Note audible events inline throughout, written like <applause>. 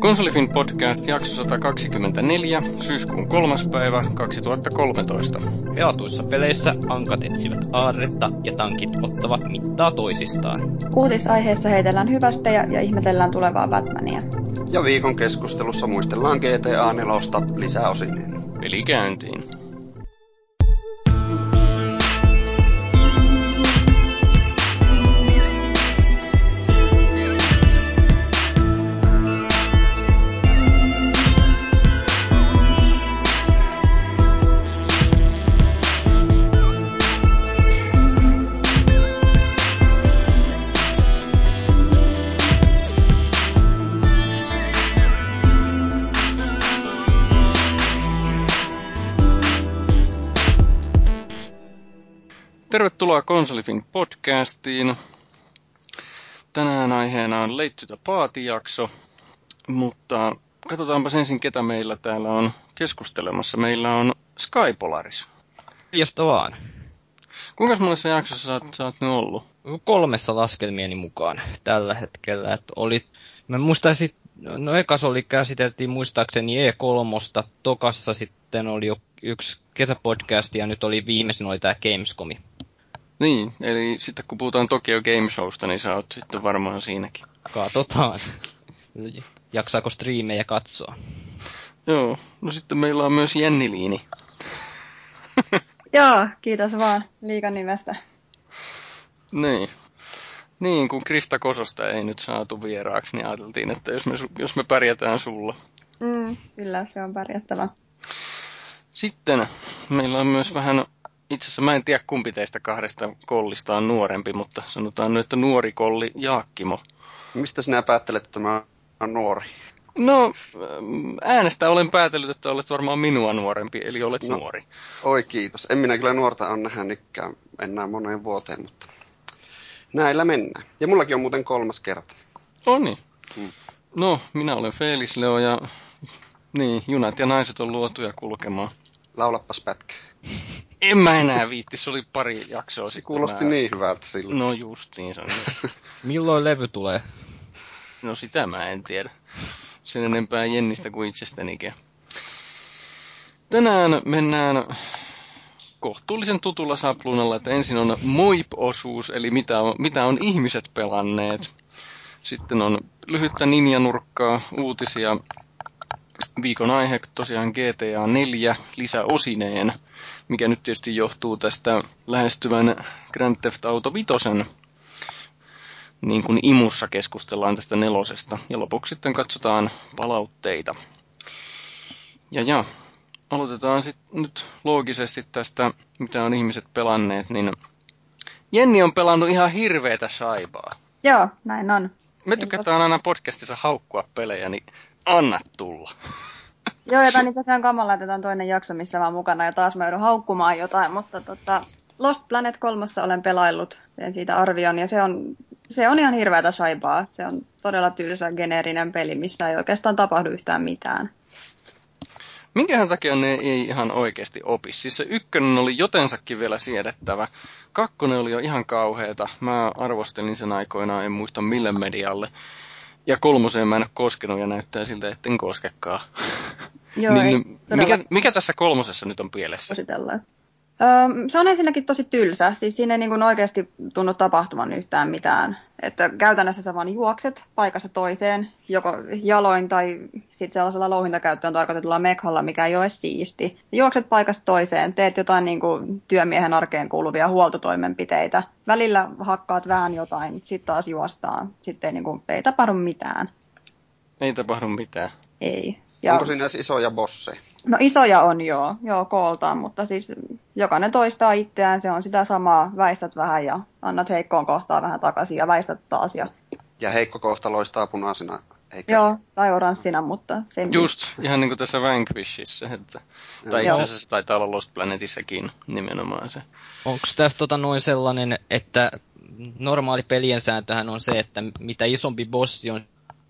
Konsolifin podcast jakso 124, syyskuun kolmas päivä 2013. Pelatuissa peleissä ankat etsivät aarretta ja tankit ottavat mittaa toisistaan. Uutisaiheessa heitellään hyvästejä ja ihmetellään tulevaa Batmania. Ja viikon keskustelussa muistellaan GTA 4 lisäosineen. Peli käyntiin. Tervetuloa Konsolifin podcastiin. Tänään aiheena on Leittytä paatijakso, mutta katsotaanpa ensin ketä meillä täällä on keskustelemassa. Meillä on Skypolaris. Josta vaan. Kuinka monessa jaksossa sä oot, sä oot nyt ollut? Kolmessa laskelmieni mukaan tällä hetkellä. Että oli, mä muistaisin, no ekas oli käsiteltiin muistaakseni E3, tokassa sitten oli jo yksi kesäpodcast ja nyt oli viimeisin oli tämä Gamescomi. Niin, eli sitten kun puhutaan Tokyo Game Showsta, niin sä oot sitten varmaan siinäkin. Katsotaan. Jaksaako striimejä katsoa? Joo, no sitten meillä on myös Jenni Liini. Joo, kiitos vaan liikan nimestä. Niin. Niin, kun Krista Kososta ei nyt saatu vieraaksi, niin ajateltiin, että jos me, jos me pärjätään sulla. Mm, kyllä, se on pärjättävä. Sitten meillä on myös vähän itse asiassa mä en tiedä kumpi teistä kahdesta kollista on nuorempi, mutta sanotaan nyt, että nuori kolli Jaakkimo. Mistä sinä päättelet, että mä on nuori? No, äänestä olen päätellyt, että olet varmaan minua nuorempi, eli olet no, nuori. Oi kiitos. En minä kyllä nuorta on nähnytkään enää moneen vuoteen, mutta näillä mennään. Ja mullakin on muuten kolmas kerta. On niin. Hmm. No, minä olen Felis Leo ja niin, junat ja naiset on luotuja kulkemaan. Laulappas pätkä. En mä enää viitti, se oli pari jaksoa Se sitten. kuulosti mä... niin hyvältä silloin. No justiin, se on niin. <laughs> Milloin levy tulee? No sitä mä en tiedä. Sen enempää Jennistä kuin itsestänikään. Tänään mennään kohtuullisen tutulla sapluunalla, että ensin on MOIP-osuus, eli mitä on, mitä on ihmiset pelanneet. Sitten on lyhyttä ninjanurkkaa, uutisia. Viikon aihe tosiaan GTA 4 lisäosineen mikä nyt tietysti johtuu tästä lähestyvän Grand Theft Auto 5 niin kuin imussa keskustellaan tästä nelosesta. Ja lopuksi sitten katsotaan palautteita. Ja ja, aloitetaan sitten nyt loogisesti tästä, mitä on ihmiset pelanneet, niin Jenni on pelannut ihan hirveätä saibaa. Joo, näin on. Me tykätään aina podcastissa haukkua pelejä, niin anna tulla. <laughs> Joo, ja niin tosiaan kamala, että on toinen jakso, missä mä oon mukana ja taas mä joudun haukkumaan jotain, mutta tota, Lost Planet 3 olen pelaillut, teen siitä arvion, ja se on, se on ihan hirveätä saipaa. Se on todella tylsä, geneerinen peli, missä ei oikeastaan tapahdu yhtään mitään. Minkähän takia ne ei ihan oikeasti opi? Siis se ykkönen oli jotensakin vielä siedettävä. Kakkonen oli jo ihan kauheeta. Mä arvostelin sen aikoinaan, en muista mille medialle. Ja kolmoseen mä en ole koskenut ja näyttää siltä, etten koskekaan. Joo, <laughs> niin, mikä, mikä tässä kolmosessa nyt on pielessä? Öö, se on ensinnäkin tosi tylsä, siis siinä ei niin kuin oikeasti tunnu tapahtuvan yhtään mitään. Että käytännössä sä vaan juokset paikasta toiseen, joko jaloin tai sitten sellaisella louhintakäyttöön tarkoitetulla mekhalla, mikä ei ole siisti. Juokset paikasta toiseen, teet jotain niin kuin työmiehen arkeen kuuluvia huoltotoimenpiteitä. Välillä hakkaat vähän jotain, sitten taas juostaan. Sitten ei, niin kuin, ei tapahdu mitään. Ei tapahdu mitään. Ei. Ja... Onko siinä edes isoja bosseja? No isoja on joo, joo kooltaan, mutta siis jokainen toistaa itseään, se on sitä samaa, väistät vähän ja annat heikkoon kohtaan vähän takaisin ja väistät taas. Ja, ja heikko kohta loistaa punaisena, eikö? Joo, tai oranssina, mutta sen... Just, ihan niin kuin tässä Vanquishissa, että, tai itse asiassa taitaa olla Lost Planetissakin nimenomaan se. Onko tässä tota noin sellainen, että normaali pelien sääntöhän on se, että mitä isompi bossi on,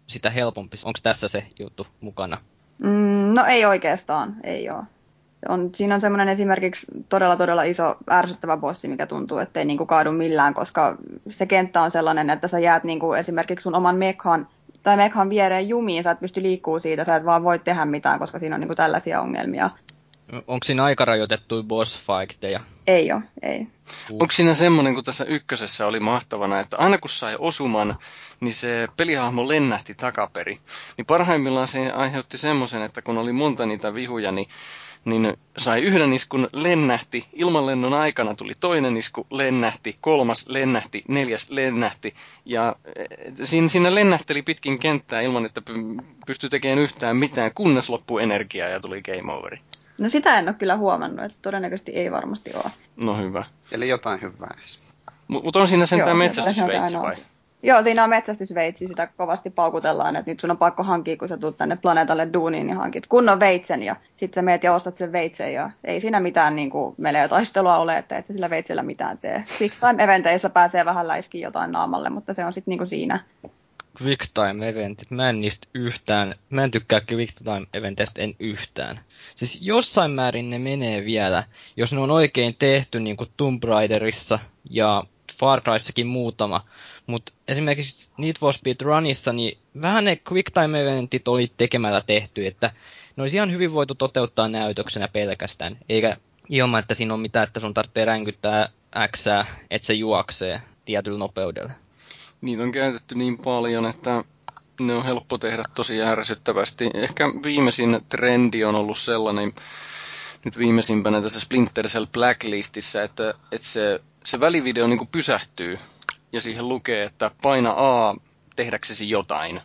sitä helpompi. Onko tässä se juttu mukana? Mm, no ei oikeastaan, ei ole. On, siinä on semmoinen esimerkiksi todella todella iso ärsyttävä bossi, mikä tuntuu, että ei niinku kaadu millään, koska se kenttä on sellainen, että sä jäät niinku esimerkiksi sun oman mekhan tai mekhan viereen jumiin, sä et pysty liikkuu siitä, sä et vaan voi tehdä mitään, koska siinä on niin kuin tällaisia ongelmia. Onko siinä aikarajoitettu boss fightteja? Ei ole, ei. Onko siinä semmoinen, kun tässä ykkösessä oli mahtavana, että aina kun sai osuman, niin se pelihahmo lennähti takaperi. Niin parhaimmillaan se aiheutti semmoisen, että kun oli monta niitä vihuja, niin niin sai yhden iskun, lennähti, ilmanlennon aikana tuli toinen isku, lennähti, kolmas lennähti, neljäs lennähti, ja eh, siinä, siinä lennähteli pitkin kenttää ilman, että pystyi tekemään yhtään mitään, kunnes loppui energiaa ja tuli game overi. No sitä en ole kyllä huomannut, että todennäköisesti ei varmasti ole. No hyvä. Eli jotain hyvää. Mutta on siinä sentään metsästysveitsi vai? Joo, siinä on metsästysveitsi, sitä kovasti paukutellaan, että nyt sun on pakko hankkia, kun sä tulet tänne planeetalle duuniin, niin hankit kunnon veitsen ja sit sä meet ja ostat sen veitsen ja ei siinä mitään niin kuin, melee taistelua ole, että et sä sillä veitsellä mitään tee. Time eventeissä pääsee vähän läiskiin jotain naamalle, mutta se on sitten niin siinä. Quick time eventit, mä en niistä yhtään, mä en tykkää quick time eventeistä en yhtään. Siis jossain määrin ne menee vielä, jos ne on oikein tehty niin kuin Tomb Raiderissa ja Far Cryssakin muutama, mutta esimerkiksi Need for Speed Runissa, niin vähän ne quick time eventit oli tekemällä tehty, että ne olisi ihan hyvin voitu toteuttaa näytöksenä pelkästään, eikä ilman, että siinä on mitään, että sun tarvitsee ränkyttää X, että se juoksee tietyllä nopeudella. Niitä on käytetty niin paljon, että ne on helppo tehdä tosi ärsyttävästi. Ehkä viimeisin trendi on ollut sellainen, nyt viimeisimpänä tässä Splinter Cell Blacklistissa, että, että se, se välivideo niin kuin pysähtyy ja siihen lukee, että paina A tehdäksesi jotain.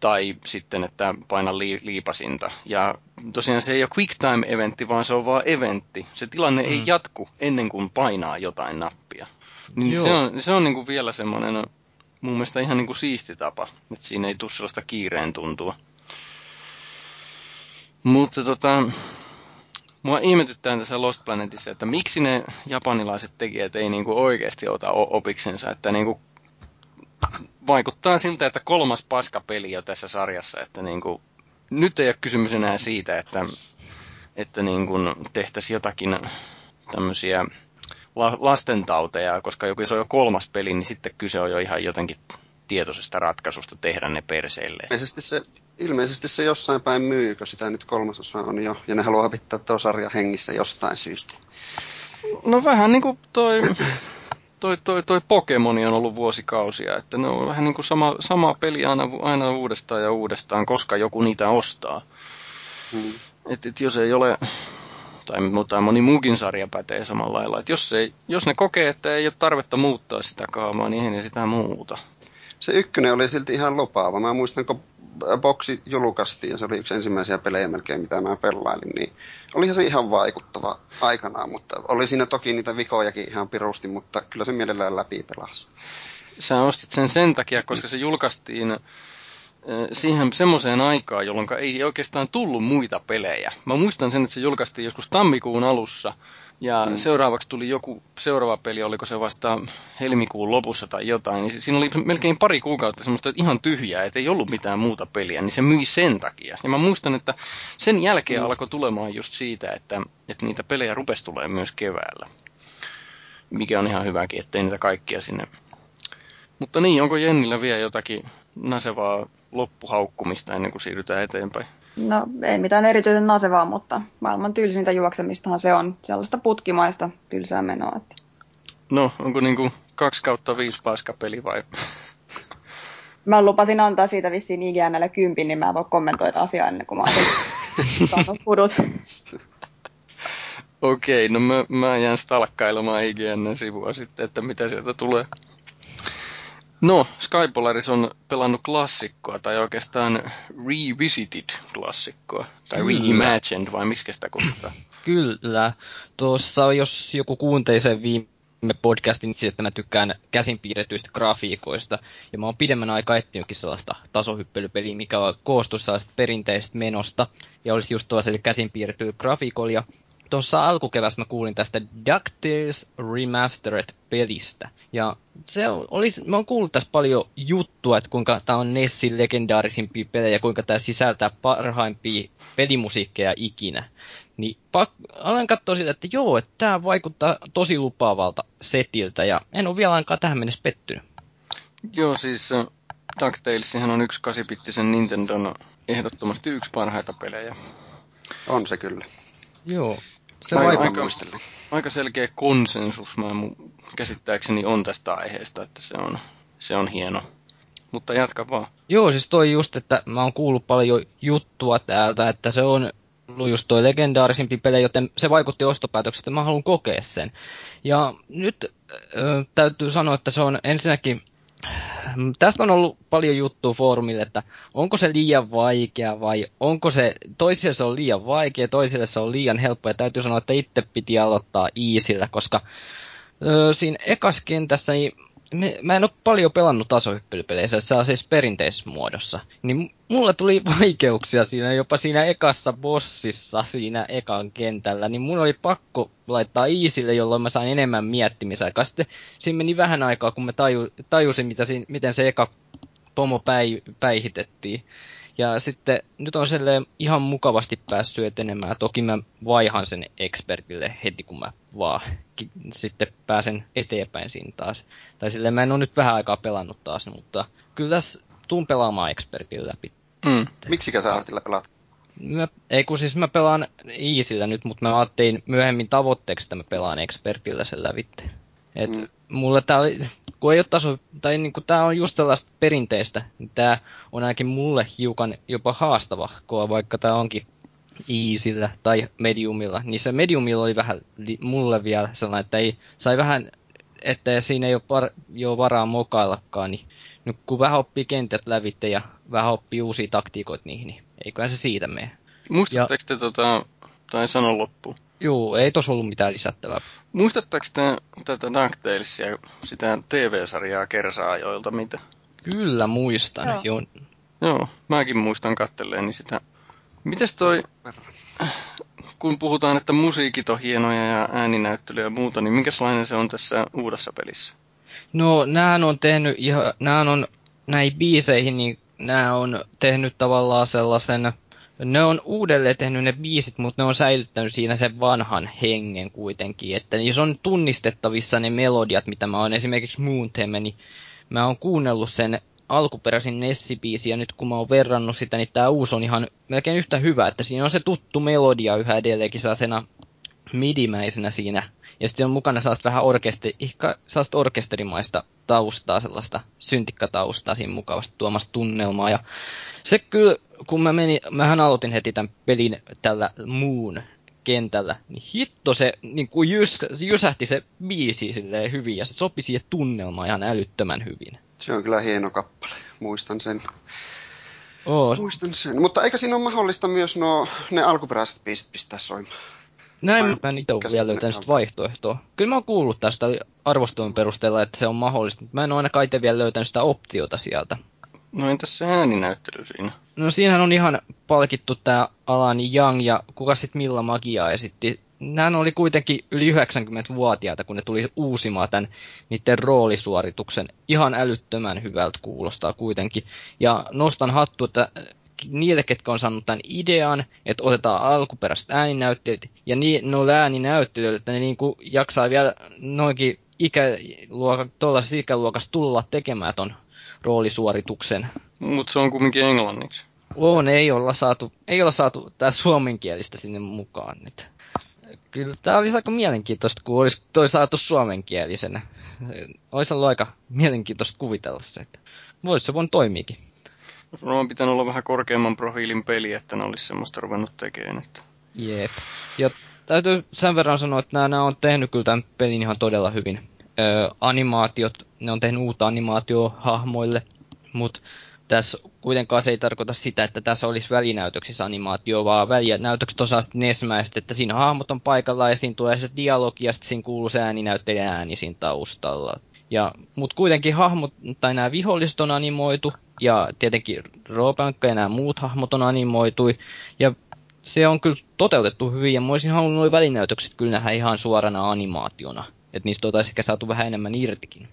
Tai sitten, että paina li- liipasinta. Ja tosiaan se ei ole quick time eventti, vaan se on vaan eventti. Se tilanne mm. ei jatku ennen kuin painaa jotain nappia. Niin se on, se on niin kuin vielä semmoinen mun mielestä ihan niin kuin siisti tapa, että siinä ei tule sellaista kiireen tuntua. Mutta tota, mua ihmetyttää tässä Lost Planetissa, että miksi ne japanilaiset tekijät ei niinku oikeasti ota opiksensa, että niinku vaikuttaa siltä, että kolmas paskapeli jo tässä sarjassa, että niinku, nyt ei ole kysymys enää siitä, että, että niinku tehtäisiin jotakin tämmöisiä lastentauteja, koska joku se on jo kolmas peli, niin sitten kyse on jo ihan jotenkin tietoisesta ratkaisusta tehdä ne perseille. Ilmeisesti se, ilmeisesti se jossain päin myy, kun sitä nyt kolmasosa on jo, ja ne haluaa pitää tuo sarja hengissä jostain syystä. No vähän niin kuin toi, toi, toi, toi Pokemoni on ollut vuosikausia, että ne on vähän niin kuin sama, sama peli aina, aina uudestaan ja uudestaan, koska joku niitä ostaa. Hmm. Et, et jos ei ole, tai, tai moni muukin sarja pätee samalla lailla, että jos, ei, jos ne kokee, että ei ole tarvetta muuttaa sitä kaamaa, niin ei ne sitä muuta se ykkönen oli silti ihan lupaava. Mä muistan, kun boksi julkaistiin, ja se oli yksi ensimmäisiä pelejä melkein, mitä mä pelailin, niin olihan se ihan vaikuttava aikanaan, mutta oli siinä toki niitä vikojakin ihan pirusti, mutta kyllä se mielellään läpi pelasi. Sä ostit sen sen takia, koska se julkaistiin siihen semmoiseen aikaan, jolloin ei oikeastaan tullut muita pelejä. Mä muistan sen, että se julkaistiin joskus tammikuun alussa, ja mm. seuraavaksi tuli joku seuraava peli, oliko se vasta helmikuun lopussa tai jotain. Niin siinä oli melkein pari kuukautta semmoista ihan tyhjää, että ei ollut mitään muuta peliä, niin se myi sen takia. Ja mä muistan, että sen jälkeen mm. alkoi tulemaan just siitä, että, että niitä pelejä rupesi tulee myös keväällä. Mikä on ihan hyväkin, ettei niitä kaikkia sinne. Mutta niin, onko Jennillä vielä jotakin nasevaa loppuhaukkumista ennen kuin siirrytään eteenpäin? No ei mitään erityisen nasevaa, mutta maailman tylsintä juoksemistahan se on sellaista putkimaista tylsää menoa. Että... No, onko niinku kaksi kautta viisi peli vai? <laughs> Mä lupasin antaa siitä vissiin IGNlle kympin, niin mä en voi kommentoida asiaa ennen kuin mä oon <laughs> pudut. Okei, no mä, mä jään stalkkailemaan IGN-sivua sitten, että mitä sieltä tulee. No, Skypolaris on pelannut klassikkoa, tai oikeastaan revisited klassikkoa, tai Kyllä. reimagined, vai miksi sitä kutsutaan? Kyllä. Tuossa, jos joku kuunteli sen viime podcastin, niin että mä tykkään käsin piirretyistä grafiikoista, ja mä oon pidemmän aikaa etsinytkin sellaista tasohyppelypeliä, mikä koostuu sellaista perinteistä menosta, ja olisi just tuossa käsin piirrettyä grafiikolla, tuossa alkukevässä mä kuulin tästä DuckTales Remastered-pelistä. Ja se olisi, mä oon kuullut tässä paljon juttua, että kuinka tämä on Nessin legendaarisimpia pelejä, kuinka tämä sisältää parhaimpia pelimusiikkeja ikinä. Niin pak, aloin katsoa sitä, että joo, että tämä vaikuttaa tosi lupaavalta setiltä, ja en ole vielä ainakaan tähän mennessä pettynyt. Joo, siis DuckTaleshan on yksi kasipittisen Nintendon ehdottomasti yksi parhaita pelejä. On se kyllä. Joo. Se aika, aika, aika selkeä konsensus, mä käsittääkseni on tästä aiheesta, että se on, se on hieno. Mutta jatka vaan. Joo, siis toi just, että mä oon kuullut paljon juttua täältä, että se on ollut just toi legendaarisimpi peli, joten se vaikutti ostopäätöksestä, että mä haluan kokea sen. Ja nyt äh, täytyy sanoa, että se on ensinnäkin tästä on ollut paljon juttua foorumille, että onko se liian vaikea vai onko se, toisille se on liian vaikea, toisille se on liian helppo. Ja täytyy sanoa, että itse piti aloittaa easillä, koska ö, siinä ekas kentässä niin me, mä en ole paljon pelannut tasohyppelypeleissä, se on siis perinteisessä muodossa. Niin mulla tuli vaikeuksia siinä, jopa siinä ekassa bossissa, siinä ekan kentällä, niin mun oli pakko laittaa iisille, jolloin mä sain enemmän miettimisaikaa. Sitten siinä meni vähän aikaa, kun mä taju, tajusin, mitä siinä, miten se eka pomo päi, päihitettiin. Ja sitten nyt on silleen ihan mukavasti päässyt etenemään. Toki mä vaihan sen expertille heti, kun mä vaan ki- sitten pääsen eteenpäin siinä taas. Tai silleen mä en ole nyt vähän aikaa pelannut taas, mutta kyllä tässä tuun pelaamaan expertille läpi. Mm. Miksikä sä Artilla pelaat? Mä, ei kun siis mä pelaan Easillä nyt, mutta mä ajattelin myöhemmin tavoitteeksi, että mä pelaan expertillä sen lävitte. Et mm. mulle tää oli, kun ei ole taso, tai niinku tää on just sellaista perinteistä, niin tää on ainakin mulle hiukan jopa haastava, kun vaikka tää onkin easyllä tai mediumilla, niin se mediumilla oli vähän li, mulle vielä sellainen, että ei, sai vähän, että siinä ei ole, par, ei ole varaa mokaillakaan, niin nyt kun vähän oppii kentät lävitte ja vähän oppii uusia taktiikoita niihin, niin eiköhän se siitä mene. Muistatteko te tota, tai sanon loppuun? Joo, ei tos ollut mitään lisättävää. Muistatteko te tätä DuckTalesia, sitä TV-sarjaa Kersaajoilta, mitä? Kyllä muistan, joo. joo. Joo, mäkin muistan kattelleeni sitä. Mites toi, kun puhutaan, että musiikit on hienoja ja ääninäyttely ja muuta, niin minkälainen se on tässä uudessa pelissä? No, nää on tehnyt ihan, nää on näihin biiseihin, niin nää on tehnyt tavallaan sellaisen ne on uudelleen tehnyt ne biisit, mutta ne on säilyttänyt siinä sen vanhan hengen kuitenkin. Että jos on tunnistettavissa ne melodiat, mitä mä oon esimerkiksi Moon Theme, niin mä oon kuunnellut sen alkuperäisin Nessi-biisi, ja nyt kun mä oon verrannut sitä, niin tää uusi on ihan melkein yhtä hyvä, että siinä on se tuttu melodia yhä edelleenkin sellaisena midimäisenä siinä. Ja sitten on mukana sellaista vähän orkesteri, ehkä sellaista orkesterimaista taustaa, sellaista syntikkataustaa siinä mukavasti tuomasta tunnelmaa. Ja se kyllä, kun mä menin, mähän aloitin heti tämän pelin tällä muun kentällä, niin hitto se niin kuin jys, jysähti se biisi silleen hyvin ja se sopi siihen tunnelmaan ihan älyttömän hyvin. Se on kyllä hieno kappale, muistan sen. Oo. Muistan sen, mutta eikö siinä ole mahdollista myös no, ne alkuperäiset biisit pistää soimaan? Näin mä, en itse ole vielä löytänyt sitä vaihtoehtoa. Kyllä mä oon kuullut tästä arvostelun perusteella, että se on mahdollista, mutta mä en ole ainakaan itse vielä löytänyt sitä optiota sieltä. No entäs se ääninäyttely siinä? No siinähän on ihan palkittu tää Alan Young ja kuka sit Milla Magia esitti. Nämä oli kuitenkin yli 90-vuotiaita, kun ne tuli uusimaan tämän niiden roolisuorituksen. Ihan älyttömän hyvältä kuulostaa kuitenkin. Ja nostan hattu, että niille, ketkä on saanut tämän idean, että otetaan alkuperäiset ääninäyttelijät, ja niin, no ääninäyttelijöille, että ne niinku jaksaa vielä noinkin ikäluoka, tuollaisessa ikäluokassa tulla tekemään ton roolisuorituksen. Mutta se on kumminkin englanniksi. On, ei olla saatu, ei olla saatu tää suomenkielistä sinne mukaan nyt. Kyllä tämä olisi aika mielenkiintoista, kun olisi toi saatu suomenkielisenä. Olisi ollut aika mielenkiintoista kuvitella se, että voisi se voin toimiikin. Varmaan pitänyt olla vähän korkeamman profiilin peli, että ne olisi semmoista ruvennut tekemään. Että... Jep. Ja täytyy sen verran sanoa, että nämä, nämä on tehnyt kyllä tämän pelin ihan todella hyvin. Öö, animaatiot, ne on tehnyt uutta animaatio hahmoille, mutta tässä kuitenkaan se ei tarkoita sitä, että tässä olisi välinäytöksissä animaatio, vaan välinäytökset on nesmäiset, että siinä hahmot on paikalla ja siinä tulee se dialogi ja sitten siinä kuuluu se ääninäyttelijä ääni siinä taustalla. Ja, mutta kuitenkin hahmot, tai nämä viholliset on animoitu, ja tietenkin Roopankka ja nämä muut hahmot on animoitui, ja se on kyllä toteutettu hyvin, ja mä olisin halunnut nuo välinäytökset kyllä nähdä ihan suorana animaationa, että niistä oltaisiin ehkä saatu vähän enemmän irtikin.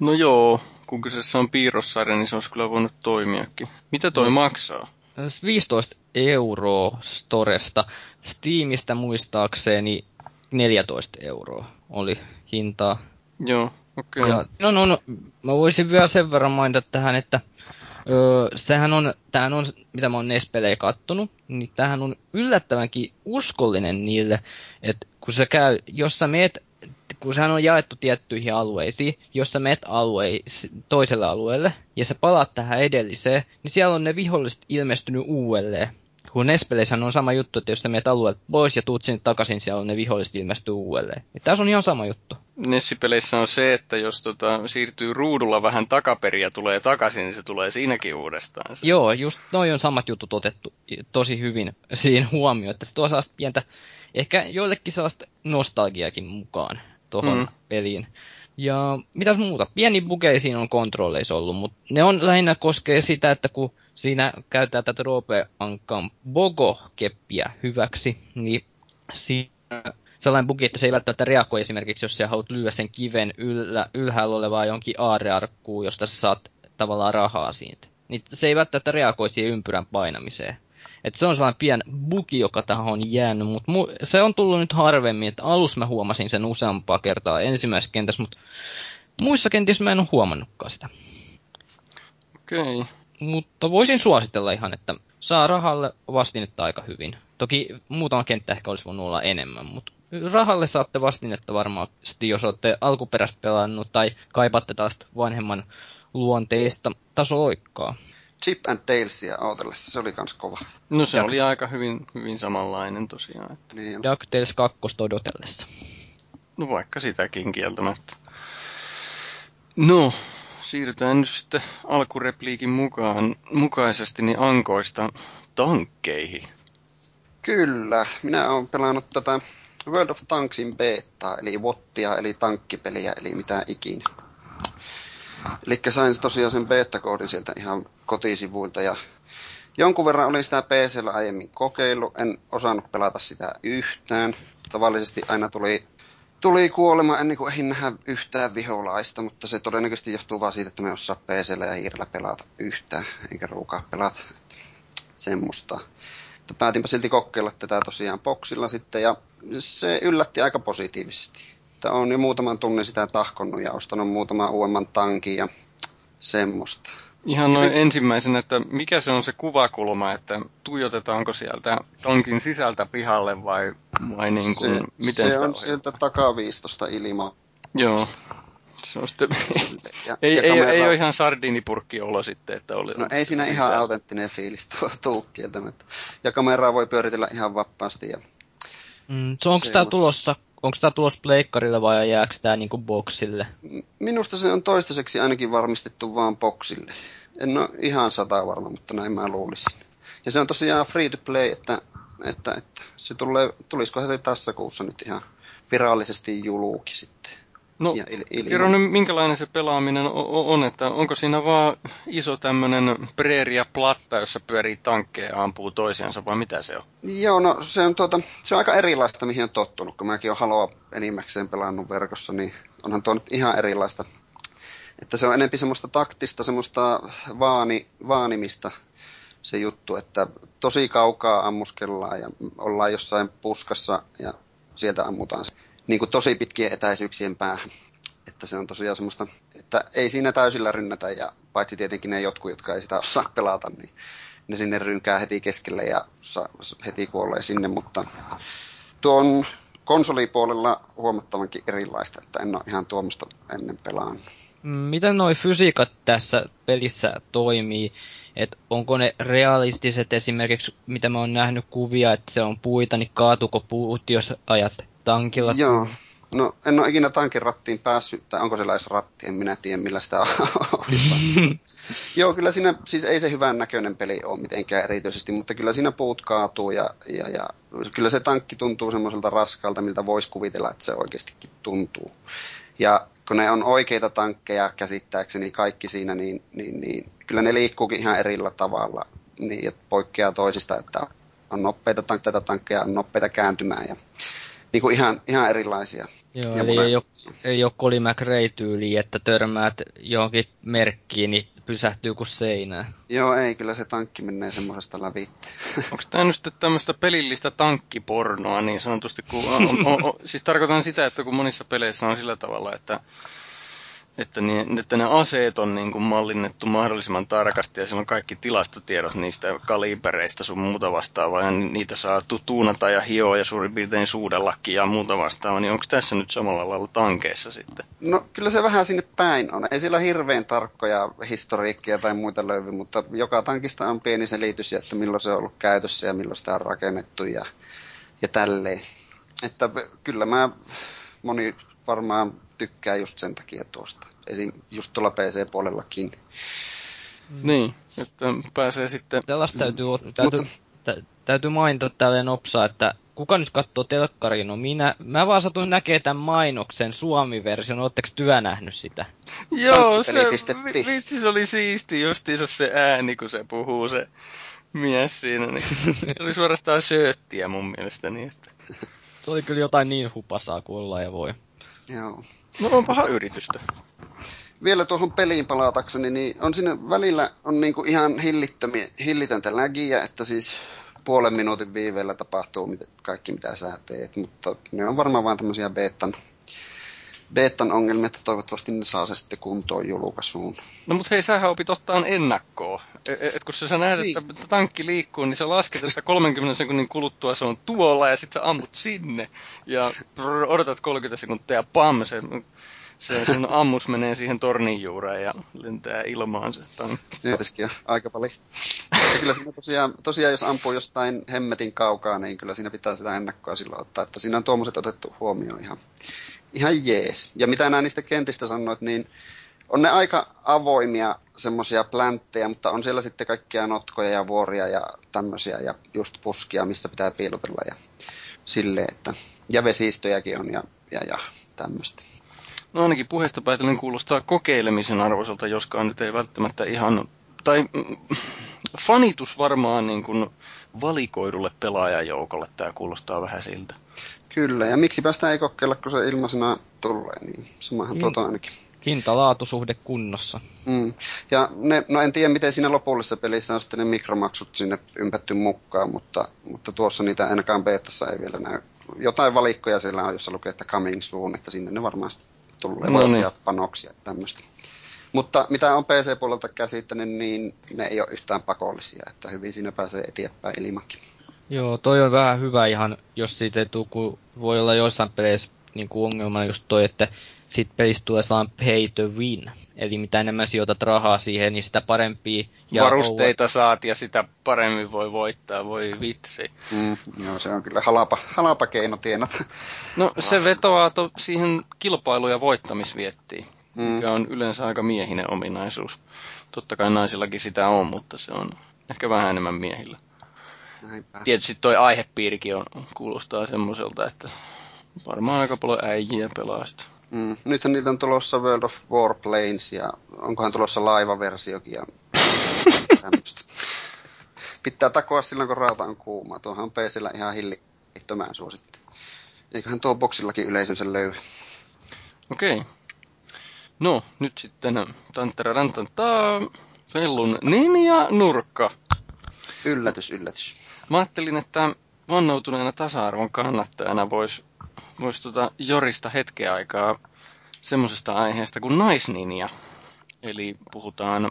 No joo, kun kyseessä on piirrossarja, niin se olisi kyllä voinut toimiakin. Mitä toi no. maksaa? 15 euroa Storesta. Steamista muistaakseni 14 euroa oli hintaa. Joo. Okei. Ja, no, no, no, mä voisin vielä sen verran mainita tähän, että öö, sehän on, tämähän on, mitä mä oon NES-pelejä kattonut, niin tämähän on yllättävänkin uskollinen niille, että kun sä käy, jos sä meet, kun sehän on jaettu tiettyihin alueisiin, jos sä meet alueis, toiselle alueelle, ja sä palaat tähän edelliseen, niin siellä on ne viholliset ilmestynyt uudelleen. Kun Nespeleissä on sama juttu, että jos sä meet alueelta pois ja tuut sinne takaisin, siellä on ne viholliset ilmestyy uudelleen. Ja tässä on ihan sama juttu. Nessipeleissä on se, että jos tota, siirtyy ruudulla vähän takaperin ja tulee takaisin, niin se tulee siinäkin uudestaan. Se. Joo, just noin on samat jutut otettu tosi hyvin siinä huomioon, että se tuo sellaista pientä, ehkä joillekin sellaista nostalgiakin mukaan tuohon mm. peliin. Ja mitäs muuta? Pieni bugeisiin on kontrolleissa ollut, mutta ne on lähinnä koskee sitä, että kun siinä käytetään tätä Roope Ankan Bogo-keppiä hyväksi, niin siinä sellainen bugi, että se ei välttämättä reagoi esimerkiksi, jos sä haluat lyödä sen kiven yllä, ylhäällä olevaa jonkin aarearkkuun, josta sä saat tavallaan rahaa siitä. Niin se ei välttämättä reagoi siihen ympyrän painamiseen. Et se on sellainen pien bugi, joka tähän on jäänyt, mutta mu- se on tullut nyt harvemmin. että alussa mä huomasin sen useampaa kertaa ensimmäisessä kentässä, mutta muissa kentissä mä en ole huomannutkaan sitä. Okei. Okay. Mutta voisin suositella ihan, että saa rahalle vastinetta aika hyvin. Toki muutama kenttä ehkä olisi voinut olla enemmän, mutta rahalle saatte vastinetta varmasti, jos olette alkuperäistä pelannut tai kaipaatte taas vanhemman luonteista tasoikkaa. Chip and Dalesia autellessa, se oli kans kova. No se ja. oli aika hyvin, hyvin samanlainen tosiaan. Että... Niin DuckTales 2 odotellessa. No vaikka sitäkin kieltämättä. No, siirrytään nyt sitten alkurepliikin mukaan, mukaisesti niin ankoista tankkeihin. Kyllä, minä olen pelannut tätä World of Tanksin beta, eli Wottia, eli tankkipeliä, eli mitä ikinä. Eli sain tosiaan sen beta-koodin sieltä ihan kotisivuilta ja jonkun verran olin sitä PCllä aiemmin kokeillut, en osannut pelata sitä yhtään. Tavallisesti aina tuli, tuli kuolema ennen kuin ehdin nähdä yhtään viholaista, mutta se todennäköisesti johtuu vaan siitä, että me osaa PCllä ja hiirellä pelata yhtään, eikä ruukaa pelata. Semmoista. Päätinpä silti kokeilla tätä tosiaan boksilla sitten ja se yllätti aika positiivisesti. Että on jo muutaman tunnin sitä tahkonnut ja ostanut muutaman uudemman tankin ja semmoista. Ihan noin nyt... ensimmäisenä, että mikä se on se kuvakulma, että tuijotetaanko sieltä tankin sisältä pihalle vai, vai niin kuin, se, miten se sitä on sieltä takaviistosta ilma. Joo. Se on sitten... ja, <laughs> ei, ja ei, kamera... ei ole ihan sardinipurkki-olo sitten, että oli... No ei siinä ihan autenttinen fiilis tuo tuu kieltämättä. Ja kameraa voi pyöritellä ihan vapaasti. Ja... Mm, onko tämä tulossa onko tämä tulossa pleikkarille vai jääkö tämä niinku boksille? Minusta se on toistaiseksi ainakin varmistettu vaan boksille. En ole ihan sata varma, mutta näin mä luulisin. Ja se on tosiaan free to play, että, että, että se tulee, tulisikohan se tässä kuussa nyt ihan virallisesti sitten. No, ja il- kerro nyt, minkälainen se pelaaminen on, että onko siinä vaan iso tämmöinen preeria platta, jossa pyörii tankkeja ja ampuu toisiansa, vai mitä se on? Joo, no se on, tuota, se on aika erilaista, mihin on tottunut. Kun mäkin olen Haloa enimmäkseen pelannut verkossa, niin onhan tuo nyt ihan erilaista. Että se on enempi semmoista taktista, semmoista vaani, vaanimista se juttu, että tosi kaukaa ammuskellaan ja ollaan jossain puskassa ja sieltä ammutaan niin kuin tosi pitkien etäisyyksien päähän. Että se on tosiaan semmoista, että ei siinä täysillä rynnätä ja paitsi tietenkin ne jotkut, jotka ei sitä osaa pelata, niin ne sinne rynkää heti keskelle ja heti kuolee sinne, mutta tuon konsolipuolella huomattavankin erilaista, että en ole ihan tuommoista ennen pelaan. Miten noi fysiikat tässä pelissä toimii? Et onko ne realistiset esimerkiksi, mitä mä oon nähnyt kuvia, että se on puita, niin kaatuko puut, jos ajat tankilla. Joo. No en ole ikinä tankin rattiin päässyt, tai onko siellä edes ratti, en minä tiedä millä sitä. <laughs> <laughs> Joo, kyllä siinä, siis ei se hyvän näköinen peli ole mitenkään erityisesti, mutta kyllä siinä puut kaatuu ja, ja, ja kyllä se tankki tuntuu semmoiselta raskalta, miltä voisi kuvitella, että se oikeastikin tuntuu. Ja kun ne on oikeita tankkeja käsittääkseni kaikki siinä, niin, niin, niin kyllä ne liikkuukin ihan erillä tavalla, niin, että poikkeaa toisista, että on nopeita tankkeja, tankkeja on nopeita kääntymään ja niin kuin ihan, ihan erilaisia. Joo, ja eli ei ole, ei ole Colin McRae tyyli, että törmäät johonkin merkkiin, niin pysähtyy kuin seinään. Joo, ei, kyllä se tankki menee semmoisesta läpi. <laughs> Onko tämä nyt tämmöistä pelillistä tankkipornoa niin sanotusti? Kun on, on, on, siis tarkoitan sitä, että kun monissa peleissä on sillä tavalla, että että, niin, että ne aseet on niin kuin mallinnettu mahdollisimman tarkasti ja siellä on kaikki tilastotiedot niistä kalibereista sun muuta vastaavaa ja niitä saa tuunata ja hioa ja suurin piirtein suudellakin ja muuta vastaavaa, niin onko tässä nyt samalla lailla tankeissa sitten? No kyllä se vähän sinne päin on. Ei sillä hirveän tarkkoja historiikkia tai muita löydy, mutta joka tankista on pieni selitys, että milloin se on ollut käytössä ja milloin sitä on rakennettu ja, ja tälleen. Että kyllä mä moni varmaan tykkää just sen takia tuosta. Esim. just tuolla PC-puolellakin. Mm. Niin, että pääsee sitten... Tällaista täytyy, täytyy, Mutta... täytyy mainita tälleen nopsaa, että kuka nyt katsoo telkkariin? No minä, mä vaan satuin näkee tämän mainoksen Suomi-version, ootteko työ nähnyt sitä? Joo, se, vitsi se oli siisti justiinsa se ääni, kun se puhuu se mies siinä. Niin. se oli suorastaan sööttiä mun mielestäni. Että... Se oli kyllä jotain niin hupasaa kuin olla ja voi. Joo. No on paha yritystä. Vielä tuohon peliin palatakseni, niin on siinä välillä on niinku ihan hillitöntä lägiä, että siis puolen minuutin viiveellä tapahtuu kaikki mitä sä teet, mutta ne on varmaan vain tämmöisiä betan betan ongelmia, että toivottavasti ne saa se sitten kuntoon julkaisuun. No mutta hei, sähän opit ottaa ennakkoa. Et, et kun sä näet, niin. että tankki liikkuu, niin sä lasket, että 30 sekunnin kuluttua se on tuolla ja sitten sä ammut sinne. Ja odotat 30 sekuntia ja pam, se, se sun ammus menee siihen tornin juureen ja lentää ilmaan se tankki. Niitäskin aika paljon. Ja kyllä siinä tosiaan, tosiaan, jos ampuu jostain hemmetin kaukaa, niin kyllä siinä pitää sitä ennakkoa silloin ottaa. Että siinä on tuommoiset otettu huomioon ihan ihan jees. Ja mitä nämä niistä kentistä sanoit, niin on ne aika avoimia semmoisia plänttejä, mutta on siellä sitten kaikkia notkoja ja vuoria ja tämmöisiä ja just puskia, missä pitää piilotella ja silleen, että ja vesistöjäkin on ja, ja, ja tämmöistä. No ainakin puheesta päätellen kuulostaa kokeilemisen arvoiselta, joskaan nyt ei välttämättä ihan, tai mm, fanitus varmaan niin kuin valikoidulle pelaajajoukolle tämä kuulostaa vähän siltä. Kyllä, ja miksi päästä ei kokeilla, kun se ilmaisena tulee, niin samahan mm. tuota ainakin. Hinta-laatusuhde kunnossa. Mm. Ja ne, no en tiedä, miten siinä lopullisessa pelissä on sitten ne mikromaksut sinne ympätty mukaan, mutta, mutta tuossa niitä ainakaan betassa ei vielä näy. Jotain valikkoja siellä on, jossa lukee, että coming soon, että sinne ne varmaan tulee no niin. panoksia tämmöistä. Mutta mitä on PC-puolelta käsittänyt, niin ne ei ole yhtään pakollisia, että hyvin siinä pääsee eteenpäin ilmakin. Joo, toi on vähän hyvä ihan, jos siitä ei tule, kun voi olla joissain peleissä niin kuin ongelma just toi, että sit pelistä tulee sellainen pay to win. Eli mitä enemmän sijoitat rahaa siihen, niin sitä parempia... Ja Varusteita saat ja sitä paremmin voi voittaa, voi vitsi. Mm, joo, se on kyllä halapa, halapa keino tienata. No se vetoaa to, siihen kilpailu- ja voittamisviettiin, mm. mikä on yleensä aika miehinen ominaisuus. Totta kai naisillakin sitä on, mutta se on ehkä vähän enemmän miehillä. Näinpä. Tietysti toi aihepiirikin on, kuulostaa semmoiselta, että varmaan aika paljon äijiä pelaa sitä. Mm. Nythän niitä on tulossa World of Warplanes ja onkohan tulossa laivaversiokin ja <laughs> Pitää takoa silloin, kun rauta on kuuma. Tuohan on PCllä ihan hillittömään suosittu. Eiköhän tuo boksillakin yleisönsä löyä. Okei. Okay. No, nyt sitten tanttararantantaa. Fellun ninja nurkka. Yllätys, yllätys. Mä ajattelin, että vannoutuneena tasa-arvon kannattajana voisi vois tota jorista hetkeä aikaa semmoisesta aiheesta kuin naisninja. Eli puhutaan,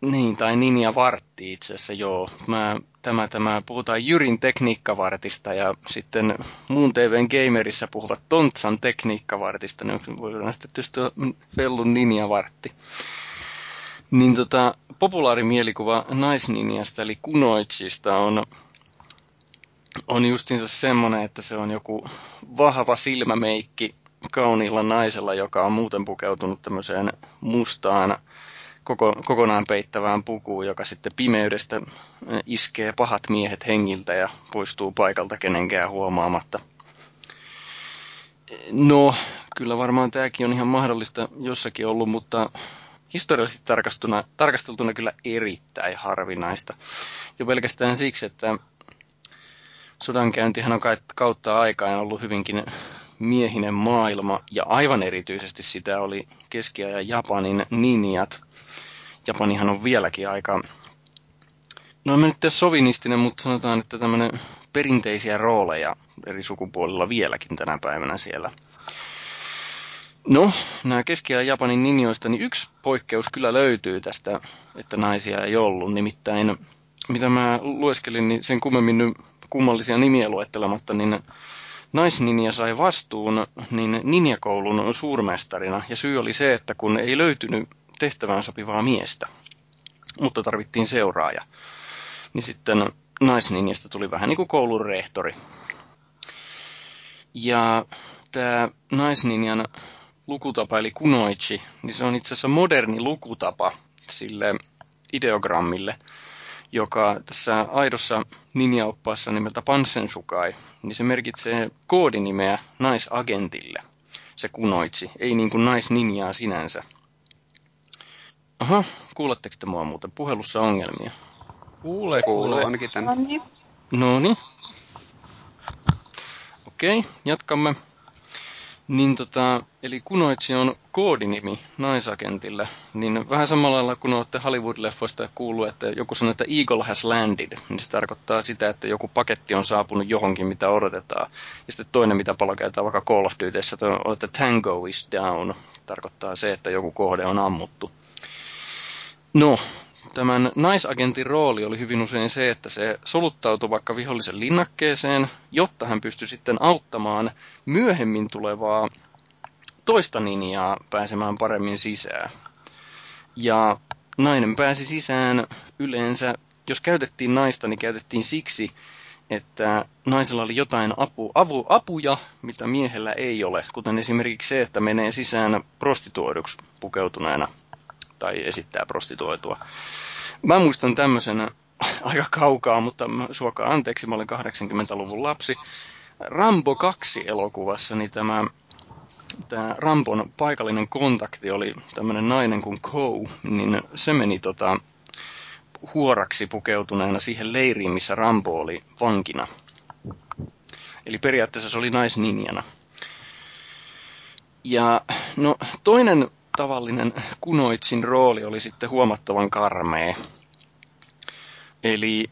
niin, tai ninja vartti itse asiassa, joo. Mä, tämä, tämä, puhutaan Jyrin tekniikkavartista ja sitten muun TVn gamerissa puhuvat Tontsan tekniikkavartista, niin voidaan sitten tietysti Fellun ninja vartti. Niin tota, populaarimielikuva naisninjasta eli kunoitsista on, on justiinsa semmoinen, että se on joku vahva silmämeikki kauniilla naisella, joka on muuten pukeutunut tämmöiseen mustaan koko, kokonaan peittävään pukuun, joka sitten pimeydestä iskee pahat miehet hengiltä ja poistuu paikalta kenenkään huomaamatta. No, kyllä varmaan tämäkin on ihan mahdollista jossakin ollut, mutta historiallisesti tarkasteltuna, tarkasteltuna kyllä erittäin harvinaista. Jo pelkästään siksi, että sodankäyntihän on kautta aikaan ollut hyvinkin miehinen maailma, ja aivan erityisesti sitä oli keskiajan Japanin ninjat. Japanihan on vieläkin aika, no en nyt sovinistinen, mutta sanotaan, että tämmöinen perinteisiä rooleja eri sukupuolilla vieläkin tänä päivänä siellä No, nämä keskiajan Japanin ninjoista, niin yksi poikkeus kyllä löytyy tästä, että naisia ei ollut. Nimittäin, mitä mä lueskelin, niin sen kummemmin nyt kummallisia nimiä luettelematta, niin naisninja sai vastuun niin ninjakoulun suurmestarina. Ja syy oli se, että kun ei löytynyt tehtävään sopivaa miestä, mutta tarvittiin seuraaja, niin sitten naisninjasta tuli vähän niin kuin koulun rehtori. Ja tämä naisninjan lukutapa, eli kunoichi, niin se on itse asiassa moderni lukutapa sille ideogrammille, joka tässä aidossa ninjaoppaassa nimeltä Pansensukai, niin se merkitsee koodinimeä naisagentille, se kunoitsi, ei niin kuin naisninjaa sinänsä. Aha, kuuletteko te mua muuten? Puhelussa ongelmia. Kuule, Kuuluu kuule. ainakin tän. No niin. No niin. Okei, jatkamme. Niin tota, eli Kunoitsi on koodinimi naisagentille, niin vähän samalla lailla kun olette Hollywood-leffoista kuullut, että joku sanoo, että Eagle has landed, niin se tarkoittaa sitä, että joku paketti on saapunut johonkin, mitä odotetaan. Ja sitten toinen, mitä paljon käytetään vaikka Call of Dutyssä, että Tango is down, tarkoittaa se, että joku kohde on ammuttu. No, tämän naisagentin rooli oli hyvin usein se, että se soluttautui vaikka vihollisen linnakkeeseen, jotta hän pystyi sitten auttamaan myöhemmin tulevaa toista ninjaa pääsemään paremmin sisään. Ja nainen pääsi sisään yleensä, jos käytettiin naista, niin käytettiin siksi, että naisella oli jotain apu, avu, apuja, mitä miehellä ei ole, kuten esimerkiksi se, että menee sisään prostituoiduksi pukeutuneena tai esittää prostituoitua. Mä muistan tämmöisen <laughs> aika kaukaa, mutta suokaa anteeksi, mä olen 80-luvun lapsi. Rambo 2 elokuvassa, niin tämä, tämä Rambon paikallinen kontakti oli tämmöinen nainen kuin Kou, niin se meni tota, huoraksi pukeutuneena siihen leiriin, missä Rambo oli vankina. Eli periaatteessa se oli naisninjana. Ja no, toinen tavallinen kunoitsin rooli oli sitten huomattavan karmea. Eli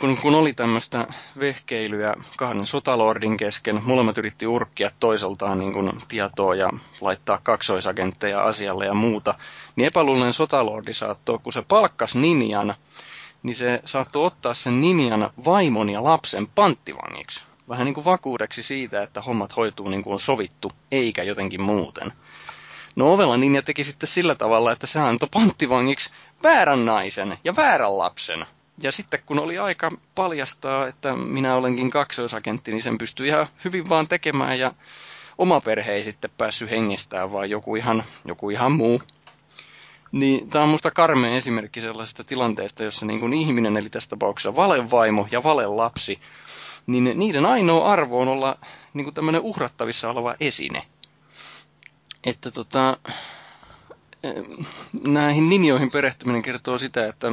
kun, kun oli tämmöistä vehkeilyä kahden sotalordin kesken, molemmat yritti urkkia toiseltaan niin kuin tietoa ja laittaa kaksoisagentteja asialle ja muuta, niin epäluuloinen sotalordi saattoi, kun se palkkas ninjan, niin se saattoi ottaa sen ninjan vaimon ja lapsen panttivangiksi. Vähän niin kuin vakuudeksi siitä, että hommat hoituu niin kuin on sovittu, eikä jotenkin muuten. No ovella ninja teki sitten sillä tavalla, että se antoi panttivangiksi väärän naisen ja väärän lapsen. Ja sitten kun oli aika paljastaa, että minä olenkin kaksoisagentti, niin sen pystyi ihan hyvin vaan tekemään ja oma perhe ei sitten päässyt hengestään, vaan joku ihan, joku ihan muu. Niin tämä on musta karmea esimerkki sellaisesta tilanteesta, jossa niin kuin ihminen, eli tässä tapauksessa valevaimo ja valelapsi, niin niiden ainoa arvo on olla niin kuin tämmöinen uhrattavissa oleva esine. Että tota, näihin ninjoihin perehtyminen kertoo sitä, että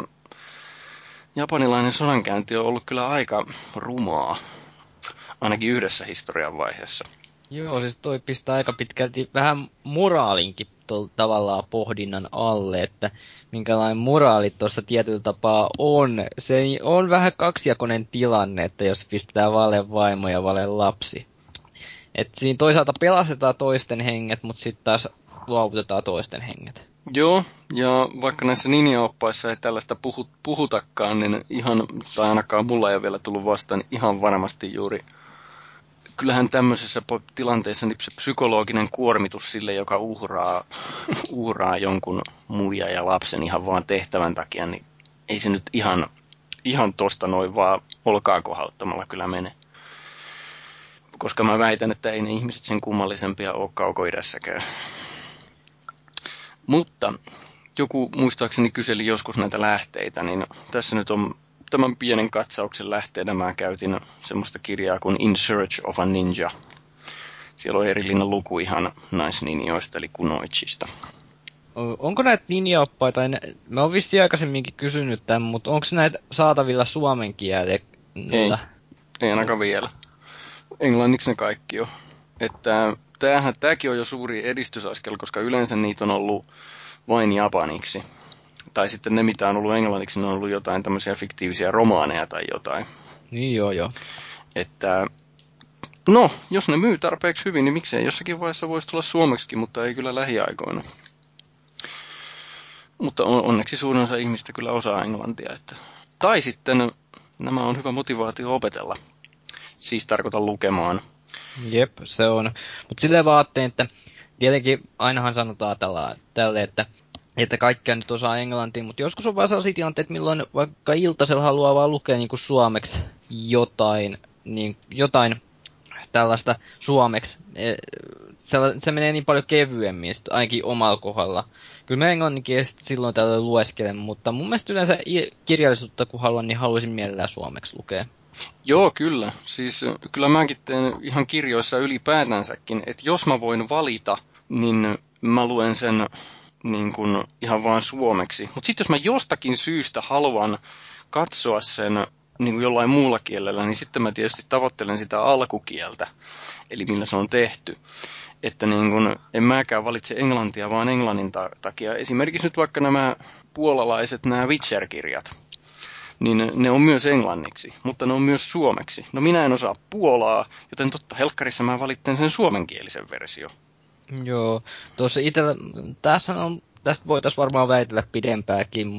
japanilainen sodankäynti on ollut kyllä aika rumaa, ainakin yhdessä historian vaiheessa. Joo, siis toi pistää aika pitkälti vähän moraalinkin tuolla tavallaan pohdinnan alle, että minkälainen moraali tuossa tietyllä tapaa on. Se on vähän kaksijakoinen tilanne, että jos pistetään vale vaimo ja vale lapsi. Et siinä toisaalta pelastetaan toisten henget, mutta sitten taas luovutetaan toisten henget. Joo, ja vaikka näissä ninja-oppaissa ei tällaista puhu, puhutakaan, niin ihan, tai ainakaan mulla ei ole vielä tullut vastaan, niin ihan varmasti juuri kyllähän tämmöisessä tilanteessa niin se psykologinen kuormitus sille, joka uhraa, <laughs> uhraa jonkun muija ja lapsen ihan vaan tehtävän takia, niin ei se nyt ihan, ihan tosta noin vaan olkaa kohauttamalla kyllä mene. Koska mä väitän, että ei ne ihmiset sen kummallisempia ole kaukoidässäkään. Mutta joku muistaakseni kyseli joskus näitä lähteitä, niin tässä nyt on tämän pienen katsauksen lähteenä mä käytin semmoista kirjaa kuin In Search of a Ninja. Siellä on erillinen luku ihan naisninjoista, eli kunoichista. O- Onko näitä ninjaoppaita, mä oon vissiin aikaisemminkin kysynyt tämän, mutta onko näitä saatavilla suomen kielellä? Ei. Ei ainakaan vielä. Englanniksi ne kaikki on. Että tämähän, tämäkin on jo suuri edistysaskel, koska yleensä niitä on ollut vain japaniksi. Tai sitten ne, mitä on ollut englanniksi, ne on ollut jotain tämmöisiä fiktiivisiä romaaneja tai jotain. Niin joo joo. Että No, jos ne myy tarpeeksi hyvin, niin miksei jossakin vaiheessa voisi tulla suomeksi, mutta ei kyllä lähiaikoina. Mutta onneksi suurin osa ihmistä kyllä osaa englantia. Että... Tai sitten nämä on hyvä motivaatio opetella. Siis tarkoitan lukemaan. Jep, se on. Mutta silleen vaatteen, että tietenkin ainahan sanotaan tällä, tälle, että että kaikkia nyt osaa englantia, mutta joskus on vaan sellaisia tilanteita, milloin vaikka iltasella haluaa vaan lukea niin kuin suomeksi jotain, niin, jotain tällaista suomeksi. E, se, se menee niin paljon kevyemmin, ainakin omalla kohdalla. Kyllä mä englanninkielistä silloin tällöin lueskelen, mutta mun mielestä yleensä kirjallisuutta kun haluan, niin haluaisin mielellään suomeksi lukea. Joo, kyllä. Siis kyllä mäkin teen ihan kirjoissa ylipäätänsäkin, että jos mä voin valita, niin mä luen sen niin kuin ihan vaan suomeksi. Mutta sitten jos mä jostakin syystä haluan katsoa sen niin kuin jollain muulla kielellä, niin sitten mä tietysti tavoittelen sitä alkukieltä, eli millä se on tehty. Että niin kuin, en mäkään valitse englantia vaan englannin takia. Esimerkiksi nyt vaikka nämä puolalaiset, nämä Witcher-kirjat, niin ne on myös englanniksi, mutta ne on myös suomeksi. No minä en osaa puolaa, joten totta helkkarissa mä valitten sen suomenkielisen versio. Joo, tuossa itse, tässä on, tästä voitaisiin varmaan väitellä pidempääkin,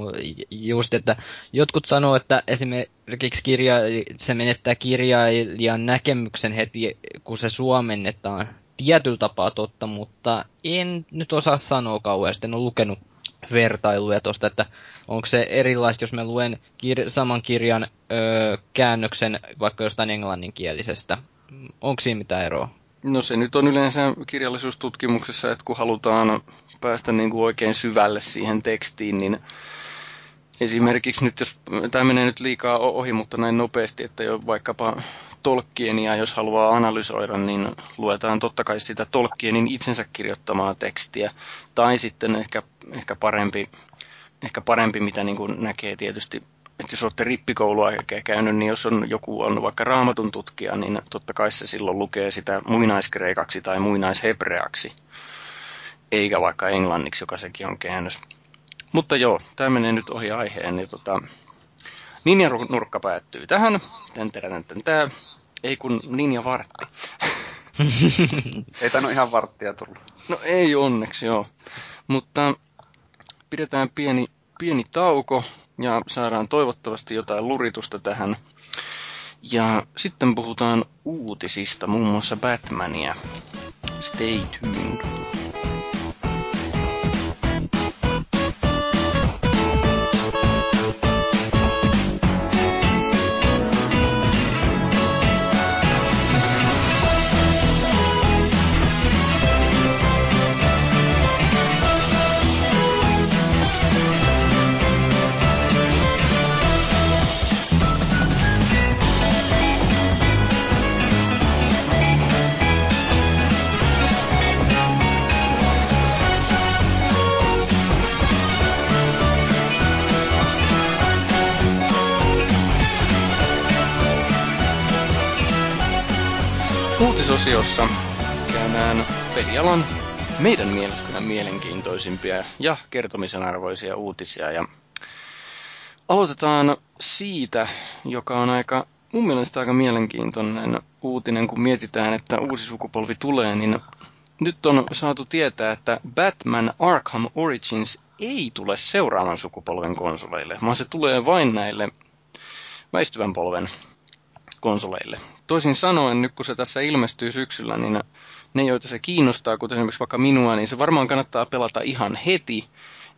just että jotkut sanoo, että esimerkiksi kirja, se menettää kirjailijan näkemyksen heti, kun se suomennetaan tietyllä tapaa totta, mutta en nyt osaa sanoa kauheasti, en ole lukenut vertailuja tuosta, että onko se erilaista, jos mä luen kir- saman kirjan öö, käännöksen vaikka jostain englanninkielisestä. Onko siinä mitään eroa? No se nyt on yleensä kirjallisuustutkimuksessa, että kun halutaan päästä niin kuin oikein syvälle siihen tekstiin, niin esimerkiksi nyt, jos tämä menee nyt liikaa ohi, mutta näin nopeasti, että jo vaikkapa Tolkienia, jos haluaa analysoida, niin luetaan totta kai sitä Tolkienin itsensä kirjoittamaa tekstiä, tai sitten ehkä, ehkä parempi, ehkä parempi, mitä niin kuin näkee tietysti että jos olette rippikoulua käynyt, niin jos on joku on vaikka raamatun tutkija, niin totta kai se silloin lukee sitä muinaiskreikaksi tai muinaishebreaksi, eikä vaikka englanniksi, joka sekin on käännös. Mutta joo, tämä menee nyt ohi aiheen. Niin tota, Ninja nurkka päättyy tähän. Tän, tän, tän, tän, Ei kun Ninja vartti. <laughs> ei tainnut ihan varttia tullut. No ei onneksi, joo. Mutta pidetään pieni, pieni tauko ja saadaan toivottavasti jotain luritusta tähän. Ja sitten puhutaan uutisista, muun muassa Batmania. Stay tuned. Pelialan meidän mielestämme mielenkiintoisimpia ja kertomisen arvoisia uutisia. Ja aloitetaan siitä, joka on aika, mun mielestä aika mielenkiintoinen uutinen, kun mietitään, että uusi sukupolvi tulee, niin nyt on saatu tietää, että Batman Arkham Origins ei tule seuraavan sukupolven konsoleille, vaan se tulee vain näille väistyvän polven konsoleille. Toisin sanoen, nyt kun se tässä ilmestyy syksyllä, niin ne, joita se kiinnostaa, kuten esimerkiksi vaikka minua, niin se varmaan kannattaa pelata ihan heti,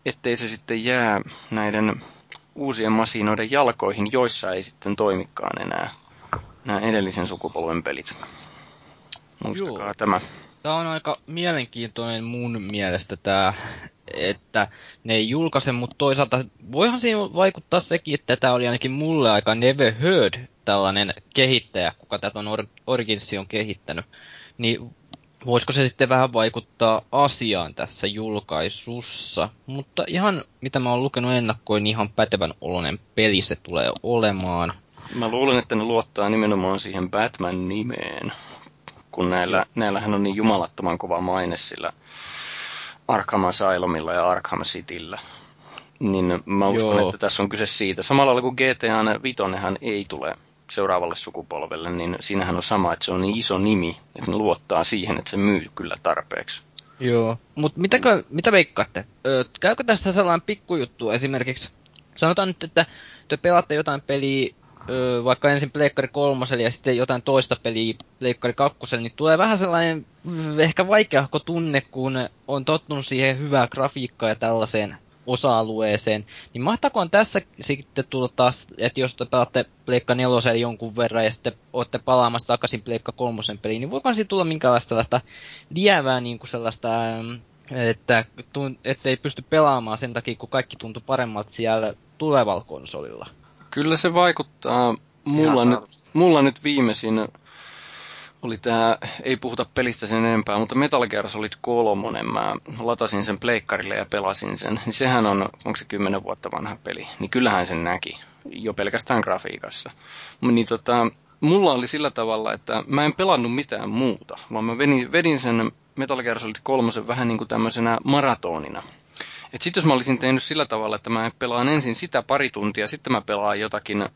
ettei se sitten jää näiden uusien masinoiden jalkoihin, joissa ei sitten toimikaan enää nämä edellisen sukupolven pelit. Muistakaa Joo. tämä. Tämä on aika mielenkiintoinen mun mielestä tämä, että ne ei julkaise, mutta toisaalta voihan siinä vaikuttaa sekin, että tämä oli ainakin mulle aika never heard tällainen kehittäjä, kuka tätä on Or- Originsi on kehittänyt, niin voisiko se sitten vähän vaikuttaa asiaan tässä julkaisussa. Mutta ihan mitä mä oon lukenut ennakkoin, niin ihan pätevän oloinen peli se tulee olemaan. Mä luulen, että ne luottaa nimenomaan siihen Batman-nimeen, kun näillä, näillähän on niin jumalattoman kova maine sillä Arkham Asylumilla ja Arkham Cityllä. Niin mä uskon, Joo. että tässä on kyse siitä. Samalla lailla kuin GTA 5 ei tule seuraavalle sukupolvelle, niin siinähän on sama, että se on niin iso nimi, että ne luottaa siihen, että se myy kyllä tarpeeksi. Joo, mutta mitä veikkaatte? Öö, käykö tässä sellainen pikkujuttu esimerkiksi? Sanotaan nyt, että te pelaatte jotain peliä vaikka ensin Pleikkari kolmoselle ja sitten jotain toista peliä Pleikkari kakkoselle, niin tulee vähän sellainen ehkä vaikeahko tunne, kun on tottunut siihen hyvää grafiikkaa ja tällaiseen osa-alueeseen. Niin mahtakoon tässä sitten tulla taas, että jos te pelaatte Pleikka nelosen jonkun verran ja sitten olette palaamassa takaisin Pleikka kolmosen peliin, niin voiko siitä tulla minkälaista sellaista lievää niin kuin sellaista että ei pysty pelaamaan sen takia, kun kaikki tuntuu paremmalta siellä tulevalla konsolilla. Kyllä se vaikuttaa. Mulla, nyt, mulla nyt viimeisin oli tää, ei puhuta pelistä sen enempää, mutta Metal Gear Solid 3, mä latasin sen pleikkarille ja pelasin sen, niin sehän on, onko se 10 vuotta vanha peli, niin kyllähän sen näki, jo pelkästään grafiikassa. Niin tota, mulla oli sillä tavalla, että mä en pelannut mitään muuta, vaan mä vedin, vedin sen Metal Gear Solid 3 vähän niin kuin tämmöisenä maratonina. Et sit jos mä olisin tehnyt sillä tavalla, että mä pelaan ensin sitä pari tuntia, sitten mä pelaan jotakin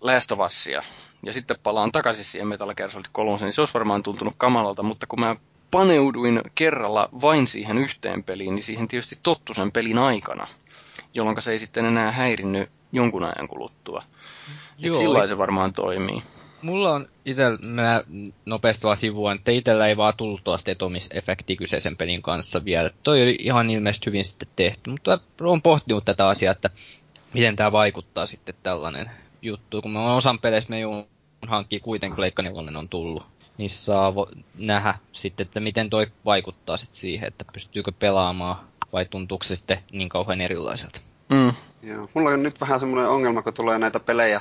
Last of Usia, ja sitten palaan takaisin siihen Metal Gear Solid 3, niin se olisi varmaan tuntunut kamalalta, mutta kun mä paneuduin kerralla vain siihen yhteen peliin, niin siihen tietysti tottu sen pelin aikana, jolloin se ei sitten enää häirinnyt jonkun ajan kuluttua. Joo, Et sillä se varmaan toimii. Mulla on itse, mä nopeasti vaan sivuan, että itellä ei vaan tullut tuosta etomisefektiä kyseisen pelin kanssa vielä. Toi oli ihan ilmeisesti hyvin sitten tehty, mutta olen pohtinut tätä asiaa, että miten tämä vaikuttaa sitten tällainen juttu. Kun mä osan peleistä me hankkii kuitenkin Leikka on tullut, niin saa vo- nähdä sitten, että miten toi vaikuttaa sitten siihen, että pystyykö pelaamaan vai tuntuuko se sitten niin kauhean erilaiselta. Mm. Joo. Mulla on nyt vähän semmoinen ongelma, kun tulee näitä pelejä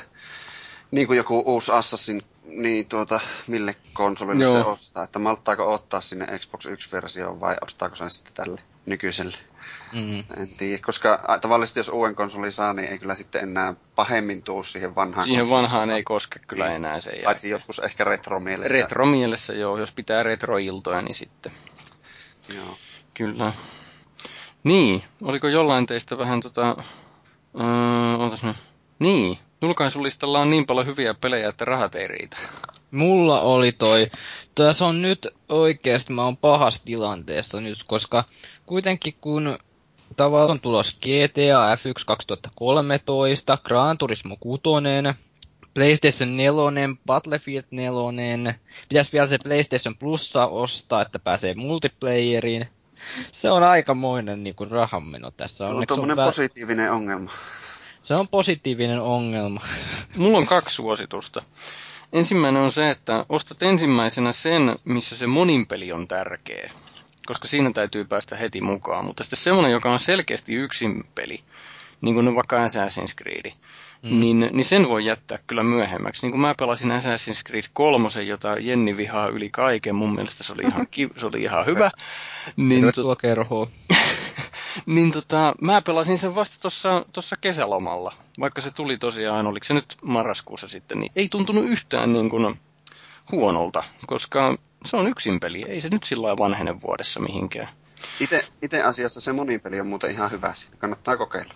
niin kuin joku uusi Assassin, niin tuota, mille konsolille Joo. se ostaa? Että malttaako ottaa sinne Xbox 1-versioon vai ostaako sen sitten tälle nykyiselle? Mm. En tiedä, koska tavallisesti jos uuden konsolin saa, niin ei kyllä sitten enää pahemmin tuu siihen vanhaan Siihen vanhaan ei koske kyllä niin. enää sen Paitsi joskus ehkä retromielessä. Retromielessä joo, jos pitää retroiltoja, niin sitten. Joo. Kyllä. Niin, oliko jollain teistä vähän tota... Öö, nyt. Niin, Julkaisulistalla on niin paljon hyviä pelejä, että rahat ei riitä. Mulla oli toi. Tässä on nyt oikeasti, mä oon pahassa tilanteessa nyt, koska kuitenkin kun tavallaan on tulos GTA F1 2013, Gran Turismo 6, PlayStation 4, Battlefield 4, pitäisi vielä se PlayStation Plussa ostaa, että pääsee multiplayeriin. Se on aikamoinen niin kuin rahanmeno tässä. on tuommoinen positiivinen ongelma. Se on positiivinen ongelma. <laughs> Mulla on kaksi suositusta. Ensimmäinen on se, että ostat ensimmäisenä sen, missä se moninpeli on tärkeä, koska siinä täytyy päästä heti mukaan. Mutta sitten semmoinen, joka on selkeästi yksin peli, niin kuin vaikka Assassin's Creed, mm. niin, niin sen voi jättää kyllä myöhemmäksi. Niin kuin mä pelasin Assassin's Creed 3, jota Jenni vihaa yli kaiken, mun mielestä se oli ihan, <laughs> ki- se oli ihan hyvä. Niin, Tervetuloa tu- kerhoon. <laughs> niin tota, mä pelasin sen vasta tuossa tossa kesälomalla, vaikka se tuli tosiaan, oliko se nyt marraskuussa sitten, niin ei tuntunut yhtään niin kuin huonolta, koska se on yksin peli, ei se nyt sillä vanhene vuodessa mihinkään. Itse, itse asiassa se monipeli on muuten ihan hyvä, kannattaa kokeilla.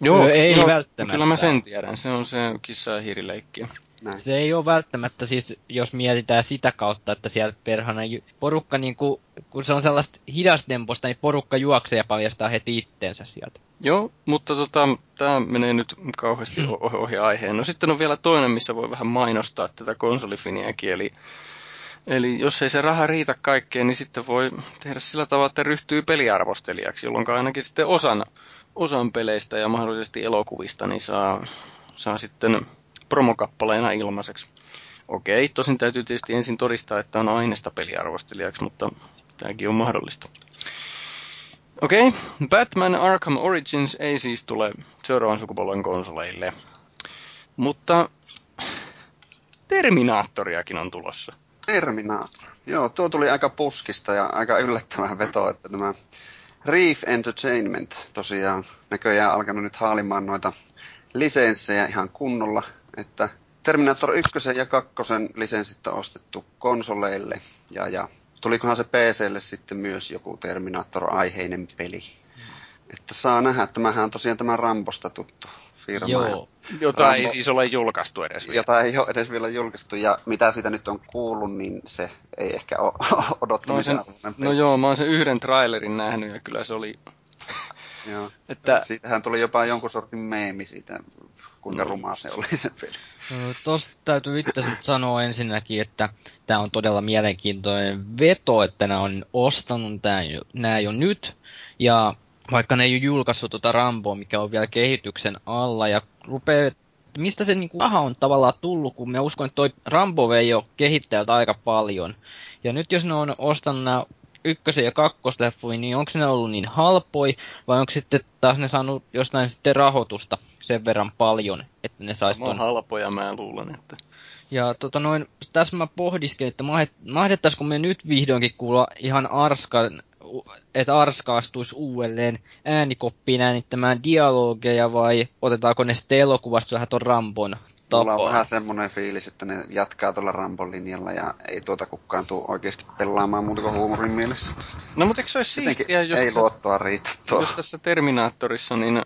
Joo, ei joo, välttämättä. Kyllä mä sen tiedän, se on se kissa- ja hiirileikki. Näin. Se ei ole välttämättä siis, jos mietitään sitä kautta, että siellä perhana porukka niin kuin, kun se on sellaista hidastemposta, niin porukka juoksee ja paljastaa heti itteensä sieltä. Joo, mutta tota, tämä menee nyt kauheasti mm. ohi aiheen. No sitten on vielä toinen, missä voi vähän mainostaa tätä konsolifiniäkin, eli Eli jos ei se raha riitä kaikkeen, niin sitten voi tehdä sillä tavalla, että ryhtyy peliarvostelijaksi, jolloin ainakin sitten osan, osan peleistä ja mahdollisesti elokuvista niin saa, saa sitten promokappaleena ilmaiseksi. Okei, tosin täytyy tietysti ensin todistaa, että on aineesta peliarvostelijaksi, mutta tämäkin on mahdollista. Okei, Batman Arkham Origins ei siis tule seuraavan sukupolven konsoleille. Mutta Terminaattoriakin on tulossa. Terminator. Joo, tuo tuli aika puskista ja aika yllättävän veto, että tämä Reef Entertainment tosiaan näköjään alkanut nyt haalimaan noita lisenssejä ihan kunnolla että Terminator 1 ja 2 lisenssit on ostettu konsoleille ja, ja tulikohan se PClle sitten myös joku Terminator-aiheinen peli. Mm. Että saa nähdä, että tämähän on tosiaan tämä Rambosta tuttu firmaa. Joo. Jota Rambo- ei siis ole julkaistu edes vielä. Jota ei ole edes vielä julkaistu, ja mitä siitä nyt on kuullut, niin se ei ehkä ole <laughs> odottamisen sen, arvoinen no joo, mä oon sen yhden trailerin nähnyt ja kyllä se oli, joo. että Siitähän tuli jopa jonkun sortin meemi siitä, kuinka No. rumaa se oli se peli. Ö, Tosta täytyy itse sanoa ensinnäkin, että tämä on todella mielenkiintoinen veto, että nämä on ostanut tää jo, nyt. Ja vaikka ne ei ole julkaissut tuota Ramboa, mikä on vielä kehityksen alla, ja rupeaa, mistä se niinku raha on tavallaan tullut, kun mä uskon, että toi Rambo vei jo kehittäjältä aika paljon. Ja nyt jos ne on ostanut nämä ykkösen ja kakkosleffoja, niin onko ne ollut niin halpoi, vai onko sitten taas ne saanut jostain sitten rahoitusta sen verran paljon, että ne sais mä oon ton halpoja, mä luulen, että ja tota noin, tässä mä pohdiskelin, että mahdet- mahdettaisiko me nyt vihdoinkin kuulla ihan Arskan, että Arska astuisi uudelleen äänikoppiin äänittämään dialogeja vai otetaanko ne sitten elokuvasta vähän ton Rambon Mulla on tapaa? vähän semmoinen fiilis, että ne jatkaa tuolla Rambon linjalla ja ei tuota kukaan tuu oikeasti pelaamaan muuta kuin huumorin mielessä. No mutta eikö se olisi Jotenkin siistiä, jos, ei tässä, luottoa riitä tuo. jos tässä Terminaattorissa, niin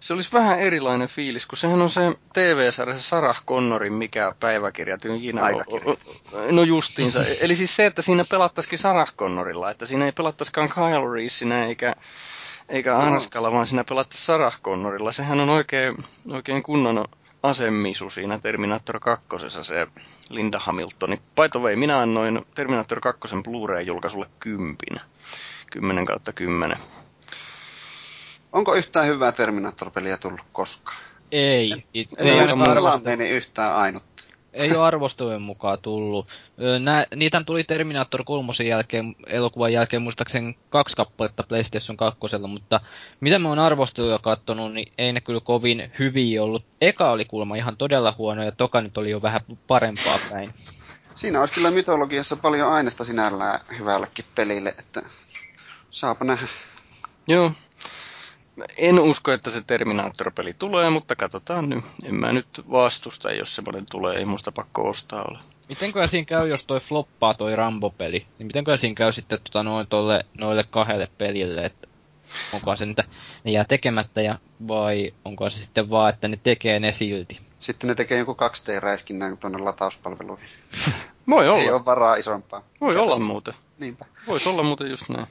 se olisi vähän erilainen fiilis, kun sehän on se TV-sarja, se Sarah Connorin mikä päiväkirja o- o- No justiinsa. Eli siis se, että siinä pelattaisikin Sarah Connorilla, että siinä ei pelattaisikaan Kyle Reesinä eikä, eikä Arskalla, vaan siinä pelattaisiin Sarah Connorilla. Sehän on oikein, oikein kunnon asemisu siinä Terminator 2, se Linda Hamiltoni. By the way, minä annoin Terminator 2 Blu-ray-julkaisulle kympin. 10 kautta 10. Onko yhtään hyvää Terminator-peliä tullut koskaan? Ei, it, Ei ei, ole arvo, Pelanneeni yhtään ainutta. Ei ole arvostelujen mukaan tullut. Ö, Nää, niitä tuli Terminator 3 jälkeen, elokuvan jälkeen muistaakseni kaksi kappaletta PlayStation 2, mutta mitä mä oon arvosteluja kattonut, niin ei ne kyllä kovin hyviä ollut. Eka oli kuulemma ihan todella huono ja toka nyt oli jo vähän parempaa päin. Siinä olisi kyllä mytologiassa paljon aineesta sinällään hyvällekin pelille, että saapa nähdä. Joo. En usko, että se Terminator-peli tulee, mutta katsotaan nyt. En mä nyt vastusta, jos semmoinen tulee. Ei musta pakko ostaa ole. Mitenkö siinä käy, jos toi floppaa toi Rambo-peli? Niin mitenkö siinä käy sitten tota, noin tolle, noille kahdelle pelille, että onko se niitä, ne jää tekemättä ja vai onko se sitten vaan, että ne tekee ne silti? Sitten ne tekee joku 2D-räiskinnän tuonne latauspalveluihin. Voi <laughs> Ei olla. ole varaa isompaa. Voi olla muuten. Niinpä. Voisi olla muuten just näin.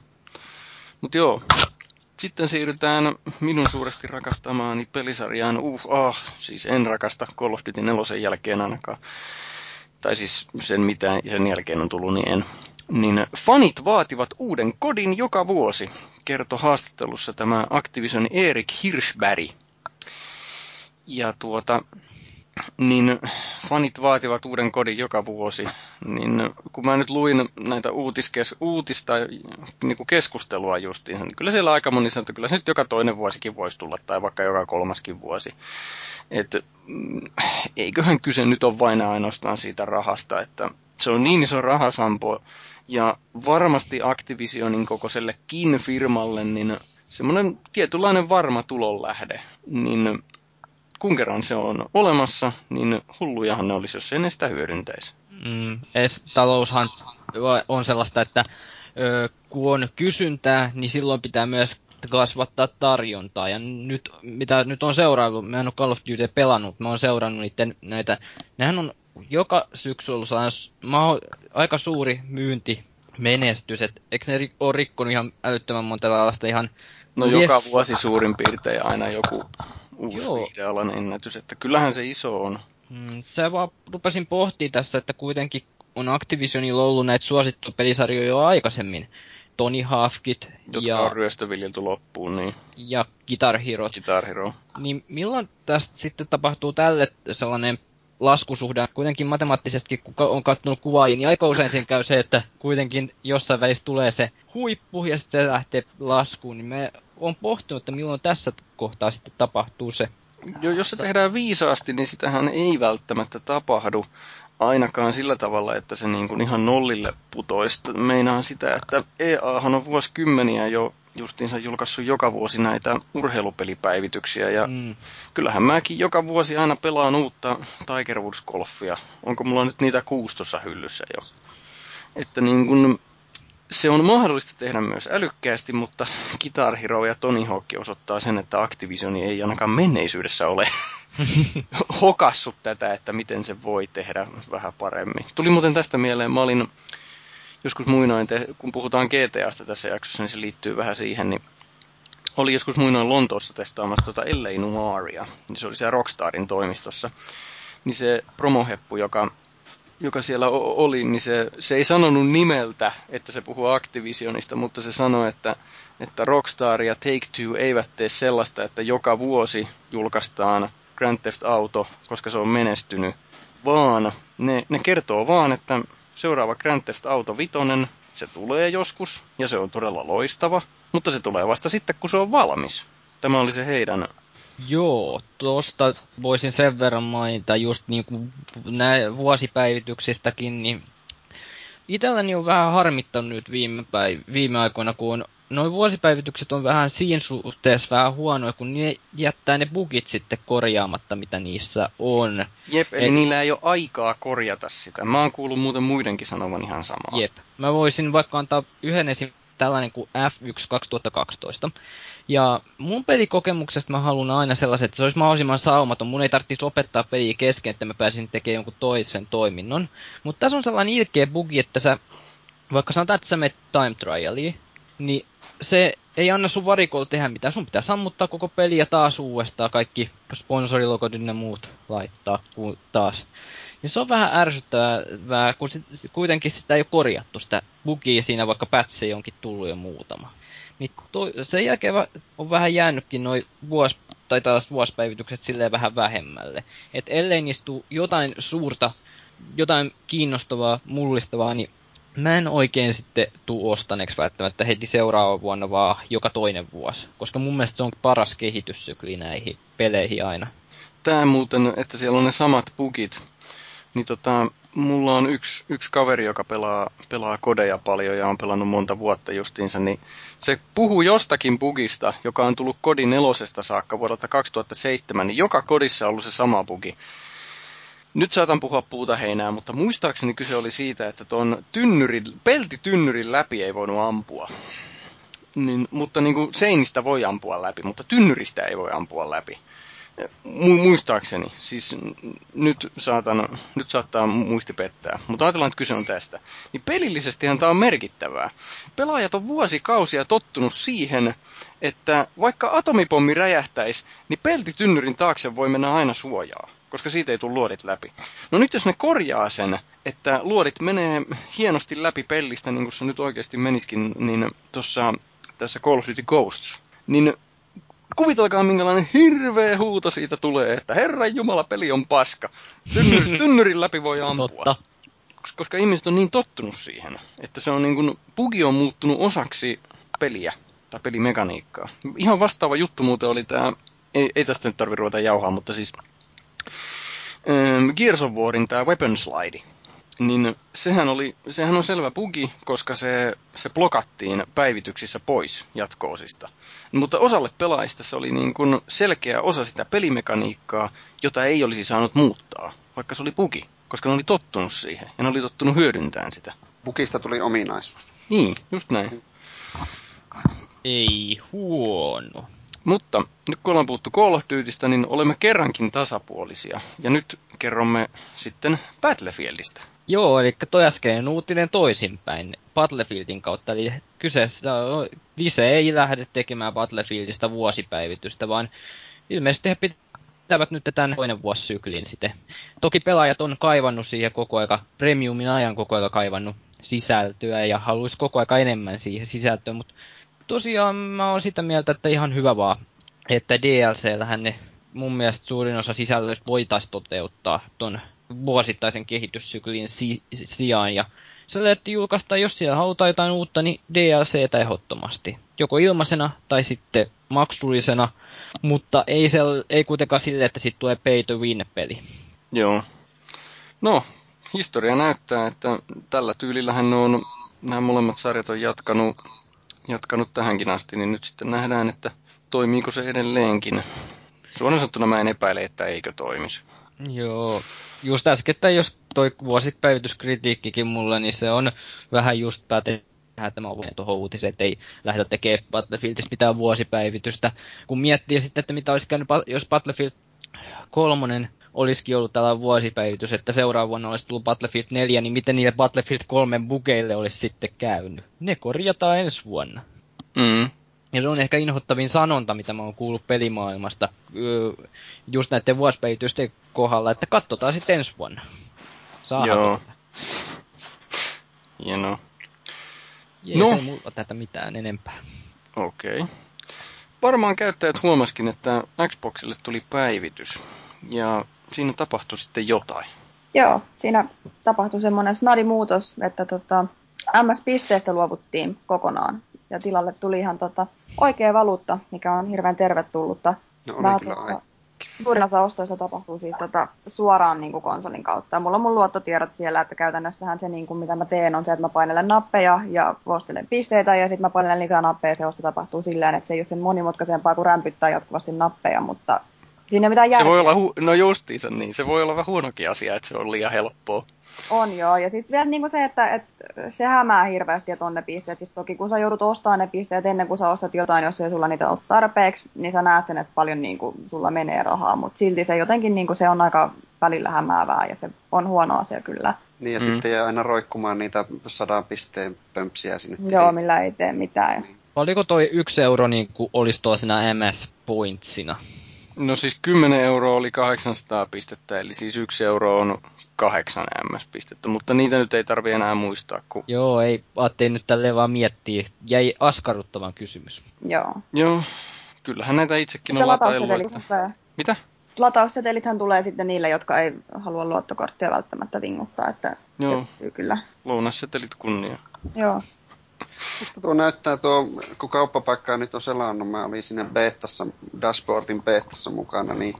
Mutta joo. Sitten siirrytään minun suuresti rakastamaani pelisarjaan. Uh, ah, siis en rakasta Call of Duty 4 jälkeen ainakaan. Tai siis sen mitä sen jälkeen on tullut, niin en. Niin fanit vaativat uuden kodin joka vuosi, kertoi haastattelussa tämä Activision Erik Hirschberg. Ja tuota, niin fanit vaativat uuden kodin joka vuosi, niin kun mä nyt luin näitä uutiskes, uutista niin kuin keskustelua justiin, niin kyllä siellä aika moni sanoi, että kyllä se nyt joka toinen vuosikin voisi tulla, tai vaikka joka kolmaskin vuosi. Että mm, eiköhän kyse nyt ole vain ainoastaan siitä rahasta, että se on niin iso rahasampo, ja varmasti Activisionin kokoisellekin firmalle, niin semmoinen tietynlainen varma tulonlähde, niin kun kerran se on olemassa, niin hullujahan ne olisi, jos ei ne sitä hyödyntäisi. Mm, taloushan on sellaista, että ö, kun on kysyntää, niin silloin pitää myös kasvattaa tarjontaa. Ja nyt, mitä nyt on seuraillut, mä en ole Call of Duty pelannut, mä oon seurannut niiden näitä, nehän on joka syksy ollut aika suuri myyntimenestys, että eikö ne ole rikkonut ihan älyttömän monta tällaista ihan No Jeff- joka vuosi suurin piirtein aina joku uusi Joo. viihdealan ennätys, että kyllähän se iso on. Mm, se vaan rupesin pohtimaan tässä, että kuitenkin on Activisionilla ollut näitä suosittuja pelisarjoja jo aikaisemmin. Tony Hawkit Jotka ja, on ryöstöviljelty loppuun, niin ja Guitar Hero. Guitar Hero. Niin milloin tästä sitten tapahtuu tälle sellainen laskusuhde? Kuitenkin matemaattisesti, kun on katsonut kuvaajia, niin aika usein siinä käy se, että kuitenkin jossain välissä tulee se huippu ja sitten se lähtee laskuun. Niin me on pohtinut, että milloin tässä kohtaa sitten tapahtuu se. Jo, jos se tehdään viisaasti, niin sitähän ei välttämättä tapahdu ainakaan sillä tavalla, että se niin kuin ihan nollille putoisi. Meinaan sitä, että EAhan on vuosikymmeniä jo justiinsa julkaissut joka vuosi näitä urheilupelipäivityksiä ja Mm. kyllähän mäkin joka vuosi aina pelaan uutta Tiger Woods Golfia. Onko mulla nyt niitä kuusi tuossa hyllyssä jo? Että niin kun, se on mahdollista tehdä myös älykkäästi, mutta Guitar Hero ja Tony Hawk osoittaa sen, että Activisioni ei ainakaan menneisyydessä ole <laughs> hokassut tätä, että miten se voi tehdä vähän paremmin. Tuli muuten tästä mieleen, mä olin joskus muinoin, te, kun puhutaan GTAsta tässä jaksossa, niin se liittyy vähän siihen, niin oli joskus muinoin Lontoossa testaamassa tota LA Noiria, niin se oli siellä Rockstarin toimistossa. Niin se promoheppu, joka joka siellä oli, niin se, se ei sanonut nimeltä, että se puhuu Activisionista, mutta se sanoi, että, että Rockstar ja Take-Two eivät tee sellaista, että joka vuosi julkaistaan Grand Theft Auto, koska se on menestynyt, vaan ne, ne kertoo vaan, että seuraava Grand Theft Auto vitonen, se tulee joskus, ja se on todella loistava, mutta se tulee vasta sitten, kun se on valmis. Tämä oli se heidän Joo, tuosta voisin sen verran mainita just niin kuin näin vuosipäivityksistäkin, niin itselläni on vähän harmittanut nyt viime, päiv- viime aikoina, kun on noin vuosipäivitykset on vähän siinä suhteessa vähän huonoja, kun ne jättää ne bugit sitten korjaamatta, mitä niissä on. Jep, eli Et, niillä ei ole aikaa korjata sitä. Mä oon kuullut muuten muidenkin sanovan ihan samaa. Jep. Mä voisin vaikka antaa yhden esim. tällainen kuin F1 2012. Ja mun pelikokemuksesta mä haluan aina sellaiset, että se olisi mahdollisimman saumaton. Mun ei tarvitsisi lopettaa peliä kesken, että mä pääsin tekemään jonkun toisen toiminnon. Mutta tässä on sellainen ilkeä bugi, että sä, vaikka sanotaan, että sä menet time trialiin, niin se ei anna sun varikolla tehdä mitään. Sun pitää sammuttaa koko peli ja taas uudestaan kaikki sponsorilogot ja muut laittaa taas. Ja se on vähän ärsyttävää, kun sit, kuitenkin sitä ei ole korjattu sitä bugia siinä, vaikka pätsejä onkin tullut jo muutama. Niin toi, sen jälkeen on vähän jäänytkin noin vuosi, tai taas vuosipäivitykset silleen vähän vähemmälle. Et ellei niistä jotain suurta, jotain kiinnostavaa, mullistavaa, niin mä en oikein sitten tuu ostaneeksi välttämättä heti seuraava vuonna, vaan joka toinen vuosi. Koska mun mielestä se on paras kehityssykli näihin peleihin aina. Tää muuten, että siellä on ne samat bugit, niin tota, mulla on yksi, yksi kaveri, joka pelaa, pelaa kodeja paljon ja on pelannut monta vuotta justiinsa, niin se puhuu jostakin bugista, joka on tullut kodin nelosesta saakka vuodelta 2007, niin joka kodissa on ollut se sama bugi. Nyt saatan puhua puuta heinää, mutta muistaakseni kyse oli siitä, että tuon tynnyrin, peltitynnyrin läpi ei voinut ampua. Niin, mutta niin kuin seinistä voi ampua läpi, mutta tynnyristä ei voi ampua läpi muistaakseni, siis nyt, saatan, nyt saattaa muisti pettää, mutta ajatellaan, että kyse on tästä. Niin pelillisestihan tämä on merkittävää. Pelaajat on vuosikausia tottunut siihen, että vaikka atomipommi räjähtäisi, niin peltitynnyrin taakse voi mennä aina suojaa, koska siitä ei tule luodit läpi. No nyt jos ne korjaa sen, että luodit menee hienosti läpi pellistä, niin kuin se nyt oikeasti meniskin, niin tuossa tässä Call of Duty Ghosts, niin kuvitelkaa minkälainen hirveä huuto siitä tulee, että Herran Jumala peli on paska. Tynnyri, <laughs> tynnyrin läpi voi ampua. Totta. Koska ihmiset on niin tottunut siihen, että se on niin kuin, bugi on muuttunut osaksi peliä tai pelimekaniikkaa. Ihan vastaava juttu muuten oli tämä, ei, ei tästä nyt tarvi ruveta jauhaa, mutta siis ähm, Gears of Warin tämä Weapon Slide niin sehän, oli, sehän on selvä bugi, koska se, se blokattiin päivityksissä pois jatkoosista. Mutta osalle pelaajista se oli niin kuin selkeä osa sitä pelimekaniikkaa, jota ei olisi saanut muuttaa, vaikka se oli bugi, koska ne oli tottunut siihen ja ne oli tottunut hyödyntämään sitä. Bugista tuli ominaisuus. Niin, just näin. Ei huono. Mutta nyt kun ollaan puhuttu Call of Dutystä, niin olemme kerrankin tasapuolisia. Ja nyt kerromme sitten Battlefieldistä. Joo, eli toi äskeinen uutinen toisinpäin Battlefieldin kautta. Eli kyseessä Lise ei lähde tekemään Battlefieldista vuosipäivitystä, vaan ilmeisesti he pitävät nyt tämän toinen vuosisyklin sitten. Toki pelaajat on kaivannut siihen koko aika, premiumin ajan koko aika kaivannut sisältöä ja haluaisi koko aika enemmän siihen sisältöä, mutta tosiaan mä oon sitä mieltä, että ihan hyvä vaan, että DLCllähän ne mun mielestä suurin osa sisällöistä voitaisiin toteuttaa ton vuosittaisen kehityssyklin si- sijaan. Ja se lehti julkaista, jos siellä halutaan jotain uutta, niin DLC ehdottomasti. Joko ilmaisena tai sitten maksullisena, mutta ei, se, ei kuitenkaan sille, että sitten tulee pay to win peli. Joo. No, historia näyttää, että tällä tyylillähän ne on, nämä molemmat sarjat on jatkanut, jatkanut tähänkin asti, niin nyt sitten nähdään, että toimiiko se edelleenkin. Suoraan sanottuna mä en epäile, että eikö toimisi. Joo, just äsken, jos toi vuosipäivityskritiikkikin mulle, niin se on vähän just päte tehdä tämä tuohon uutiseen, että ei lähdetä tekemään Battlefieldistä mitään vuosipäivitystä. Kun miettii sitten, että mitä olisi käynyt, jos Battlefield kolmonen olisikin ollut tällainen vuosipäivitys, että seuraava vuonna olisi tullut Battlefield 4, niin miten niille Battlefield 3 bugeille olisi sitten käynyt? Ne korjataan ensi vuonna. Mm. Ja se on ehkä inhottavin sanonta, mitä mä oon kuullut pelimaailmasta, just näiden vuosipäivitysten kohdalla, että katsotaan sitten ensi vuonna. Saa Joo. Hienoa. No. ei mulla tätä mitään enempää. Okei. Okay. Varmaan käyttäjät huomaskin, että Xboxille tuli päivitys. Ja siinä tapahtui sitten jotain. Joo, siinä tapahtui semmoinen snadi muutos, että tota, MS-pisteestä luovuttiin kokonaan. Ja tilalle tuli ihan tota, oikea valuutta, mikä on hirveän tervetullutta. No oli kyllä tota, Suurin osa ostoista tapahtuu siis tota, suoraan niin kuin konsolin kautta. Ja mulla on mun luottotiedot siellä, että käytännössähän se, niin kuin, mitä mä teen, on se, että mä painelen nappeja ja ostelen pisteitä, ja sitten mä painelen lisää nappeja, ja se osto tapahtuu silleen, että se ei ole sen monimutkaisempaa kuin rämpyttää jatkuvasti nappeja, mutta Siinä ei mitään Se voi olla, hu- no justiinsa niin, se voi olla vähän huonokin asia, että se on liian helppoa. On joo, ja sitten vielä niin se, että, että se hämää hirveästi, että on ne pisteet. Siis toki kun sä joudut ostamaan ne pisteet ennen kuin sä ostat jotain, jos ei sulla niitä ole tarpeeksi, niin sä näet sen, että paljon niin kuin, sulla menee rahaa, mutta silti se jotenkin niin kuin, se on aika välillä hämäävää ja se on huono asia kyllä. Niin ja mm. sitten jää aina roikkumaan niitä sadan pisteen pömpsiä sinne. Joo, millä ei tee mitään. Niin. Oliko toi yksi euro niin kuin olisi tuossa MS Pointsina? No siis 10 euroa oli 800 pistettä, eli siis 1 euro on 8 MS-pistettä, mutta niitä nyt ei tarvi enää muistaa. Kun... Joo, ei, ajattelin nyt tälleen vaan miettiä. Jäi askarruttavan kysymys. Joo. Joo, kyllähän näitä itsekin on lataillut. Että... Mitä? Lataussetelithän tulee sitten niille, jotka ei halua luottokorttia välttämättä vinguttaa, että Joo. kyllä. Lounassetelit kunnia. Joo. Musta tuo näyttää tuo, kun kauppapaikkaa nyt on selannut, mä olin sinne beettassa, dashboardin beettassa mukana, niin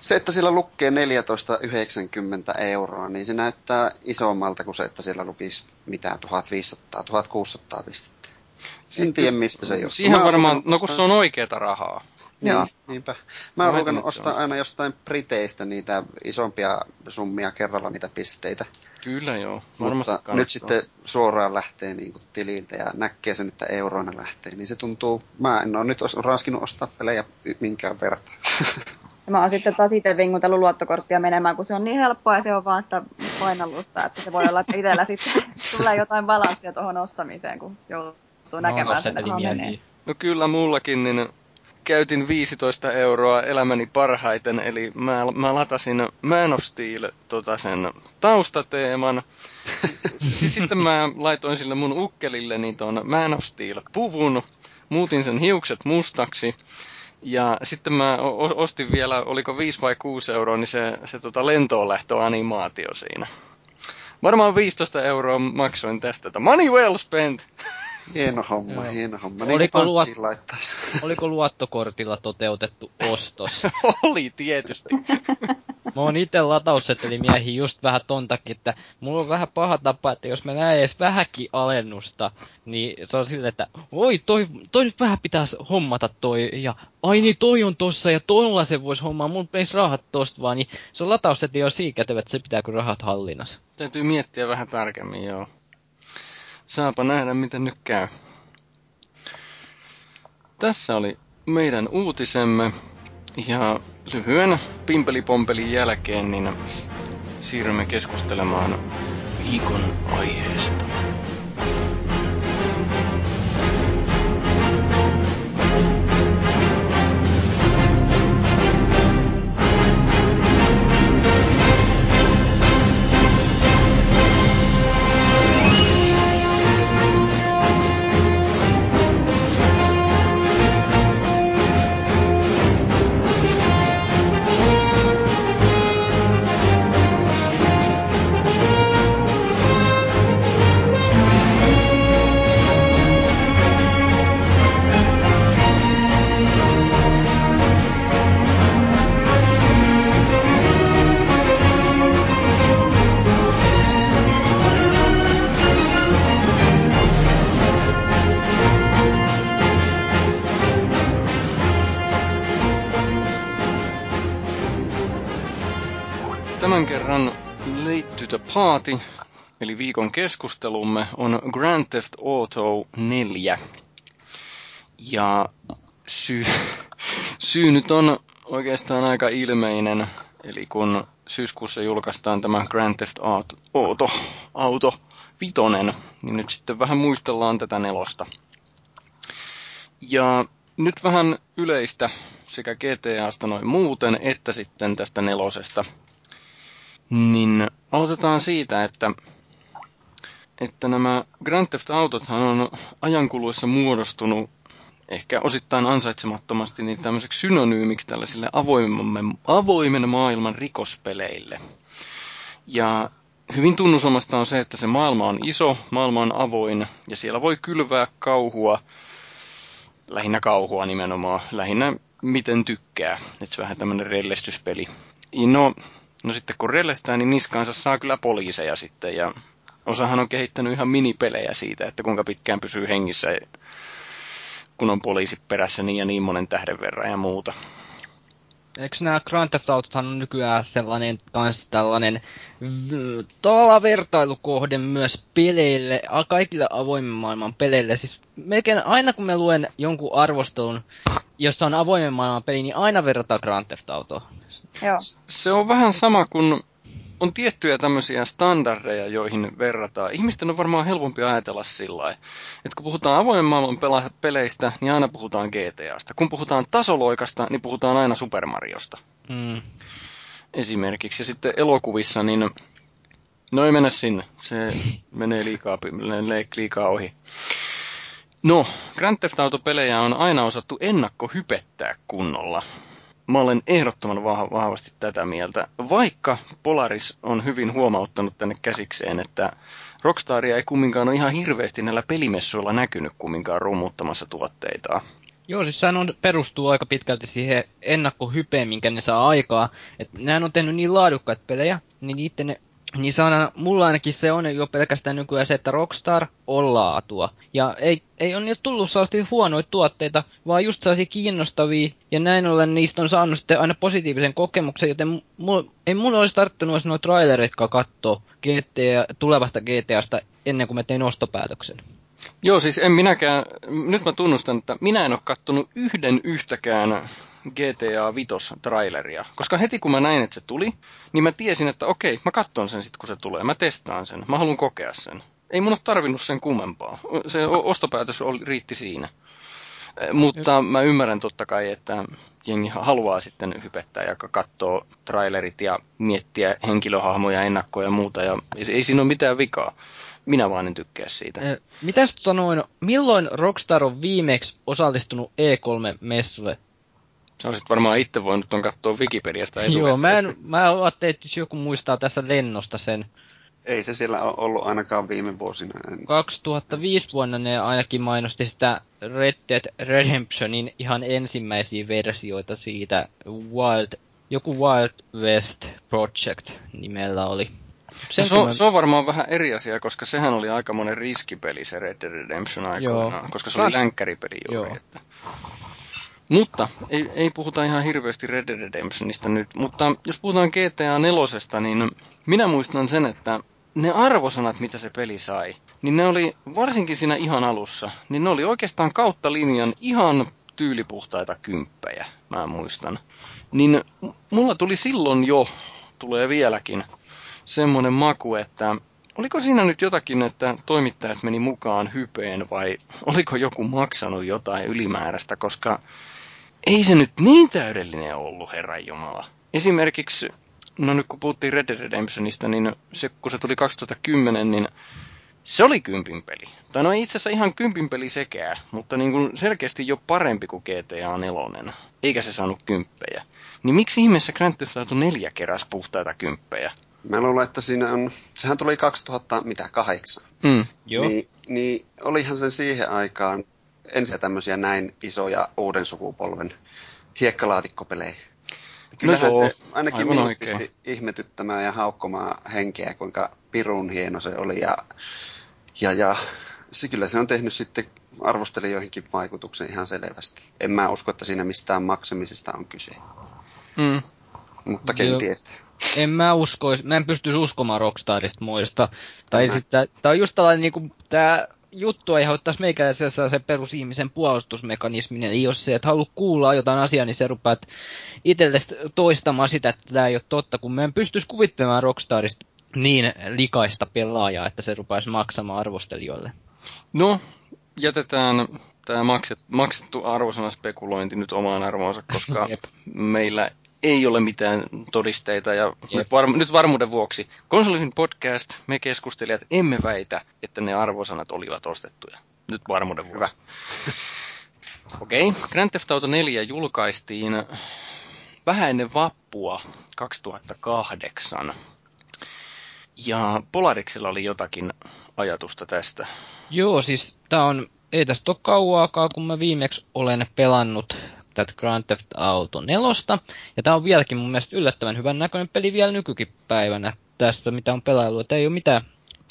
se, että siellä lukee 14,90 euroa, niin se näyttää isommalta kuin se, että siellä lukisi mitään 1500, 1600 pistettä. En tiedä, mistä se johtuu. Siihen varmaan, no kun se on oikeeta rahaa. Niin, Joo. niinpä. Mä oon ostaa aina jostain Briteistä niitä isompia summia kerralla niitä pisteitä. Kyllä joo, varmasti Mutta kannattaa. nyt sitten suoraan lähtee niin kuin tililtä ja näkee sen, että euroina lähtee, niin se tuntuu, mä en ole nyt raskinut ostaa pelejä minkään verran. Ja mä oon sitten taas itse vingutellut luottokorttia menemään, kun se on niin helppoa ja se on vaan sitä painallusta, että se voi olla, että itsellä sitten <laughs> tulee jotain balanssia tuohon ostamiseen, kun joutuu näkemään no, sen, menee. No kyllä mullakin, niin käytin 15 euroa elämäni parhaiten, eli mä, mä latasin Man of Steel tota sen taustateeman. siis sitten mä laitoin sille mun ukkelille niin ton Man of Steel puvun, muutin sen hiukset mustaksi. Ja sitten mä ostin vielä, oliko 5 vai 6 euroa, niin se, se tota lentoon animaatio siinä. Varmaan 15 euroa maksoin tästä. Money well spent! Hieno homma, Joo. hieno homma. Niin oliko, luot... <laughs> oliko luottokortilla toteutettu ostos? <laughs> Oli tietysti. <laughs> Mä oon itse lataussetelimiehi just vähän ton takia, että mulla on vähän paha tapa, että jos mä näen edes vähäkin alennusta, niin se on silleen, että oi, toi, toi nyt vähän pitäisi hommata toi, ja ai niin toi on tossa, ja toilla se voisi hommaa, mun peis rahat tosta vaan, niin se on latausseteli jo siinä kätevä, että se pitää kun rahat hallinnassa. Täytyy miettiä vähän tarkemmin, joo. Saapa nähdä, miten nyt käy. Tässä oli meidän uutisemme. Ja lyhyen pimpelipompelin jälkeen niin siirrymme keskustelemaan viikon aiheesta. Party eli viikon keskustelumme on Grand Theft Auto 4. Ja syy, syy nyt on oikeastaan aika ilmeinen, eli kun syyskuussa julkaistaan tämä Grand Theft Auto, Auto, Auto vitonen, niin nyt sitten vähän muistellaan tätä nelosta. Ja nyt vähän yleistä sekä GTAsta noin muuten, että sitten tästä nelosesta. Niin aloitetaan siitä, että, että nämä Grand Theft Autothan on ajankuluessa muodostunut ehkä osittain ansaitsemattomasti niin tämmöiseksi synonyymiksi tällaisille avoimen, maailman rikospeleille. Ja hyvin tunnusomasta on se, että se maailma on iso, maailma on avoin ja siellä voi kylvää kauhua, lähinnä kauhua nimenomaan, lähinnä miten tykkää. Että se vähän tämmöinen rellestyspeli. No, no sitten kun rellestää, niin niskaansa saa kyllä poliiseja sitten ja osahan on kehittänyt ihan minipelejä siitä, että kuinka pitkään pysyy hengissä kun on poliisi perässä niin ja niin monen tähden verran ja muuta. Eikö nämä Grand Theft Autothan on nykyään sellainen kans tällainen tavallaan vertailukohde myös peleille, kaikille avoimen maailman peleille. Siis melkein aina kun me luen jonkun arvostelun, jossa on avoimen maailman peli, niin aina verrataan Grand Theft Autoa. Joo. Se on vähän sama kuin on tiettyjä tämmöisiä standardeja, joihin verrataan. Ihmisten on varmaan helpompi ajatella sillä että kun puhutaan avoimen maailman pela- peleistä, niin aina puhutaan GTAsta. Kun puhutaan tasoloikasta, niin puhutaan aina Super Mariosta. Mm. Esimerkiksi. Ja sitten elokuvissa, niin no ei mennä sinne. Se menee liikaa, liikaa ohi. No, Grand Theft Auto-pelejä on aina osattu ennakkohypettää kunnolla mä olen ehdottoman vahvasti tätä mieltä, vaikka Polaris on hyvin huomauttanut tänne käsikseen, että Rockstaria ei kumminkaan ole ihan hirveästi näillä pelimessuilla näkynyt kumminkaan rummuttamassa tuotteitaan. Joo, siis sehän on, perustuu aika pitkälti siihen ennakkohypeen, minkä ne saa aikaa. että nehän on tehnyt niin laadukkaita pelejä, niin niiden niin saana, mulla ainakin se on jo pelkästään nykyään se, että Rockstar on laatua. Ja ei, ei ole niitä tullut sellaisia huonoja tuotteita, vaan just sellaisia kiinnostavia. Ja näin ollen niistä on saanut sitten aina positiivisen kokemuksen, joten mulla, ei mulla olisi tarttunut noita trailereita katsoa GTA, tulevasta GTAsta ennen kuin mä tein ostopäätöksen. Joo, siis en minäkään, nyt mä tunnustan, että minä en ole kattonut yhden yhtäkään GTA Vitos traileria. Koska heti kun mä näin, että se tuli, niin mä tiesin, että okei, mä katson sen sitten kun se tulee. Mä testaan sen. Mä haluan kokea sen. Ei mun ole tarvinnut sen kummempaa. Se ostopäätös oli, riitti siinä. Eh, mutta mä ymmärrän totta kai, että jengi haluaa sitten hypettää ja katsoo trailerit ja miettiä henkilöhahmoja, ennakkoja ja muuta. Ja ei siinä ole mitään vikaa. Minä vaan en tykkää siitä. Eh, mitäs tota noin, milloin Rockstar on viimeksi osallistunut E3-messulle? Sä olisit varmaan itse voinut ton katsoa Wikipediasta etukäteen. Joo, mä, en, mä ajattelin, että jos joku muistaa tässä lennosta sen. Ei se siellä ole ollut ainakaan viime vuosina. 2005 vuonna ne ainakin mainosti sitä Red Dead Redemptionin ihan ensimmäisiä versioita siitä Wild, joku Wild West Project nimellä oli. Sen no, se, on, mä... se on varmaan vähän eri asia, koska sehän oli aika monen riskipeli se Red Dead Redemption aikoinaan, Joo. koska se oli länkkäripeli juuri. Joo. Että... Mutta ei, ei puhuta ihan hirveästi Red Dead Redemptionista nyt, mutta jos puhutaan GTA 4, niin minä muistan sen, että ne arvosanat, mitä se peli sai, niin ne oli varsinkin siinä ihan alussa, niin ne oli oikeastaan kautta linjan ihan tyylipuhtaita kymppejä, mä muistan. Niin mulla tuli silloin jo, tulee vieläkin, semmoinen maku, että oliko siinä nyt jotakin, että toimittajat meni mukaan hypeen vai oliko joku maksanut jotain ylimääräistä, koska ei se nyt niin täydellinen ollut, herran Jumala. Esimerkiksi, no nyt kun puhuttiin Red Dead Redemptionista, niin se, kun se tuli 2010, niin se oli kympin peli. Tai no itse asiassa ihan kympin peli sekään, mutta niin kuin selkeästi jo parempi kuin GTA 4. Eikä se saanut kymppejä. Niin miksi ihmeessä Grand Theft Auto 4 keräs puhtaita kymppejä? Mä luulen, että siinä on, sehän tuli 2008. Mm. Joo. Niin, niin olihan sen siihen aikaan ensin tämmöisiä näin isoja uuden sukupolven hiekkalaatikkopelejä. Kyllähän no joo, se ainakin minut pisti ihmetyttämään ja haukkomaan henkeä, kuinka pirun hieno se oli. Ja, ja, ja se kyllä se on tehnyt sitten arvostelijoihinkin vaikutuksen ihan selvästi. En mä usko, että siinä mistään maksamisesta on kyse. Mm. Mutta ken tietää. En mä uskois, mä en pystyisi uskomaan Rockstarista muista. Tai sitten, tää on just tällainen niinku, tää juttu aiheuttaisi meikäläisessä se perusihmisen puolustusmekanismin, eli jos se et halua kuulla jotain asiaa, niin se rupeat itsellesi toistamaan sitä, että tämä ei ole totta, kun mä en pystyisi kuvittelemaan Rockstarista niin likaista pelaajaa, että se rupeaisi maksamaan arvostelijoille. No, jätetään tämä makset, maksettu arvosana spekulointi nyt omaan arvoonsa, koska <laughs> meillä ei ole mitään todisteita ja nyt, var, nyt varmuuden vuoksi. Konsolihin podcast, me keskustelijat emme väitä, että ne arvosanat olivat ostettuja. Nyt varmuuden vuoksi. Hyvä. <laughs> Okei, okay. Grand Theft Auto 4 julkaistiin vähän ennen vappua 2008. Ja Polarixilla oli jotakin ajatusta tästä. Joo, siis tää on, ei tästä ole kauaakaan, kun mä viimeksi olen pelannut tätä Grand Theft Auto 4. Ja tää on vieläkin mun mielestä yllättävän hyvän näköinen peli vielä nykykin päivänä tästä, mitä on pelailu. Että ei ole mitään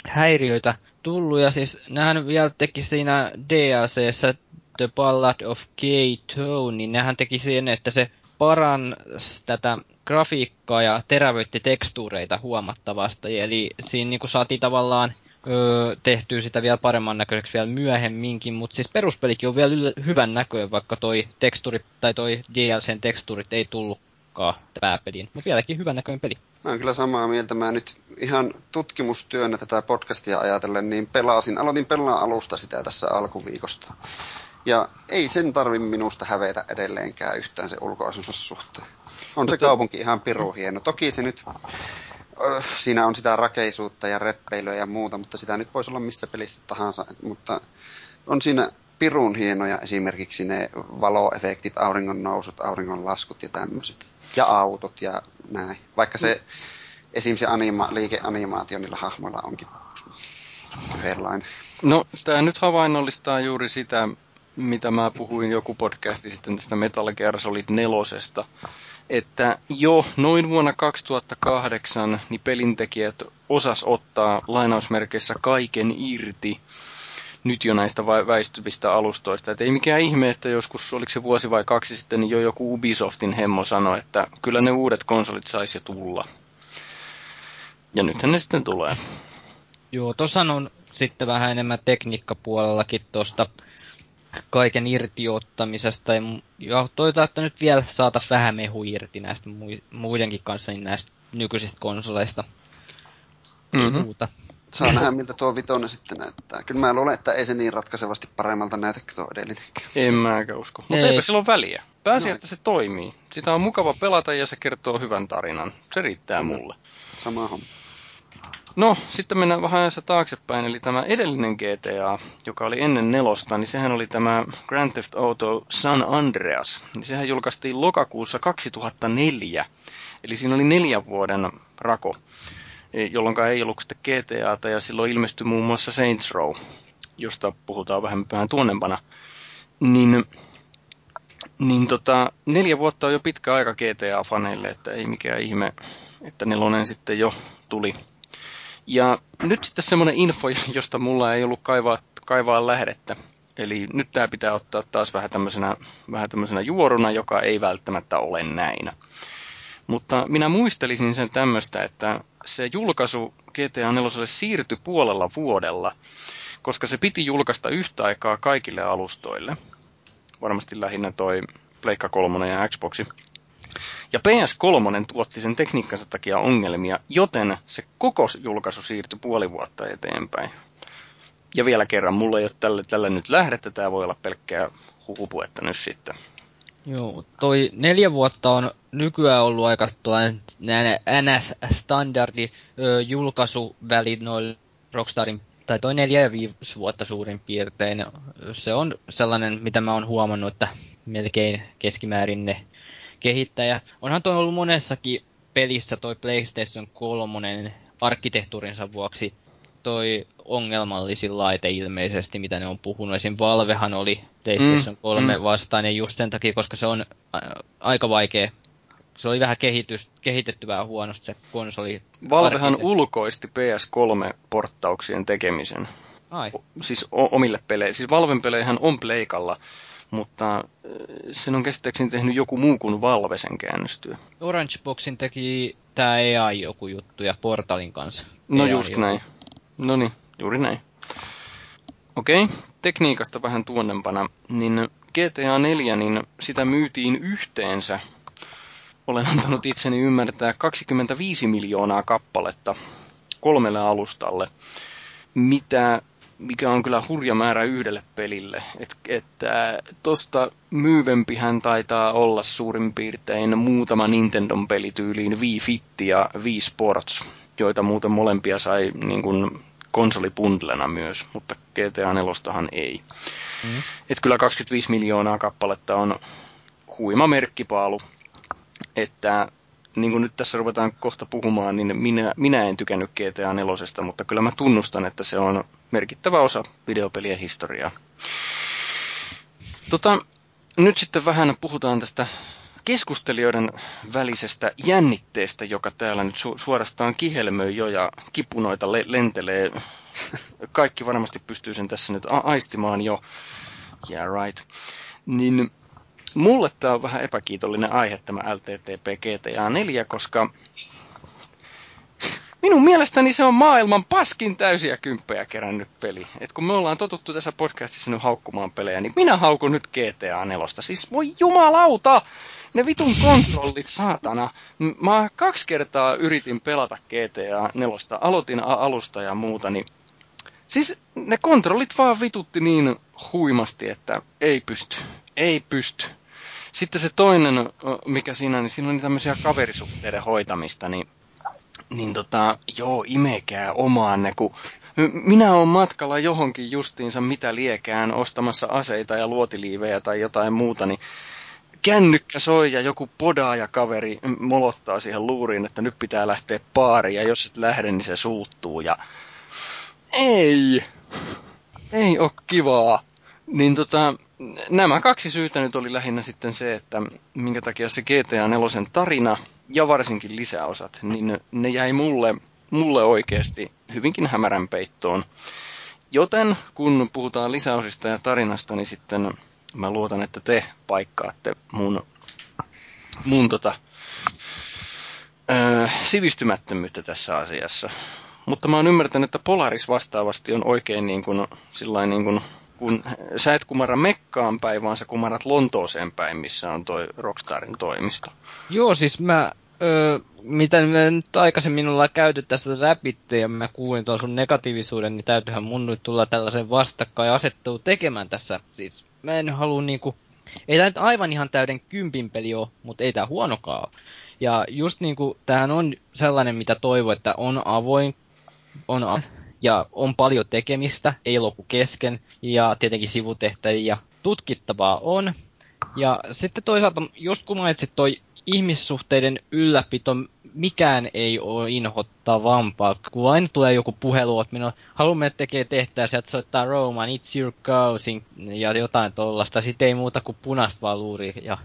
häiriöitä tullut. Ja siis nähän vielä teki siinä DLCssä The Ballad of Gay Tone, niin nehän teki siihen, että se paransi tätä grafiikkaa ja terävöitti tekstuureita huomattavasti. Eli siinä niinku saatiin tavallaan öö, tehtyä sitä vielä paremman näköiseksi vielä myöhemminkin, mutta siis peruspelikin on vielä yl- hyvän näköinen, vaikka toi teksturi, tai toi DLCn teksturit ei tullutkaan pääpeliin. Mutta vieläkin hyvän näköinen peli. Mä oon kyllä samaa mieltä. Mä nyt ihan tutkimustyönä tätä podcastia ajatellen, niin pelasin, aloitin pelaa alusta sitä tässä alkuviikosta. Ja ei sen tarvi minusta hävetä edelleenkään yhtään se ulkoasunsa suhteen. On se Mutta- kaupunki ihan piru hieno. Toki se nyt, siinä on sitä rakeisuutta ja reppeilyä ja muuta, mutta sitä nyt voisi olla missä pelissä tahansa. Mutta on siinä pirun hienoja esimerkiksi ne valoefektit, auringon nousut, auringon laskut ja tämmöiset. Ja autot ja näin. Vaikka se esim. se anima, liikeanimaatio niillä hahmoilla onkin yhdenlainen. No, tämä nyt havainnollistaa juuri sitä, mitä mä puhuin joku podcasti sitten tästä Metal Gear Solid 4. Että jo noin vuonna 2008 niin pelintekijät osas ottaa lainausmerkeissä kaiken irti nyt jo näistä väistyvistä alustoista. Et ei mikään ihme, että joskus, oliko se vuosi vai kaksi sitten, niin jo joku Ubisoftin hemmo sanoi, että kyllä ne uudet konsolit saisi jo tulla. Ja nythän ne sitten tulee. Joo, tossa on sitten vähän enemmän tekniikkapuolellakin tosta kaiken irtiottamisesta. Ja, toivotaan, että nyt vielä saatais vähän mehu irti näistä mui- muidenkin kanssa niin näistä nykyisistä konsoleista. Mhm. Muuta. Saa nähdä, miltä tuo vitonen sitten näyttää. Kyllä mä luulen, että ei se niin ratkaisevasti paremmalta näytä kuin tuo edellinenkään. En mäkään usko. Mutta Ei. eipä sillä ole väliä. Pääsi, No. että se toimii. Sitä on mukava pelata ja se kertoo hyvän tarinan. Se riittää Kyllä. mulle. Sama homma. No, sitten mennään vähän ajassa taaksepäin, eli tämä edellinen GTA, joka oli ennen nelosta, niin sehän oli tämä Grand Theft Auto San Andreas. Niin sehän julkaistiin lokakuussa 2004, eli siinä oli neljän vuoden rako, e, jolloin ei ollut sitten GTAta, ja silloin ilmestyi muun muassa Saints Row, josta puhutaan vähän, vähän tuonnempana. Niin, niin tota, neljä vuotta on jo pitkä aika GTA-faneille, että ei mikään ihme, että nelonen sitten jo tuli. Ja nyt sitten semmoinen info, josta mulla ei ollut kaivaa, kaivaa lähdettä. Eli nyt tämä pitää ottaa taas vähän tämmöisenä, vähän tämmöisenä juoruna, joka ei välttämättä ole näin. Mutta minä muistelisin sen tämmöistä, että se julkaisu GTA 4 siirtyi puolella vuodella, koska se piti julkaista yhtä aikaa kaikille alustoille. Varmasti lähinnä toi Pleikka 3 ja Xboxi. Ja PS3 tuotti sen tekniikkansa takia ongelmia, joten se koko julkaisu siirtyi puoli vuotta eteenpäin. Ja vielä kerran, mulla ei ole tälle, tälle nyt lähdettä, tämä voi olla pelkkää huhupuetta nyt sitten. Joo, toi neljä vuotta on nykyään ollut aika tuollainen NS-standardi julkaisuväli noille Rockstarin, tai toi neljä ja viisi vuotta suurin piirtein. Se on sellainen, mitä mä oon huomannut, että melkein keskimäärin ne kehittäjä. Onhan toi ollut monessakin pelissä toi PlayStation 3 arkkitehtuurinsa vuoksi toi ongelmallisin laite ilmeisesti, mitä ne on puhunut. Esim. Valvehan oli PlayStation 3 mm. vastainen just sen takia, koska se on aika vaikea. Se oli vähän kehitys, kehitetty vähän huonosti se konsoli. Valvehan ulkoisti PS3-porttauksien tekemisen. Ai, O- Siis o- omille peleille. Siis Valven peleihän on pleikalla, mutta sen on käsittääkseni tehnyt joku muu kuin Valve sen käännöstyö. Orange Boxin teki tämä AI joku juttu ja Portalin kanssa. No AI just joku. näin. No niin, juuri näin. Okei, tekniikasta vähän tuonnempana, niin GTA 4, niin sitä myytiin yhteensä, olen antanut itseni ymmärtää, 25 miljoonaa kappaletta kolmelle alustalle, mitä, mikä on kyllä hurja määrä yhdelle pelille. Et, että tosta myyvempihän taitaa olla suurin piirtein muutama Nintendon peli tyyliin Wii Fit ja Wii Sports, joita muuten molempia sai niin kuin konsolipundlena myös, mutta GTA 4 ei. Mm. Et kyllä 25 miljoonaa kappaletta on huima merkkipaalu, että niin kuin nyt tässä ruvetaan kohta puhumaan, niin minä, minä en tykännyt GTA 4, mutta kyllä mä tunnustan, että se on merkittävä osa videopelien historiaa. Tota, nyt sitten vähän puhutaan tästä keskustelijoiden välisestä jännitteestä, joka täällä nyt su- suorastaan kihelmöi jo ja kipunoita le- lentelee. Kaikki varmasti pystyy sen tässä nyt a- aistimaan jo. Yeah, right. Niin mulle tämä on vähän epäkiitollinen aihe tämä LTTP GTA 4, koska minun mielestäni se on maailman paskin täysiä kymppejä kerännyt peli. Et kun me ollaan totuttu tässä podcastissa nyt haukkumaan pelejä, niin minä haukun nyt GTA 4. Siis voi jumalauta! Ne vitun kontrollit, saatana. Mä kaksi kertaa yritin pelata GTA 4. Aloitin alusta ja muuta, niin Siis ne kontrollit vaan vitutti niin huimasti, että ei pysty. Ei pysty. Sitten se toinen, mikä siinä niin siinä on tämmöisiä kaverisuhteiden hoitamista, niin, niin tota, joo, imekää omaanne, kun minä olen matkalla johonkin justiinsa mitä liekään ostamassa aseita ja luotiliivejä tai jotain muuta, niin kännykkä soi ja joku podaaja kaveri molottaa siihen luuriin, että nyt pitää lähteä baariin ja jos et lähde, niin se suuttuu ja ei, ei ole kivaa. Niin tota, nämä kaksi syytä nyt oli lähinnä sitten se, että minkä takia se GTA 4 tarina ja varsinkin lisäosat, niin ne jäi mulle, mulle oikeasti hyvinkin hämärän peittoon. Joten kun puhutaan lisäosista ja tarinasta, niin sitten mä luotan, että te paikkaatte mun, mun tota, öö, sivistymättömyyttä tässä asiassa. Mutta mä oon ymmärtänyt, että Polaris vastaavasti on oikein niin kuin, sillain niin kuin, kun sä et kumara Mekkaan päin, vaan sä kumarat Lontooseen päin, missä on toi Rockstarin toimisto. Joo, siis mä, öö, mitä me nyt aikaisemmin ollaan käyty tässä läpitte ja mä kuulin tuon sun negatiivisuuden, niin täytyyhän mun nyt tulla tällaisen vastakkainasettelun tekemään tässä. Siis mä en halua niinku, ei tää nyt aivan ihan täyden kympin peli ole, mutta ei tää huonokaan. Ja just niinku, tämähän on sellainen, mitä toivoo, että on avoin, on a- ja on paljon tekemistä, ei lopu kesken, ja tietenkin sivutehtäviä tutkittavaa on. Ja sitten toisaalta, just kun mainitsit toi ihmissuhteiden ylläpito, mikään ei ole inhottavampaa, kun aina tulee joku puhelu, että minä haluamme tekee tehtävää, sieltä soittaa Roman, it's your cousin, ja jotain tollasta, sitten ei muuta kuin punaista vaan luuri, ja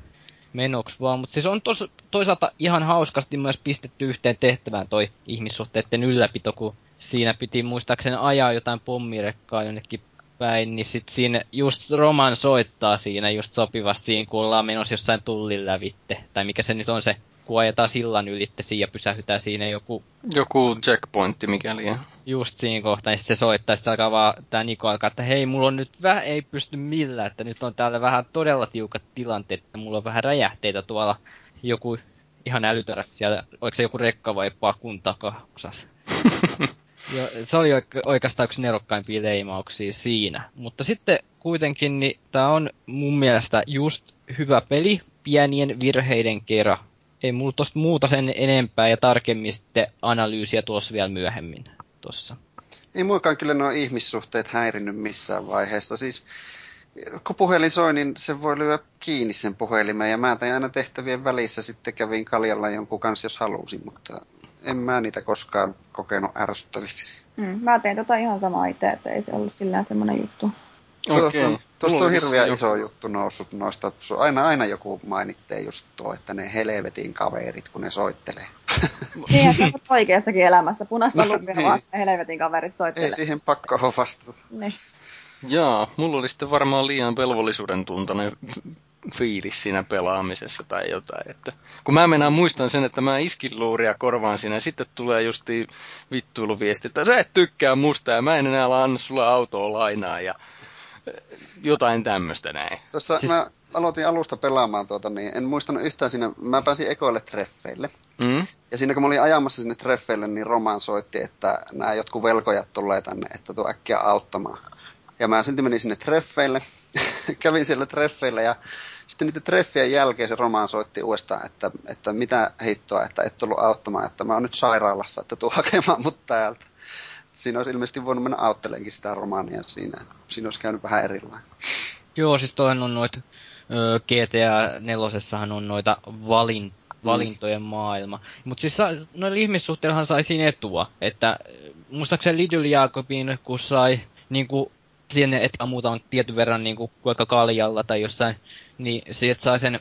menoks vaan. Mutta siis on tos, toisaalta ihan hauskasti myös pistetty yhteen tehtävään toi ihmissuhteiden ylläpito, kun siinä piti muistaakseni ajaa jotain pommirekkaa jonnekin päin, niin sit siinä just Roman soittaa siinä just sopivasti siinä, kun ollaan menossa jossain tullin lävitte. Tai mikä se nyt on se, kun ajetaan sillan ylitte siinä ja pysähytään siinä joku Joku checkpointti mikäli. just siinä kohtaa, niin se soittaa, sitten alkaa vaan, tää Niko alkaa, että hei, mulla on nyt vähän, ei pysty millään, että nyt on täällä vähän todella tiukat tilanteet, että mulla on vähän räjähteitä tuolla, joku ihan älytön siellä, oliko se joku rekka vai pakun takaosas. <laughs> Ja se oli oike- oikeastaan yksi nerokkaimpia leimauksia siinä. Mutta sitten kuitenkin, niin tää on mun mielestä just hyvä peli pienien virheiden kerran. Ei mulla tosta muuta sen enempää ja tarkemmin sitten analyysiä tuossa vielä myöhemmin tossa. Ei muikaan kyllä nuo ihmissuhteet häirinnyt missään vaiheessa. Siis kun puhelin soi, niin se voi lyödä kiinni sen puhelimen. Ja mä tein aina tehtävien välissä sitten kävin kaljalla jonkun kanssa, jos halusin, mutta en mä niitä koskaan kokenut ärsyttäviksi. Mm, mä tein tota ihan samaa itse, että ei se ollut sillään semmoinen juttu. Okei. Tuosta, tuosta on hirveän joku- iso juttu noussut noista. Aina, aina joku mainittee just tuo, että ne helvetin kaverit, kun ne soittelee. <laughs> Niin, että on oikeassakin elämässä. Punaista <laughs> No, lupia niin. vaan ne helvetin kaverit soittelee. Ei siihen pakko ole vastata. Niin. Jaa, mulla oli sitten varmaan liian velvollisuuden tuntoinen fiilis siinä pelaamisessa tai jotain. Että, kun mä mennään muistan sen, että mä iskin luuria korvaan siinä ja sitten tulee justi vittuiluviesti, että sä et tykkää musta ja mä en enää anna sulle autoa lainaa ja jotain tämmöistä näin. Tuossa siis... mä aloitin alusta pelaamaan tuota, niin en muistanut yhtään siinä, mä pääsin ekoille treffeille. Mm. Ja siinä kun mä olin ajamassa sinne treffeille, niin Roman soitti, että nämä jotkut velkojat tulee tänne, että tuo äkkiä auttamaan. Ja mä silti menin sinne treffeille, <laughs> kävin siellä treffeille ja sitten niiden treffien jälkeen se Roman soitti uudestaan, että, että mitä hittoa, että et tullut auttamaan, että mä oon nyt sairaalassa, että tuu hakemaan mut täältä. Siinä olisi ilmeisesti voinut mennä autteleenkin sitä romaania siinä. Siinä olisi käynyt vähän erilainen. Joo, siis toihan on noita GTA 4 on noita valin, mm. valintojen mm. maailma. Mutta siis noilla ihmissuhteillahan sai siinä etua. Että muistaakseni Lidl Jaakobin, kun sai niinku sinne, että ammutaan tietyn verran niinku vaikka kaljalla tai jossain, niin sieltä sai sen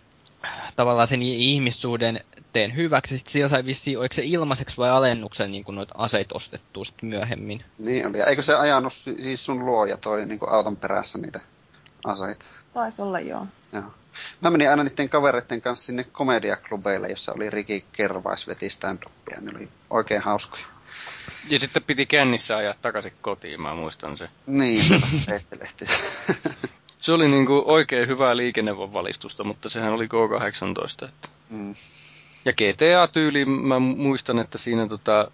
tavallaan sen ihmissuuden teen hyväksi. Sitten siellä sai vissiin, oliko se ilmaiseksi vai alennuksen niin noita aseita ostettua sitten myöhemmin. Niin oli. Eikö se ajanut siis sun luoja toi niin auton perässä niitä aseita? Taisi olla joo. joo. Mä menin aina niiden kavereiden kanssa sinne komediaklubeille, jossa oli Riki Kervais veti stand-upia. Ne oli oikein hauskoja. Ja sitten piti kännissä ajaa takaisin kotiin, mä muistan se. Niin, se <laughs> Se oli niinku oikein hyvää liikennevalistusta, mutta sehän oli K18. Että. Mm. Ja GTA-tyyli, mä muistan, että siinä, tota,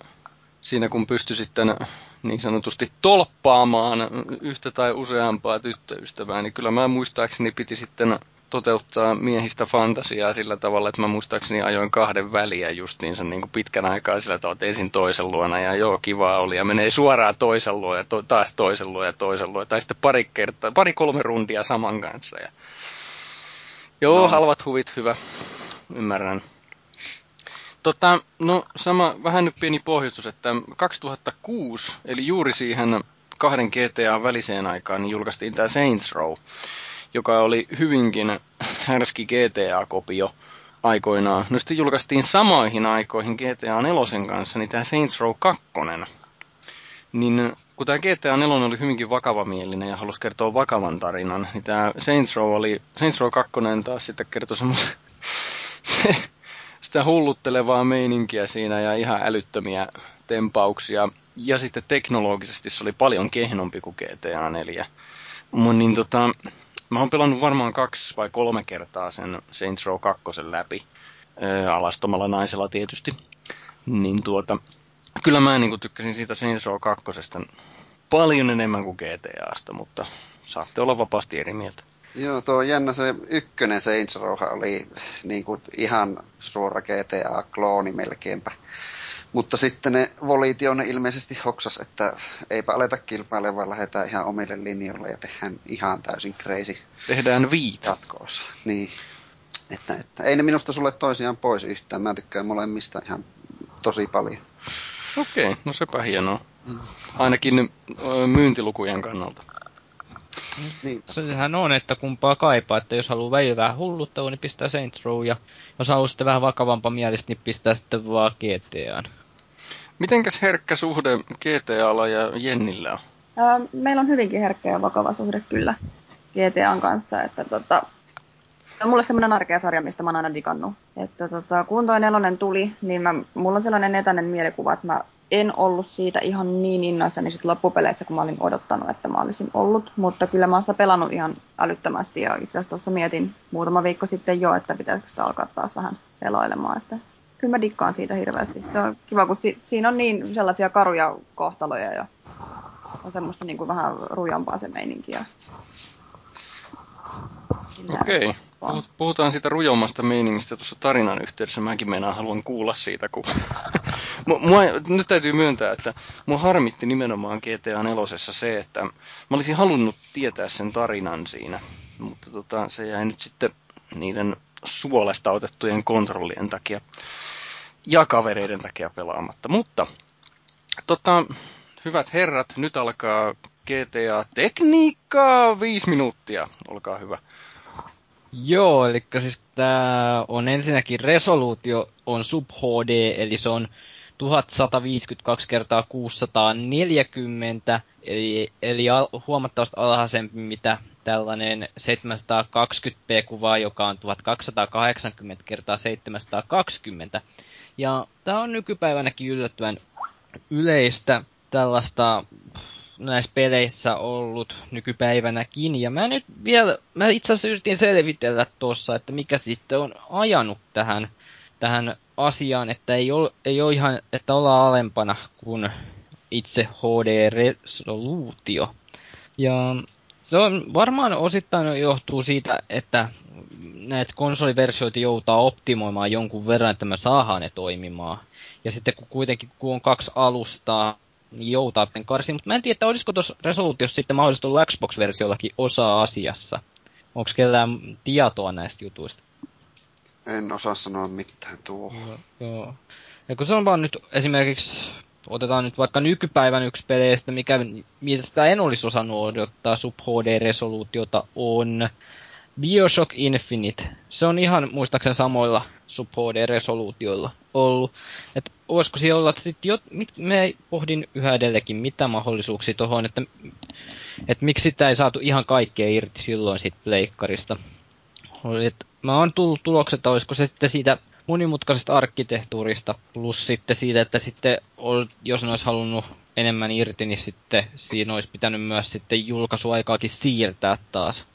siinä kun pystyi sitten niin sanotusti tolppaamaan yhtä tai useampaa tyttöystävää, niin kyllä mä muistaakseni piti sitten toteuttaa miehistä fantasiaa sillä tavalla, että mä muistaakseni ajoin kahden väliä justiinsa niin kuin pitkän aikaa sillä tavalla, että ensin toisen luona ja joo, kivaa oli ja menee suoraan toisen luo ja to, taas toisen luo ja toisen luo tai sitten pari kertaa, pari kolme rundia saman kanssa ja joo, no. halvat huvit, hyvä, ymmärrän. Tota, no sama, vähän nyt pieni pohjustus, että 2006, eli juuri siihen kahden GTA väliseen aikaan, niin julkaistiin tämä Saints Row, joka oli hyvinkin härski GTA-kopio aikoinaan. No sitten julkaistiin samoihin aikoihin GTA 4 kanssa, niin tämä Saints Row 2. Niin kun tämä GTA 4 oli hyvinkin vakavamielinen ja halusi kertoa vakavan tarinan, niin tämä Saints Row, oli, Saints Row 2 taas sitten kertoi semmoisen <laughs> se, sitä hulluttelevaa meininkiä siinä ja ihan älyttömiä tempauksia. Ja sitten teknologisesti se oli paljon kehnompi kuin GTA 4. Mun, niin tota, mä oon pelannut varmaan kaksi vai kolme kertaa sen Saints Row 2 läpi. Ö, alastomalla naisella tietysti. Niin tuota, kyllä mä niin tykkäsin siitä Saints Row 2 paljon enemmän kuin GTAsta, mutta saatte olla vapaasti eri mieltä. Joo, tuo jännä se ykkönen Saints Row oli niin kuin ihan suora GTA-klooni melkeinpä. Mutta sitten ne Volition ilmeisesti hoksas, että eipä aleta kilpailemaan, vaan lähdetään ihan omille linjoille ja tehdään ihan täysin crazy. Tehdään viit. Jatkoosa. Niin. Että, että, ei ne minusta sulle toisiaan pois yhtään. Mä tykkään molemmista ihan tosi paljon. Okei, okay, no sepä hienoa. Mm. Ainakin myyntilukujen kannalta. Niin. Sehän on, että kumpaa kaipaa, että jos haluaa välillä vähän hulluttaa, niin pistää Saints Row, ja jos haluaa sitten vähän vakavampaa mielistä, niin pistää sitten vaan GTAn. Mitenkäs herkkä suhde GTAlla ja Jennillä on? Äh, meillä on hyvinkin herkkä ja vakava suhde kyllä GTAn kanssa, että tota, on mulle semmoinen arkea sarja, mistä mä oon aina digannut. Että tota, kun toi nelonen tuli, niin mä, mulla on sellainen etäinen mielikuva, että mä en ollut siitä ihan niin innoissani sit loppupeleissä, kun mä olin odottanut, että mä olisin ollut. Mutta kyllä mä oon sitä pelannut ihan älyttömästi ja itse asiassa tuossa mietin muutama viikko sitten jo, että pitäisikö sitä alkaa taas vähän pelailemaan. Että kyllä mä dikkaan siitä hirveästi. Se on kiva, kun si- siinä on niin sellaisia karuja kohtaloja ja on semmoista niin kuin vähän rujampaa se meininki. Okei. Okay. Puhutaan siitä rujommasta meiningistä tuossa tarinan yhteydessä. Mäkin meinaan haluan kuulla siitä, kun... <laughs> mua, nyt täytyy myöntää, että mua harmitti nimenomaan GTA 4 se, että mä olisin halunnut tietää sen tarinan siinä. Mutta tota, se jäi nyt sitten niiden suolesta otettujen kontrollien takia ja kavereiden takia pelaamatta. Mutta tota, hyvät herrat, nyt alkaa GTA Tekniikkaa viisi minuuttia. Olkaa hyvä. Joo, eli siis tää on ensinnäkin resoluutio on Sub HD, eli se on 1152 kertaa 640 eli, eli al, huomattavasti alhaisempi mitä tällainen 720p-kuva, joka on 1280 kertaa 720. Ja tämä on nykypäivänäkin yllättävän yleistä tällaista näissä peleissä ollut nykypäivänäkin. Ja mä nyt vielä, mä itse asiassa yritin selvitellä tuossa, että mikä sitten on ajanut tähän, tähän asiaan, että ei ole, ei ole ihan, että ollaan alempana kuin itse HD-resoluutio. Ja se on varmaan osittain johtuu siitä, että näitä konsoliversioita joutaa optimoimaan jonkun verran, että me saadaan ne toimimaan. Ja sitten kun kuitenkin kun on kaksi alustaa, niin joutaa karsiin. Mutta mä en tiedä, että olisiko tuossa resoluutiossa sitten mahdollisesti ollut Xbox-versiollakin osa asiassa. Onko kellään tietoa näistä jutuista? En osaa sanoa mitään tuo. Joo, joo. Ja kun se on vaan nyt esimerkiksi, otetaan nyt vaikka nykypäivän yksi peleistä, mikä, mitä en olisi osannut odottaa Sub HD-resoluutiota, on Bioshock Infinite. Se on ihan muistaakseni samoilla Sub HD-resoluutioilla ollut. Että olisiko siellä olla sitten jo, mit, me pohdin yhä edellekin, mitä mahdollisuuksia tuohon, että, että miksi sitä ei saatu ihan kaikkea irti silloin siitä pleikkarista. Että mä oon tullut tulokset, olisiko se sitten siitä monimutkaisesta arkkitehtuurista, plus sitten siitä, että sitten jos ne olisi halunnut enemmän irti, niin sitten siinä olisi pitänyt myös sitten julkaisuaikaakin siirtää taas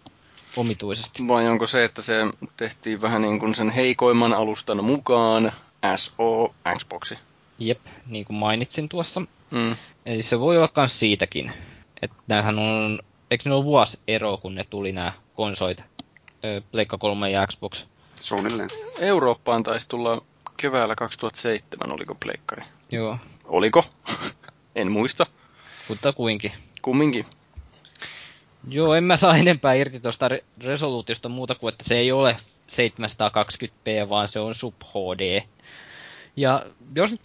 omituisesti. Vai onko se, että se tehtiin vähän niin kuin sen heikoimman alustan mukaan, SO Xboxi? Jep, niin kuin mainitsin tuossa. Mm. Eli se voi olla myös siitäkin. Että näähän on, eikö ne ole vuosi ero, kun ne tuli nämä konsoit, Pleikka 3 ja Xbox? Suunnilleen. Eurooppaan taisi tulla keväällä 2007, oliko Pleikkari? Joo. Oliko? <laughs> en muista. Mutta kuinkin. Kumminkin. Joo, en mä saa enempää irti tuosta re- resoluutiosta muuta kuin, että se ei ole 720p, vaan se on Sub HD. Ja jos nyt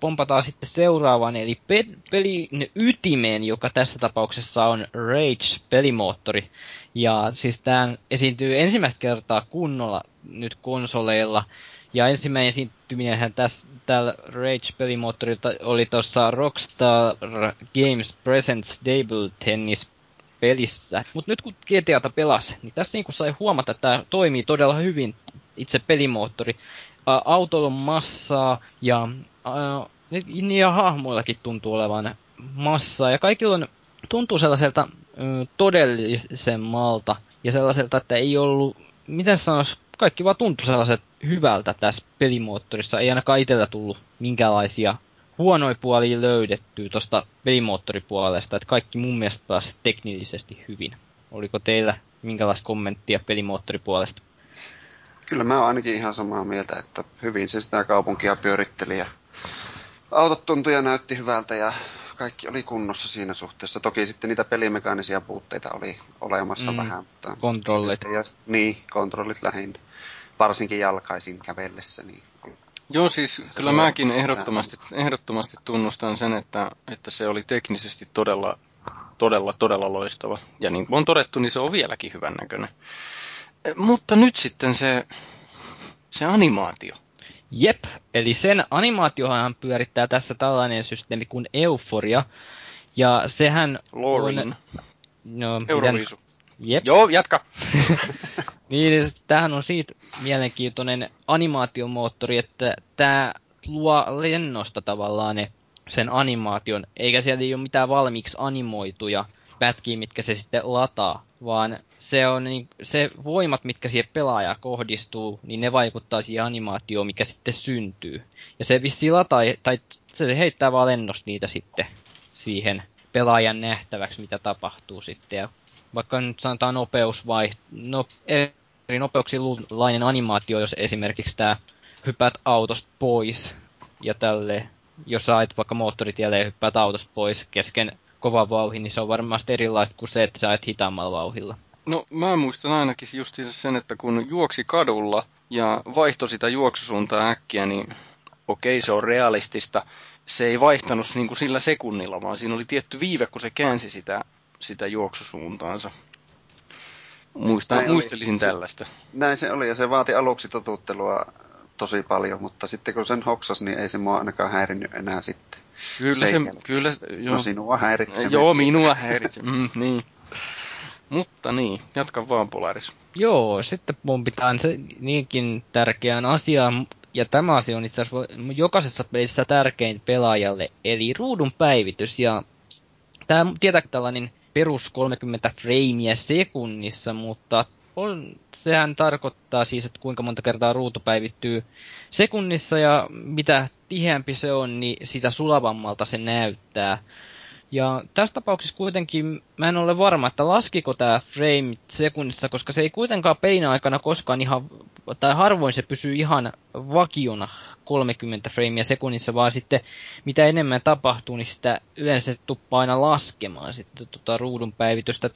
pompataan sitten seuraavaan, eli pe- pelin ytimeen, joka tässä tapauksessa on Rage-pelimoottori. Ja siis tämä esiintyy ensimmäistä kertaa kunnolla nyt konsoleilla. Ja ensimmäinen esiintyminen tässä tällä Rage-pelimoottorilta oli tuossa Rockstar Games Presents Table Tennis pelissä. Mutta nyt kun GTAta pelasi, niin tässä niin sai huomata, että tämä toimii todella hyvin, itse pelimoottori. On massaa ja, ja hahmoillakin tuntuu olevan massaa. Ja kaikilla on, tuntuu sellaiselta todellisemmalta ja sellaiselta, että ei ollut, miten sanoisi, kaikki vaan tuntui sellaiset hyvältä tässä pelimoottorissa. Ei ainakaan itsellä tullut minkälaisia huonoja puolia löydetty tuosta pelimoottoripuolesta, että kaikki mun mielestä taas teknillisesti hyvin. Oliko teillä minkälaista kommenttia pelimoottoripuolesta? Kyllä mä oon ainakin ihan samaa mieltä, että hyvin se sitä kaupunkia pyöritteli ja autot tuntui ja näytti hyvältä ja kaikki oli kunnossa siinä suhteessa. Toki sitten niitä pelimekaanisia puutteita oli olemassa mm, vähän. Mutta kontrollit. Ja, niin, kontrollit lähinnä. Varsinkin jalkaisin kävellessä, niin Joo, siis se kyllä mäkin ehdottomasti, ehdottomasti tunnustan sen, että, että se oli teknisesti todella, todella, todella loistava. Ja niin kuin on todettu, niin se on vieläkin hyvän näköinen. Mutta nyt sitten se, se animaatio. Jep, eli sen animaatiohan pyörittää tässä tällainen systeemi kuin Euforia. Ja sehän Lorin. on... No, Euroviisu. Jep. Joo, jatka. <laughs> Niin, tämähän on siitä mielenkiintoinen animaatiomoottori, että tämä luo lennosta tavallaan ne, sen animaation, eikä siellä ei ole mitään valmiiksi animoituja pätkiä, mitkä se sitten lataa, vaan se on niin, se voimat, mitkä siihen pelaajaan kohdistuu, niin ne vaikuttaa siihen animaatioon, mikä sitten syntyy. Ja se vissi lataa, tai se heittää vaan lennosta niitä sitten siihen pelaajan nähtäväksi, mitä tapahtuu sitten. Ja vaikka nyt sanotaan nopeus vai no, eri nopeuksilainen animaatio, jos esimerkiksi tämä hyppäät autosta pois ja tälle, jos sä ajat vaikka moottoritielle ja hyppäät autosta pois kesken kovan vauhin, niin se on varmasti erilaista kuin se, että sä ajat hitaammalla vauhilla. No mä muistan ainakin justiinsa sen, että kun juoksi kadulla ja vaihtoi sitä juoksusuuntaa äkkiä, niin okei se on realistista. Se ei vaihtanut niin kuin sillä sekunnilla, vaan siinä oli tietty viive, kun se käänsi sitä sitä juoksusuuntaansa. Muista, näin muistelisin oli. tällaista. Näin se oli, ja se vaati aluksi totuttelua tosi paljon, mutta sitten kun sen hoksas, niin ei se mua ainakaan häirinnyt enää sitten. Kyllä, se, kyllä joo. No sinua häiritsee. Joo, minua häiritsee, mm, niin. <laughs> Mutta niin, jatka vaan Polaris. Joo, sitten pompitaan se niinkin tärkeään asiaan, ja tämä asia on itse asiassa jokaisessa pelissä tärkein pelaajalle, eli ruudun päivitys. Ja tämä tietää tällainen perus 30 freimiä sekunnissa, mutta on, sehän tarkoittaa siis, että kuinka monta kertaa ruutu päivittyy sekunnissa ja mitä tiheämpi se on, niin sitä sulavammalta se näyttää. Ja tässä tapauksessa kuitenkin mä en ole varma, että laskiko tämä frame sekunnissa, koska se ei kuitenkaan pelin aikana koskaan ihan, tai harvoin se pysyy ihan vakiona 30 framea sekunnissa, vaan sitten mitä enemmän tapahtuu, niin sitä yleensä tuppaa aina laskemaan sitten tota ruudun päivitystä.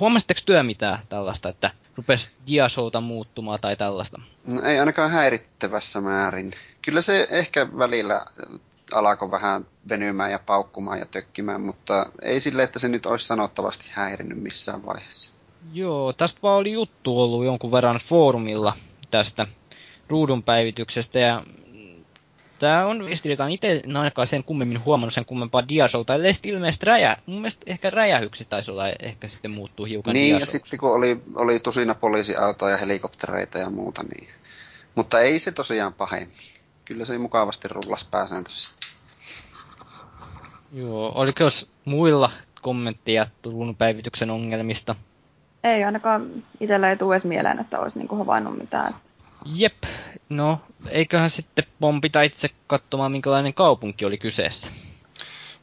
Huomasitteko työ mitään tällaista, että rupesi diasouta muuttumaan tai tällaista? No, ei ainakaan häirittävässä määrin. Kyllä se ehkä välillä alako vähän venymään ja paukkumaan ja tökkimään, mutta ei sille, että se nyt olisi sanottavasti häirinnyt missään vaiheessa. Joo, tästä vaan oli juttu ollut jonkun verran foorumilla tästä ruudun päivityksestä ja Tämä on ristiriitainen. Itse en ainakaan sen kummemmin huomannut sen kummempaa diasolta, ellei sitten ilmeisesti räjä, mun mielestä ehkä räjähyksistä taisi olla, ehkä sitten muuttuu hiukan Niin, diasolta. ja sitten kun oli, oli tusina poliisiautoja, helikoptereita ja muuta, niin... Mutta ei se tosiaan pahemmin. Kyllä se mukavasti rullas pääsääntöisesti. Joo, oliko jos muilla kommentteja tulun päivityksen ongelmista? Ei ainakaan itsellä ei tule edes mieleen, että olisi niinku havainnut mitään. Jep, no eiköhän sitten pompita itse katsomaan, minkälainen kaupunki oli kyseessä.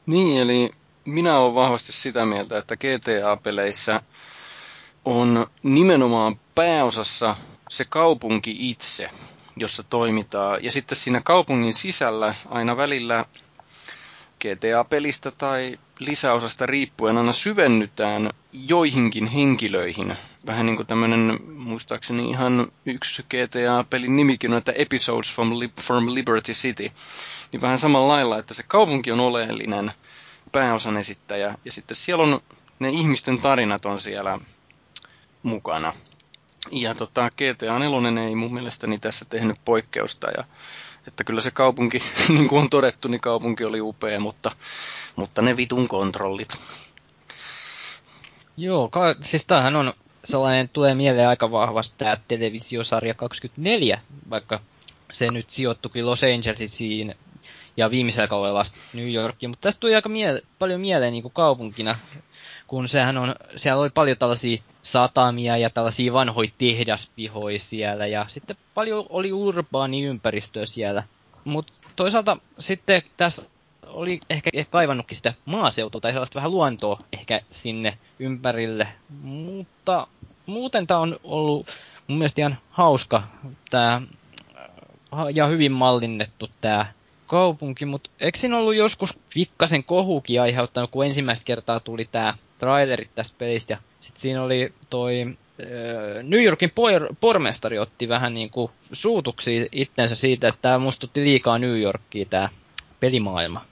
Niin, eli minä olen vahvasti sitä mieltä, että GTA-peleissä on nimenomaan pääosassa se kaupunki itse, jossa toimitaan. Ja sitten siinä kaupungin sisällä aina välillä GTA-pelistä tai lisäosasta riippuen aina syvennytään joihinkin henkilöihin. Vähän niin kuin tämmöinen, muistaakseni ihan yksi GTA-pelin nimikin on, että Episodes from, Li- from Liberty City. Niin vähän samalla lailla, että se kaupunki on oleellinen pääosan esittäjä ja sitten siellä on ne ihmisten tarinat on siellä mukana. Ja tota, GTA 4 ei mun mielestäni tässä tehnyt poikkeusta ja että kyllä se kaupunki, <laughs> niin kuin on todettu, niin kaupunki oli upea, mutta, mutta ne vitun kontrollit. Joo, ka- siis tämähän on sellainen, tulee mieleen aika vahvasti tämä televisiosarja 24, vaikka se nyt sijoittukin Los Angelesiin ja viimeisellä kaudella New Yorkiin, mutta tästä tuli aika mie- paljon mieleen niin kuin kaupunkina, kun sehän on, siellä oli paljon tällaisia satamia ja tällaisia vanhoja tehdaspihoja siellä ja sitten paljon oli urbaani ympäristöä siellä. Mutta toisaalta sitten tässä oli ehkä, ehkä kaivannutkin sitä maaseutua tai sellaista vähän luontoa ehkä sinne ympärille. Mutta muuten tämä on ollut mun mielestä ihan hauska tää, ja hyvin mallinnettu tämä kaupunki, mutta eikö siinä ollut joskus pikkasen kohukin aiheuttanut, kun ensimmäistä kertaa tuli tämä trailerit tästä pelistä. Ja sitten siinä oli toi äh, New Yorkin por- pormestari otti vähän niin kuin suutuksi itsensä siitä, että tämä muistutti liikaa New Yorkia tämä pelimaailma.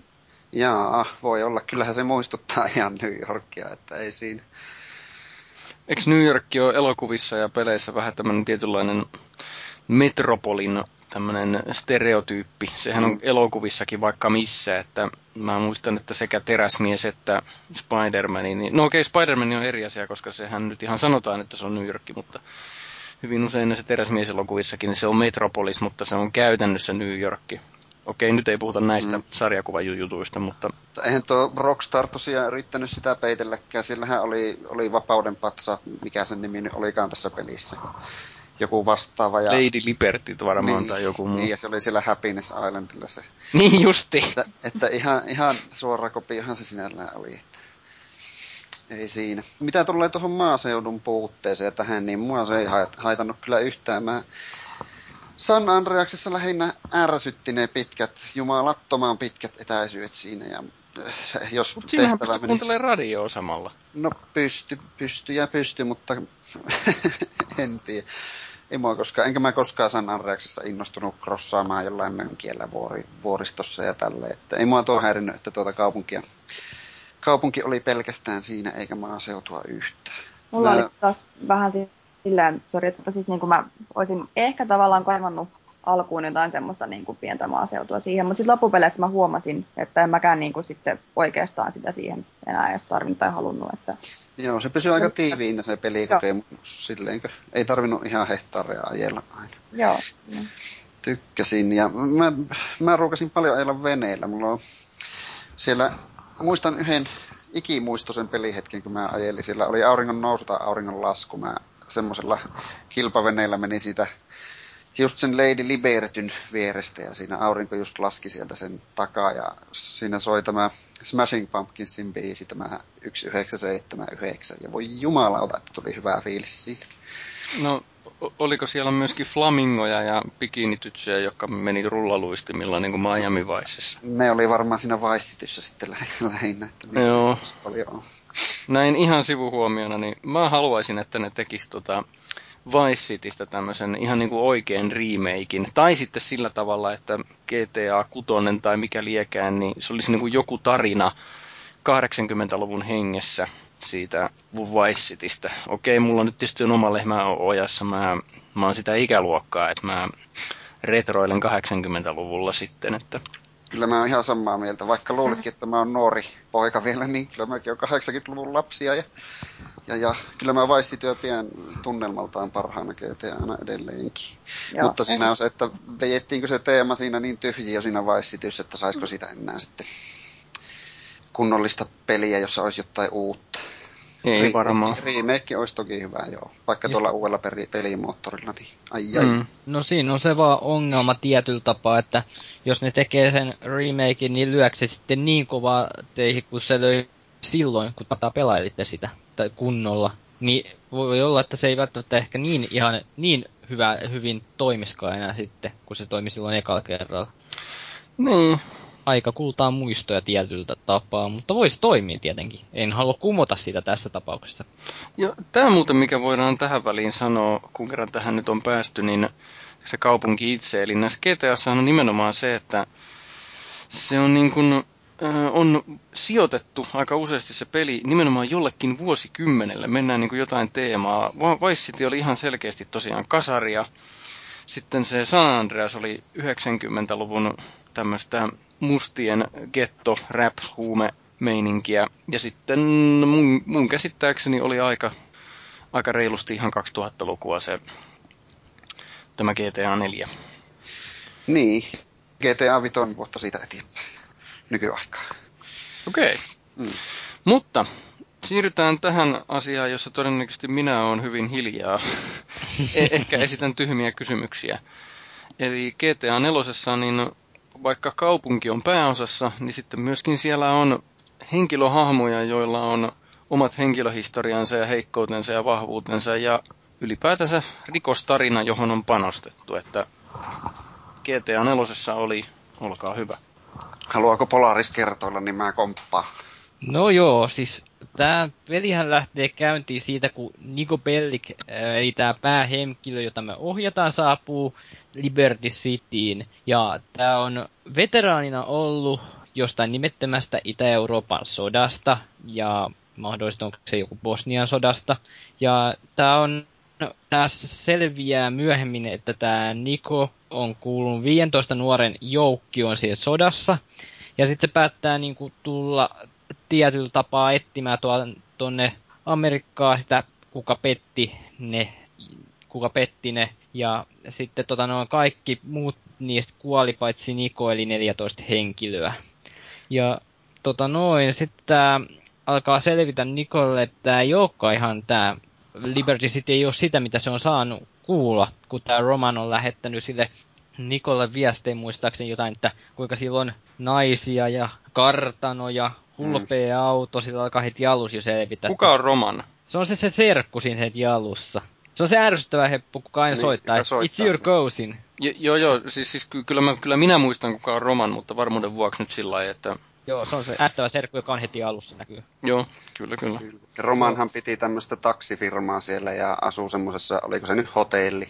Jaa, voi olla. Kyllähän se muistuttaa ihan New Yorkia, että ei siinä. Eikö New York ole elokuvissa ja peleissä vähän tämmöinen tietynlainen metropolin tämmöinen stereotyyppi. Sehän on elokuvissakin vaikka missä, että mä muistan, että sekä Teräsmies että Spider-Man, niin, no okei, okay, Spider-Man on eri asia, koska sehän nyt ihan sanotaan, että se on New York, mutta hyvin usein näissä Teräsmies-elokuvissakin niin se on Metropolis, mutta se on käytännössä New York. Okei, nyt ei puhuta näistä mm. sarjakuvajutuista, mutta... Eihän tuo Rockstar tosiaan yrittänyt sitä peitelläkään. Sillähän oli, oli Vapauden patsa, mikä sen nimi olikaan tässä pelissä joku vastaava. Ja... Lady Liberty varmaan niin, tai joku muu. Niin, ja se oli siellä Happiness Islandilla se. <laughs> Niin justi. Että, että ihan, ihan suora kopiohan se sinällään oli. Että ei siinä. Mitä tulee tuohon maaseudun puutteeseen tähän, niin mua se ei haitannut kyllä yhtään. Mä San Andreaksessa lähinnä ärsytti ne pitkät, jumalattomaan pitkät etäisyydet siinä. Ja <laughs> jos Mut pystyy meni... kuuntelemaan radioa samalla. No pysty, pysty ja pysty, mutta <laughs> en tiedä. Ei mua koskaan, enkä mä koskaan San Andreaksessa innostunut krossaamaan jollain mönkiellä vuori, vuoristossa ja tälle. Että ei mua tuo häirinnyt, että tuota kaupunkia, kaupunki oli pelkästään siinä eikä maaseutua yhtään. Mulla mä... oli taas vähän silleen, sori, että siis niin kuin mä olisin ehkä tavallaan kaivannut alkuun jotain semmoista niin kuin pientä maaseutua siihen, mutta sitten loppupeleissä mä huomasin, että en mäkään niin kuin sitten oikeastaan sitä siihen enää edes tarvinnut tai halunnut. Että... Joo, se pysyy aika tiiviinä se pelikokemus silleen, ei tarvinnut ihan hehtaareja ajella aina. Joo. Tykkäsin ja mä, mä ruukasin paljon ajella veneellä. Mulla on siellä, muistan yhden ikimuistoisen pelihetken, kun mä ajelin. Siellä oli auringon nousu tai auringon lasku. Mä semmoisella kilpaveneellä meni siitä just sen Lady Libertyn vierestä ja siinä aurinko just laski sieltä sen takaa ja siinä soi tämä Smashing Pumpkinsin biisi, tämä 1979 ja voi jumalauta, että tuli hyvää fiilis siitä. No, oliko siellä myöskin flamingoja ja bikinitytsyjä, jotka meni rullaluistimilla niin kuin Miami Viceissa? Ne oli varmaan siinä Vice sitten lähinnä. Että Joo. Paljon. Näin ihan sivuhuomiona, niin mä haluaisin, että ne tekis tota Vice Citystä tämmöisen ihan niin kuin oikein remakein. Tai sitten sillä tavalla, että GTA 6 tai mikä liekään, niin se olisi niin kuin joku tarina 80-luvun hengessä siitä Vice Citystä. Okei, mulla nyt tietysti on oma lehmä ojassa. Mä, mä oon sitä ikäluokkaa, että mä retroilen 80-luvulla sitten, että Kyllä mä oon ihan samaa mieltä, vaikka luulitkin, että mä oon nuori poika vielä, niin kyllä mäkin oon 80-luvun lapsia ja, ja, ja kyllä mä vaissityö pian tunnelmaltaan parhaana GTAna edelleenkin. Joo. Mutta siinä on se, että vejettiinkö se teema siinä niin tyhjiä siinä vaissityssä, että saisiko sitä enää sitten kunnollista peliä, jossa olisi jotain uutta. Ei varmaan. Remake olisi toki hyvä, joo. Vaikka tuolla Just... uudella peli- pelimoottorilla, niin ai ai. Mm. No siinä on se vaan ongelma tietyllä tapaa, että jos ne tekee sen remakein, niin lyökö se sitten niin kovaa teihin, kun se löi silloin, kun tätä pelailitte sitä tai kunnolla. Niin voi olla, että se ei välttämättä ehkä niin ihan niin hyvä, hyvin toimiskaan enää sitten, kun se toimi silloin ekalla kerralla. Niin, aika kultaa muistoja tietyltä tapaa, mutta voisi toimia tietenkin. En halua kumota sitä tässä tapauksessa. Ja tämä muuten, mikä voidaan tähän väliin sanoa, kun kerran tähän nyt on päästy, niin se kaupunki itse, eli näissä GTA on nimenomaan se, että se on niin kuin, on sijoitettu aika useasti se peli nimenomaan jollekin vuosikymmenelle. Mennään niin kuin jotain teemaa. Vice City oli ihan selkeästi tosiaan kasaria. Sitten se San Andreas oli 90-luvun tämmöistä mustien getto rap huume meininkiä. Ja sitten mun, mun käsittääkseni oli aika, aika reilusti ihan 2000-lukua se tämä GTA 4. Niin, GTA 5 on vuotta siitä eteenpäin nykyaikaa. Okei. Okay. Mm. Mutta siirrytään tähän asiaan, jossa todennäköisesti minä olen hyvin hiljaa. <laughs> E- ehkä esitän tyhmiä kysymyksiä. Eli GTA 4, niin vaikka kaupunki on pääosassa, niin sitten myöskin siellä on henkilöhahmoja, joilla on omat henkilöhistoriansa ja heikkoutensa ja vahvuutensa ja ylipäätänsä rikostarina, johon on panostettu. Että GTA 4 oli, olkaa hyvä. Haluaako Polaris kertoilla, niin mä komppaan. No joo, siis tämä pelihän lähtee käyntiin siitä, kun Niko Bellic, eli tämä päähenkilö, jota me ohjataan, saapuu Liberty Cityin. Ja tämä on veteraanina ollut jostain nimettömästä Itä-Euroopan sodasta, ja mahdollisesti onko se joku Bosnian sodasta. Ja tämä on tässä selviää myöhemmin, että tämä Niko on kuulunut 15 nuoren on siellä sodassa. Ja sitten se päättää niin kuin, tulla tietyllä tapaa etsimään tuonne Amerikkaa sitä, kuka petti ne, kuka petti ne. Ja sitten tota, noin kaikki muut niistä kuoli paitsi Niko, eli 14 henkilöä. Ja tota noin, sitten alkaa selvitä Nikolle, että tämä ei olekaan ihan tämä Liberty City ei ole sitä, mitä se on saanut kuulla, kun tämä Roman on lähettänyt sille Nikolle viesteen muistaakseni jotain, että kuinka sillä on naisia ja kartano ja hulpea mm. auto, sillä alkaa heti alussa jo selvitä. Kuka on Roman? Se on se, se serkku siinä heti alussa. Se on se ärsyttävä heppu, kuka aina niin, soittaa. soittaa. It's your cousin. joo, joo, siis, siis kyllä, mä, kyllä minä muistan kuka on Roman, mutta varmuuden vuoksi nyt sillä lailla, että... Joo, se on se ähtävä serkku, joka on heti alussa näkyy. Joo, kyllä, kyllä. Romanhan piti tämmöistä taksifirmaa siellä ja asuu semmoisessa, oliko se nyt hotelli,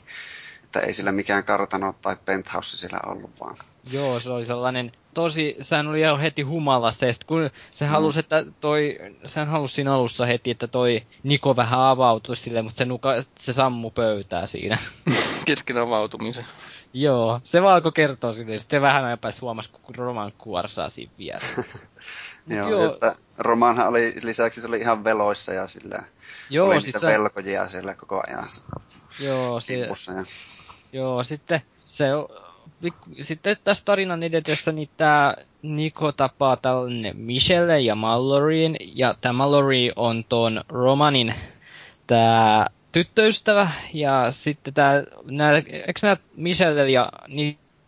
että ei sillä mikään kartano tai penthouse siellä ollut vaan. Joo, se oli sellainen tosi, sehän oli jo heti humalassa, ja kun se mm. halusi, että toi, sehän halusi siinä alussa heti, että toi Niko vähän avautuisi sille, mutta se, nuka, se sammu pöytää siinä. <laughs> Kesken avautumisen. Joo, se vaan alkoi kertoa sitten, sitten vähän ajan päästä huomasi, kun Roman kuorsaa siinä vielä. <laughs> Joo, joo. että Romanhan oli, lisäksi se oli ihan veloissa ja sillä Joo, oli siis niitä se- velkojia siellä koko ajan Joo, se, kimpussa. Ja... Joo, sitten se on, sitten tässä tarinan edetessä niin tää Niko tapaa tällainen Michelle ja Malloryin, ja tämä Mallory on ton Romanin tää tyttöystävä, ja sitten tää, nää, eikö nää Michelle ja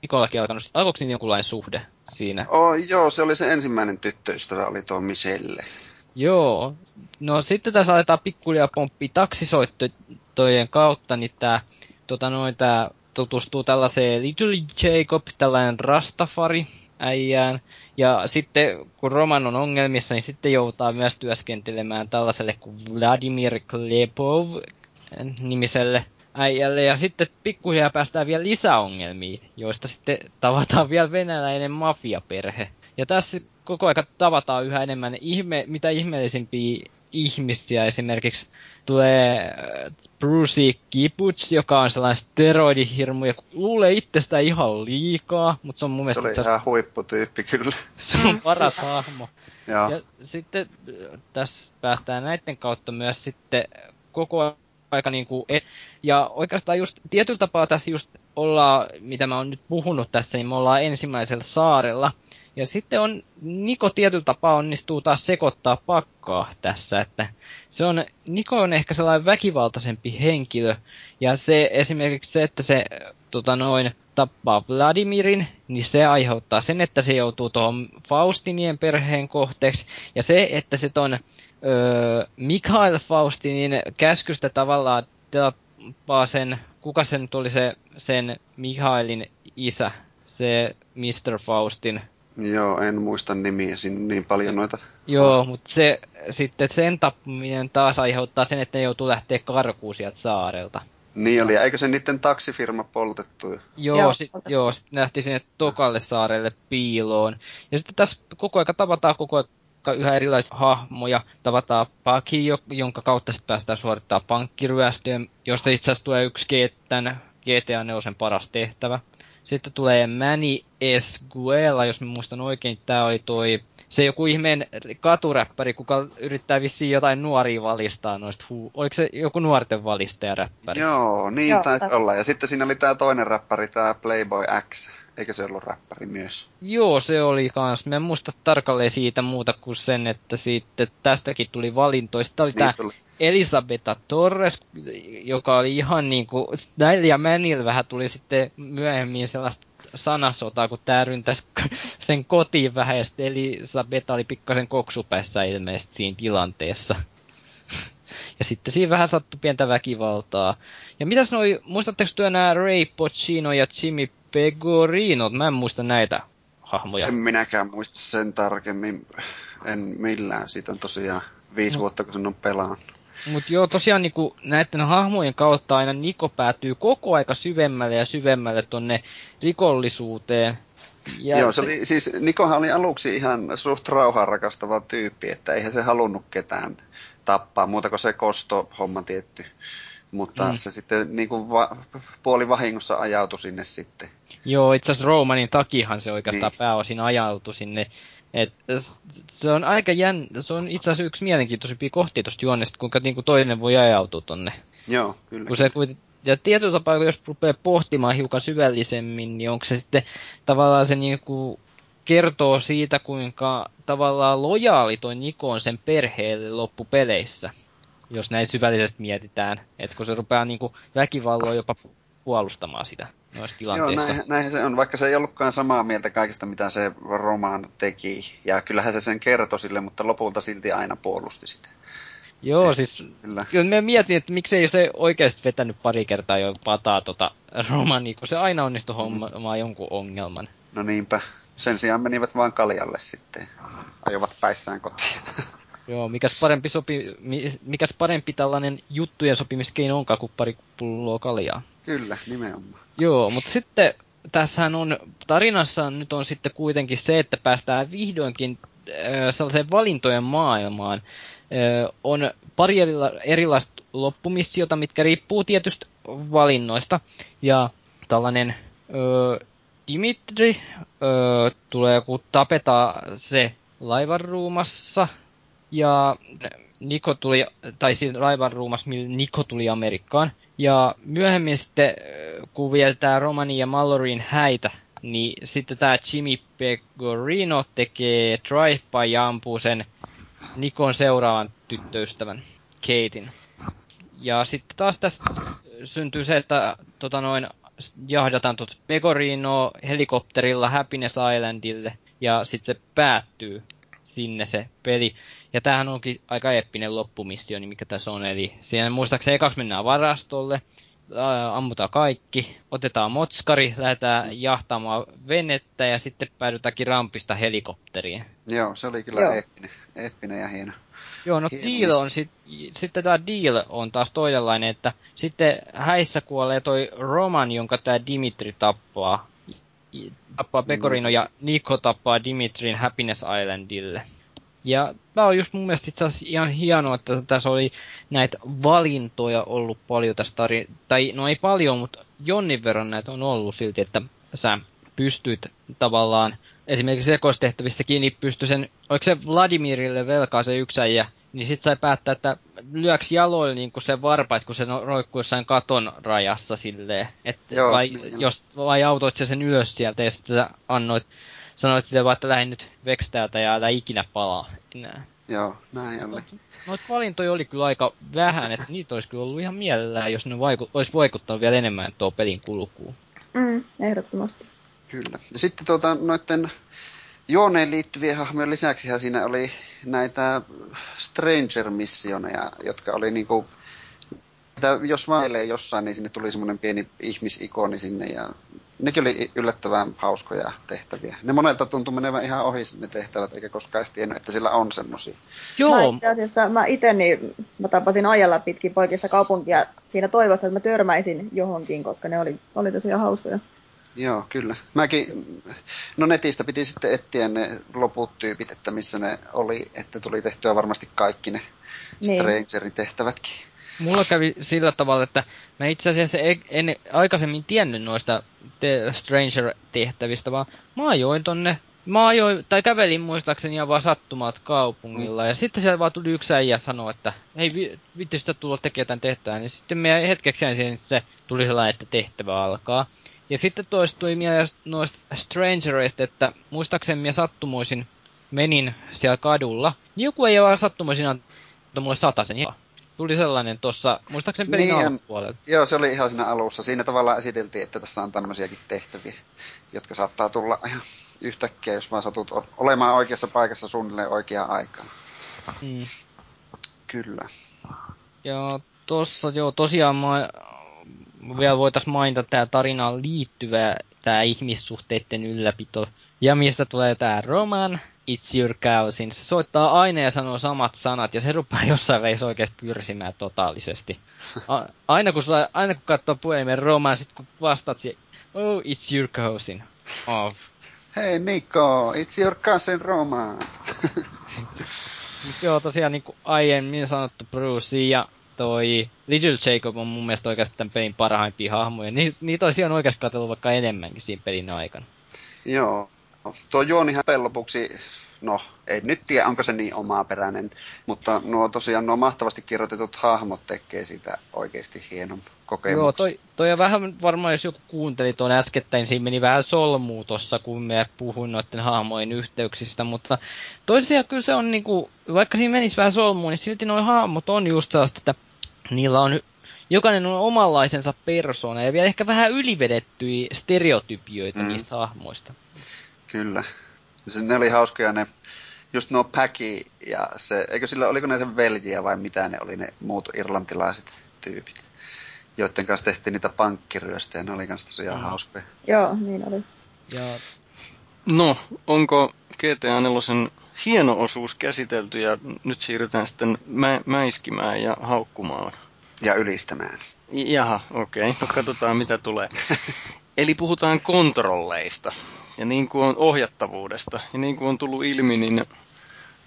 Nikollakin alkanut, alkoiko niillä jonkunlainen suhde siinä? Oh, joo, se oli se ensimmäinen tyttöystävä, oli tuo Michelle. Joo. No sitten tässä aletaan pikkuhiljaa pomppia taksisoittojen kautta, niin tää, tota noin, tää tutustuu tällaiseen Little Jacob, tällainen Rastafari äijään. Ja sitten kun Roman on ongelmissa, niin sitten joutaa myös työskentelemään tällaiselle kuin Vladimir Klepov nimiselle äijälle. Ja sitten pikkuhiljaa päästään vielä lisäongelmiin, joista sitten tavataan vielä venäläinen mafiaperhe. Ja tässä koko ajan tavataan yhä enemmän ihme, mitä ihmeellisimpiä ihmisiä. Esimerkiksi tulee äh, Brucey Kibuts, joka on sellainen steroidihirmu ja luulee itsestä ihan liikaa, mutta se on mun Se oli mielestä ihan huipputyyppi kyllä. <laughs> se on paras hahmo. Joo. Ja sitten äh, tässä päästään näiden kautta myös sitten koko aika niin kuin, et, ja oikeastaan just tietyllä tapaa tässä just ollaan, mitä mä oon nyt puhunut tässä, niin me ollaan ensimmäisellä saarella. Ja sitten on, Niko tietyllä tapaa onnistuu taas sekoittaa pakkaa tässä, että se on, Niko on ehkä sellainen väkivaltaisempi henkilö, ja se esimerkiksi se, että se tota noin, tappaa Vladimirin, niin se aiheuttaa sen, että se joutuu tuohon Faustinien perheen kohteeksi, ja se, että se ton öö, Mikhail Faustinin käskystä tavallaan tappaa sen, kuka sen nyt oli se, sen Mikhailin isä, se Mr. Faustin. Joo, en muista nimiä siinä niin paljon noita. Joo, mutta se, sitten sen tappaminen taas aiheuttaa sen, että ne joutuu lähteä karkuun sieltä saarelta. Niin oli, eikö se niiden taksifirma poltettu? jo? Joo, Joo. sit, joo sit nähtiin sinne Tokalle saarelle piiloon. Ja sitten tässä koko aika tavataan koko aika yhä erilaisia hahmoja. Tavataan Paki, jo- jonka kautta sitten päästään suorittaa pankkiryöstöjä, josta itse asiassa tulee yksi GTA, GTA 4 paras tehtävä. Sitten tulee Manny Esguela, jos mä muistan oikein, tää oli toi se joku ihmeen katuräppäri, kuka yrittää vissiin jotain nuoria valistaa noista huu... Oliko se joku nuorten valistajaräppäri? Joo, niin Joo, taisi olla. Ja sitten siinä oli tää toinen räppäri, tää Playboy X. Eikö se ollut räppäri myös? Joo, se oli kans. Mä en muista tarkalleen siitä muuta kuin sen, että sitten tästäkin tuli valintoista. Tää oli tää Niin tuli. Elisabetta Torres, joka oli ihan niinku, näillä ja Mänillä vähän tuli sitten myöhemmin sellaista sanasotaa, kun tää ryntäs <laughs> sen kotiin vähän, ja sitten Elisabetta oli pikkasen koksupäissä ilmeisesti siinä tilanteessa. <laughs> Ja sitten siinä vähän sattui pientä väkivaltaa. Ja mitäs noi, muistatteko työ nämä Ray Pacino ja Jimmy Pegorino? Mä en muista näitä hahmoja. En minäkään muista sen tarkemmin. En millään. Siitä on tosiaan viisi No. vuotta, kun sen on pelannut. Mutta joo, tosiaan niinku näiden hahmojen kautta aina Niko päätyy koko aika syvemmälle ja syvemmälle tonne rikollisuuteen. Ja Joo, se oli, siis Nikohan oli aluksi ihan suht rauhaa rakastava tyyppi, että eihän se halunnut ketään tappaa, muuta kuin se kosto-homma tietty. Mutta Mm. se sitten niin kuin va, puoli vahingossa ajautui sinne sitten. Joo, itse asiassa Romanin takihan se oikeastaan Niin. pääosin ajautui sinne. Et, se on aika jän... Se on itse asiassa yksi mielenkiintoisimpia kohtia tuosta juonnesta, kuinka niinku toinen voi ajautua tonne. Joo, kyllä. Kun se kuiten, ja tietyllä tapaa, jos rupeaa pohtimaan hiukan syvällisemmin, niin onko se sitten tavallaan se niinku kertoo siitä, kuinka tavallaan lojaali toi Niko on sen perheelle loppupeleissä. Jos näin syvällisesti mietitään. Että kun se rupeaa niinku väkivalloin jopa puolustamaan sitä noissa Joo, tilanteissa. näin, näinhän se on, vaikka se ei ollutkaan samaa mieltä kaikesta, mitä se romaan teki. Ja kyllähän se sen kertoi sille, mutta lopulta silti aina puolusti sitä. Joo, Eh, siis Kyllä. kyllä mä mietin, että miksei se oikeasti vetänyt pari kertaa jo pataa tota romania, kun se aina onnistui hommaan jonkun ongelman. No niinpä. Sen sijaan menivät vaan kaljalle sitten. Ajoivat päissään kotiin. <laughs> Joo, mikäs parempi, sopi, mi- mikäs parempi tällainen juttujen sopimiskeino onkaan kuin pari pulloa kaljaa. Kyllä, nimenomaan. Joo, mutta sitten tässähän on, tarinassa nyt on sitten kuitenkin se, että päästään vihdoinkin äh, sellaiseen valintojen maailmaan. on pari erilaista loppumissiota, mitkä riippuu tietystä valinnoista. Ja tällainen ö, Dimitri ö, tulee, kun tapetaan se laivanruumassa, ja Niko tuli, tai siinä laivanruumassa, millä Niko tuli Amerikkaan. Ja myöhemmin sitten, kun vielä tämä Romani ja Mallorin häitä, niin sitten tämä Jimmy Pegorino tekee drive-by ja ampuu sen Nikon seuraavan tyttöystävän, Katein. Ja sitten taas tästä syntyy se, että tota noin, jahdataan tuota Pegorino helikopterilla Happiness Islandille, ja sitten se päättyy sinne se peli. Ja tämähän onkin aika eeppinen loppumissio, niin mikä tässä on. Eli siinä muistaakseni ekaksi mennään varastolle, ammutaan kaikki, otetaan motskari, lähdetään jahtaamaan venettä ja sitten päädytäänkin rampista helikopteriin. Joo, se oli kyllä Joo. Eeppinen, eeppinen ja hieno. Joo, no deal on sit, sitten tämä deal on taas toisenlainen, että sitten häissä kuolee toi Roman, jonka tämä Dimitri tappaa. Tappaa Pecorino mm. ja Niko tappaa Dimitrin Happiness Islandille. Ja tämä on just mun mielestä itse asiassa ihan hienoa, että tässä oli näitä valintoja ollut paljon tästä tari- tai no ei paljon, mutta jonnin verran näitä on ollut silti, että sä pystyt tavallaan esimerkiksi ekostehtävissä kiinni pysty sen, oliko se Vladimirille velkaa se yksi äijä, niin sit sai päättää, että lyöks jaloille niin se varpait, kun se no, roikkuu jossain katon rajassa silleen. Et Joo, vai, niin. jos, vai autoit sen ylös sieltä ja sitten sä annoit sanoit sille vaan, että lähdin nyt veks täältä ja älä ikinä palaa enää. Joo, näin oli. Noit valintoja oli kyllä aika vähän, että niitä olisi kyllä ollut ihan mielellään, jos ne vaiku- olisi vaikuttanut vielä enemmän tuo pelin kulkuun. Mm, ehdottomasti. Kyllä. Ja sitten tuota, noiden juoneen liittyvien hahmojen lisäksi siinä oli näitä Stranger-missioneja, jotka oli niinku että jos vailee jossain, niin sinne tuli semmoinen pieni ihmisikoni sinne ja nekin oli yllättävän hauskoja tehtäviä. Ne monelta tuntui menevän ihan ohi ne tehtävät, eikä koskaan edes tiennyt, että sillä on semmosia. Joo. Mä itse asiassa mä itse niin, mä tapasin ajalla pitkin poikista kaupunkia siinä toivossa, että mä törmäisin johonkin, koska ne oli, oli tosiaan hauskoja. Joo, kyllä. Mäkin, no netistä piti sitten etsiä ne loput tyypit, että missä ne oli, että tuli tehtyä varmasti kaikki ne niin. Strangerin tehtävätkin. Mulla kävi sillä tavalla, että mä itse asiassa en aikaisemmin tiennyt noista Stranger-tehtävistä, vaan mä ajoin tonne Mä ajoin, tai kävelin muistaakseni ihan vaan sattumat kaupungilla, ja sitten siellä vaan tuli yksi äijä sanoa, että hei, vitti sitä tulla tekemään tämän tehtävän, niin sitten me hetkeksi siihen, se tuli sellainen, että tehtävä alkaa. Ja sitten toistui mieleen noista Strangerista, että muistaakseni minä sattumoisin menin siellä kadulla, niin joku ei vaan sattumoisin antoi mulle sataisen. Tuli sellainen tuossa, muistaakseni pelin niin, alkupuolella. Joo, se oli ihan siinä alussa. Siinä tavallaan esiteltiin, että tässä on tämmöisiäkin tehtäviä, jotka saattaa tulla ihan <laughs> yhtäkkiä, jos vaan satut olemaan oikeassa paikassa suunnilleen oikeaan aikaan. Mm. Kyllä. Ja tossa joo, tosiaan mä vielä voitaisiin mainita tämä tarinaan liittyvä tämä ihmissuhteiden ylläpito. Ja mistä tulee tämä roman, It's Your Cousin. Se soittaa aina ja sanoo samat sanat, ja se rupeaa <laughs> jossain välissä oikeasti kyrsimään totaalisesti. A- aina kun, saa, aina kun katsoo puhelimen roman, sit kun vastaat siihen, oh, it's your cousin. Oh. Hei Niko, it's your cousin Roman. <laughs> joo, tosiaan niin kuin aiemmin sanottu Bruce ja toi Little Jacob on mun mielestä oikeasti tämän pelin parhaimpia hahmoja. Ni, niitä olisi ihan oikeasti katsellut vaikka enemmänkin siinä pelin aikana. Joo. Tuo Joonihan lopuksi no, ei nyt tiedä, onko se niin omaperäinen, mutta nuo tosiaan nuo mahtavasti kirjoitetut hahmot tekee sitä oikeasti hienon kokemuksen. Joo, toi, toi vähän varmaan, jos joku kuunteli tuon äskettäin, siinä meni vähän solmuu tuossa, kun me puhuin noiden hahmojen yhteyksistä, mutta toisiaan kyllä se on niinku, vaikka siinä menisi vähän solmuun, niin silti nuo hahmot on just sellaista, että niillä on jokainen on omanlaisensa persona ja vielä ehkä vähän ylivedettyjä stereotypioita mm. niistä hahmoista. Kyllä. Se, ne oli hauskoja ne, just nuo Päki ja se, eikö sillä, oliko ne sen veljiä vai mitä ne oli ne muut irlantilaiset tyypit, joiden kanssa tehtiin niitä pankkiryöstejä, ne oli kanssa tosiaan mm. hauskoja. Joo, niin oli. Ja... No, onko GTA 4 hieno osuus käsitelty ja nyt siirrytään sitten mä, mäiskimään ja haukkumaan. Ja ylistämään. Jaha, okei. Okay. No katsotaan mitä tulee. Eli puhutaan kontrolleista ja niin kuin on ohjattavuudesta. Ja niin kuin on tullut ilmi, niin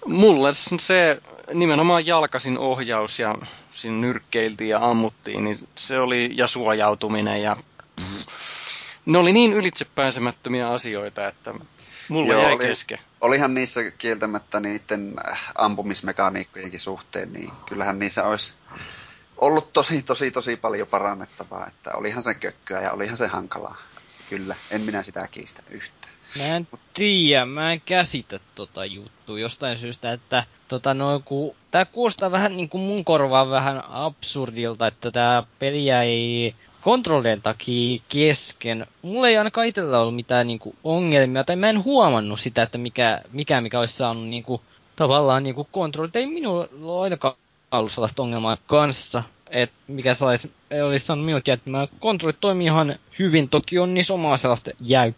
Mulle se nimenomaan jalkasin ohjaus ja siinä nyrkkeiltiin ja ammuttiin, niin se oli, ja suojautuminen ja pff, ne oli niin ylitsepääsemättömiä asioita, että mulla Joo, jäi oli, kesken. Olihan niissä kieltämättä niiden ampumismekaniikkojenkin suhteen, niin kyllähän niissä olisi ollut tosi, tosi, tosi paljon parannettavaa, että olihan se kökköä ja olihan se hankalaa. Kyllä, en minä sitä kiistä yhtään. Mä en tiedä, mä en käsitä tota juttua jostain syystä, että tota no, ku, tää kuulostaa vähän niinku mun korvaan vähän absurdilta, että tää peli jäi kontrollien takia kesken. Mulla ei ainakaan itsellä ollut mitään niinku ongelmia, tai mä en huomannut sitä, että mikä, mikä, mikä olisi saanut niinku, tavallaan niinku kontrollit. Ei minulla ole ainakaan ollut sellaista ongelmaa kanssa, että mikä saisi, olisi sanonut minullekin, että mä kontrollit toimii ihan hyvin. Toki on niissä omaa sellaista jäy,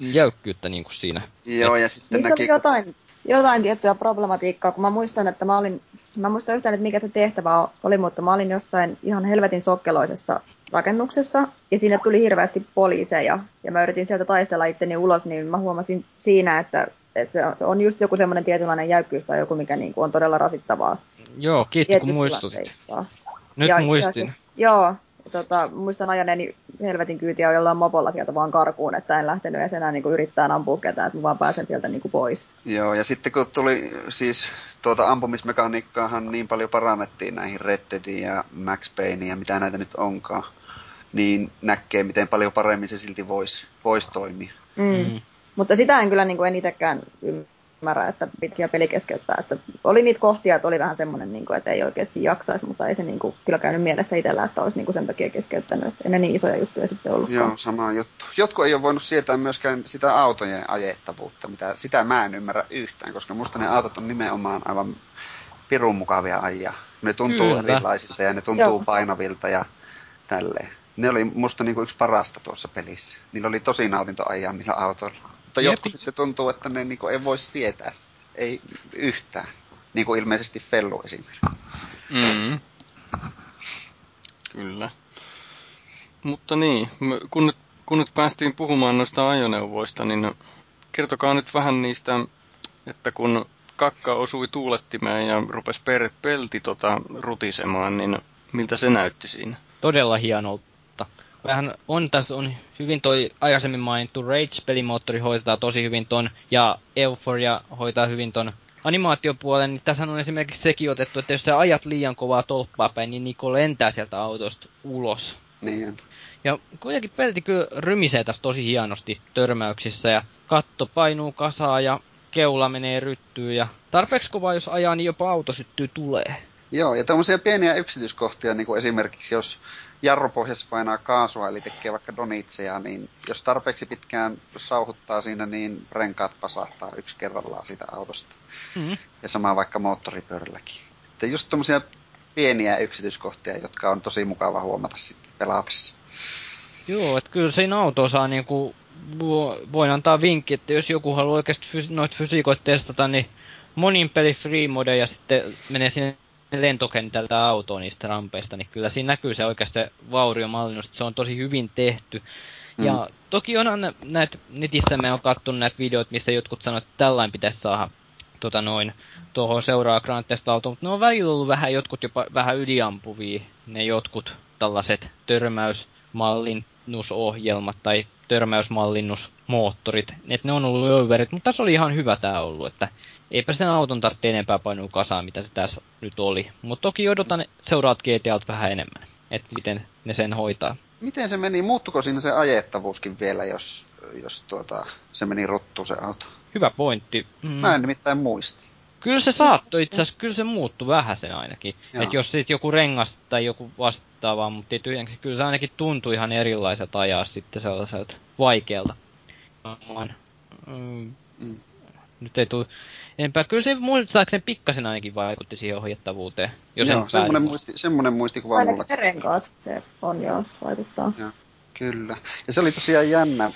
jäykkyyttä niin kuin siinä. Joo, Et, ja sitten näki... oli jotain, jotain tiettyä problematiikkaa, kun mä muistan, että mä olin, mä muistan yhtään, että mikä se tehtävä oli, mutta mä olin jossain ihan helvetin sokkeloisessa rakennuksessa, ja sinne tuli hirveästi poliiseja, ja mä yritin sieltä taistella itteni ulos, niin mä huomasin siinä, että, että on just joku semmoinen tietynlainen jäykkyys tai joku, mikä niin kuin on todella rasittavaa. Joo, kiitos kun muistutit. Nyt ja, muistin. Ja siis, joo, tota, muistan ajaneeni helvetin kyytiä jollain mopolla sieltä vaan karkuun, että en lähtenyt edes enää niin yrittää ampua ketään, että mä vaan pääsen sieltä niin kuin pois. Joo, ja sitten kun tuli siis tuota ampumismekaniikkaahan niin paljon parannettiin näihin Red Deadiin ja Max Payneiin ja mitä näitä nyt onkaan, niin näkee, miten paljon paremmin se silti voisi vois toimia. Mm. Mm. Mutta sitä en kyllä niin kuin en itsekään ymmärrä, että pitkiä peli keskeyttää. Että oli niitä kohtia, että oli vähän semmoinen, niin kuin, että ei oikeasti jaksaisi, mutta ei se niin kuin, kyllä käynyt mielessä itsellä, että olisi niin kuin sen takia keskeyttänyt. Että ei ne niin isoja juttuja sitten ollut. Joo, sama juttu. Jotkut ei ole voinut sietää myöskään sitä autojen ajettavuutta, mitä, sitä mä en ymmärrä yhtään, koska musta ne autot on nimenomaan aivan pirun mukavia ajia. Ne tuntuu Kyllä. erilaisilta ja ne tuntuu Joo. painavilta ja tälleen. Ne oli musta niinku yksi parasta tuossa pelissä. Niillä oli tosi nautinto ajaa niillä autoilla. Mutta Jep. jotkut sitten tuntuu, että ne niinku ei voi sietää Ei yhtään. Niin kuin ilmeisesti Fellu esimerkiksi. Mm. Kyllä. Mutta niin, kun nyt, kun nyt päästiin puhumaan noista ajoneuvoista, niin kertokaa nyt vähän niistä, että kun kakka osui tuulettimeen ja rupesi per, pelti tota rutisemaan, niin miltä se näytti siinä? Todella hienolta vähän on tässä on hyvin toi aikaisemmin mainittu Rage-pelimoottori hoitaa tosi hyvin ton, ja Euphoria hoitaa hyvin ton animaatiopuolen, niin tässä on esimerkiksi sekin otettu, että jos sä ajat liian kovaa tolppaa päin, niin Niko lentää sieltä autosta ulos. Niin. Ja kuitenkin pelti kyllä rymisee tässä tosi hienosti törmäyksissä, ja katto painuu kasaa, ja keula menee ryttyyn, ja tarpeeksi kovaa jos ajaa, niin jopa auto syttyy tulee. Joo, ja tämmöisiä pieniä yksityiskohtia, niin kuin esimerkiksi jos jarrupohjassa painaa kaasua, eli tekee vaikka donitseja, niin jos tarpeeksi pitkään sauhuttaa siinä, niin renkaat pasahtaa yksi kerrallaan siitä autosta. Mm-hmm. Ja sama vaikka moottoripyörälläkin. Että just tämmöisiä pieniä yksityiskohtia, jotka on tosi mukava huomata sitten pelatessa. Joo, että kyllä siinä auto saa niinku, voin antaa vinkki, että jos joku haluaa oikeasti fysi- noita fysiikoita testata, niin monin peli free mode ja sitten menee sinne lentokentältä autoon niistä rampeista, niin kyllä siinä näkyy se oikeasti vauriomallinnus, että se on tosi hyvin tehty. Mm. Ja toki onhan näitä, netistä me on katsonut näitä videoita, missä jotkut sanoivat, että tällainen pitäisi saada tota noin, tuohon seuraa Grand Theft Auto, mutta ne on välillä ollut vähän jotkut jopa vähän yliampuvia, ne jotkut tällaiset törmäysmallinnusohjelmat tai törmäysmallinnusmoottorit, että ne on ollut överit, mutta tässä oli ihan hyvä tämä ollut, että eipä sen auton tarvitse enempää painua kasaan, mitä se tässä nyt oli. Mutta toki odotan seuraat GTAt vähän enemmän, että miten ne sen hoitaa. Miten se meni? Muuttuko siinä se ajettavuuskin vielä, jos, jos tuota, se meni ruttu se auto? Hyvä pointti. Mm. Mä en nimittäin muisti. Kyllä se saattoi itse asiassa, kyllä se muuttui vähän sen ainakin. Että jos sitten joku rengas tai joku vastaava, mutta tyhjänkin, kyllä se ainakin tuntui ihan erilaiselta ajaa sitten sellaiselta vaikealta. Mm. Nyt ei tule enempää. Kyllä se muistaakseni pikkasen ainakin vaikutti siihen ohjattavuuteen. Jos joo, semmoinen, muisti, semmoinen muistikuva mulla. Ainakin renkaat se on jo vaikuttaa. Joo, kyllä. Ja se oli tosiaan jännä,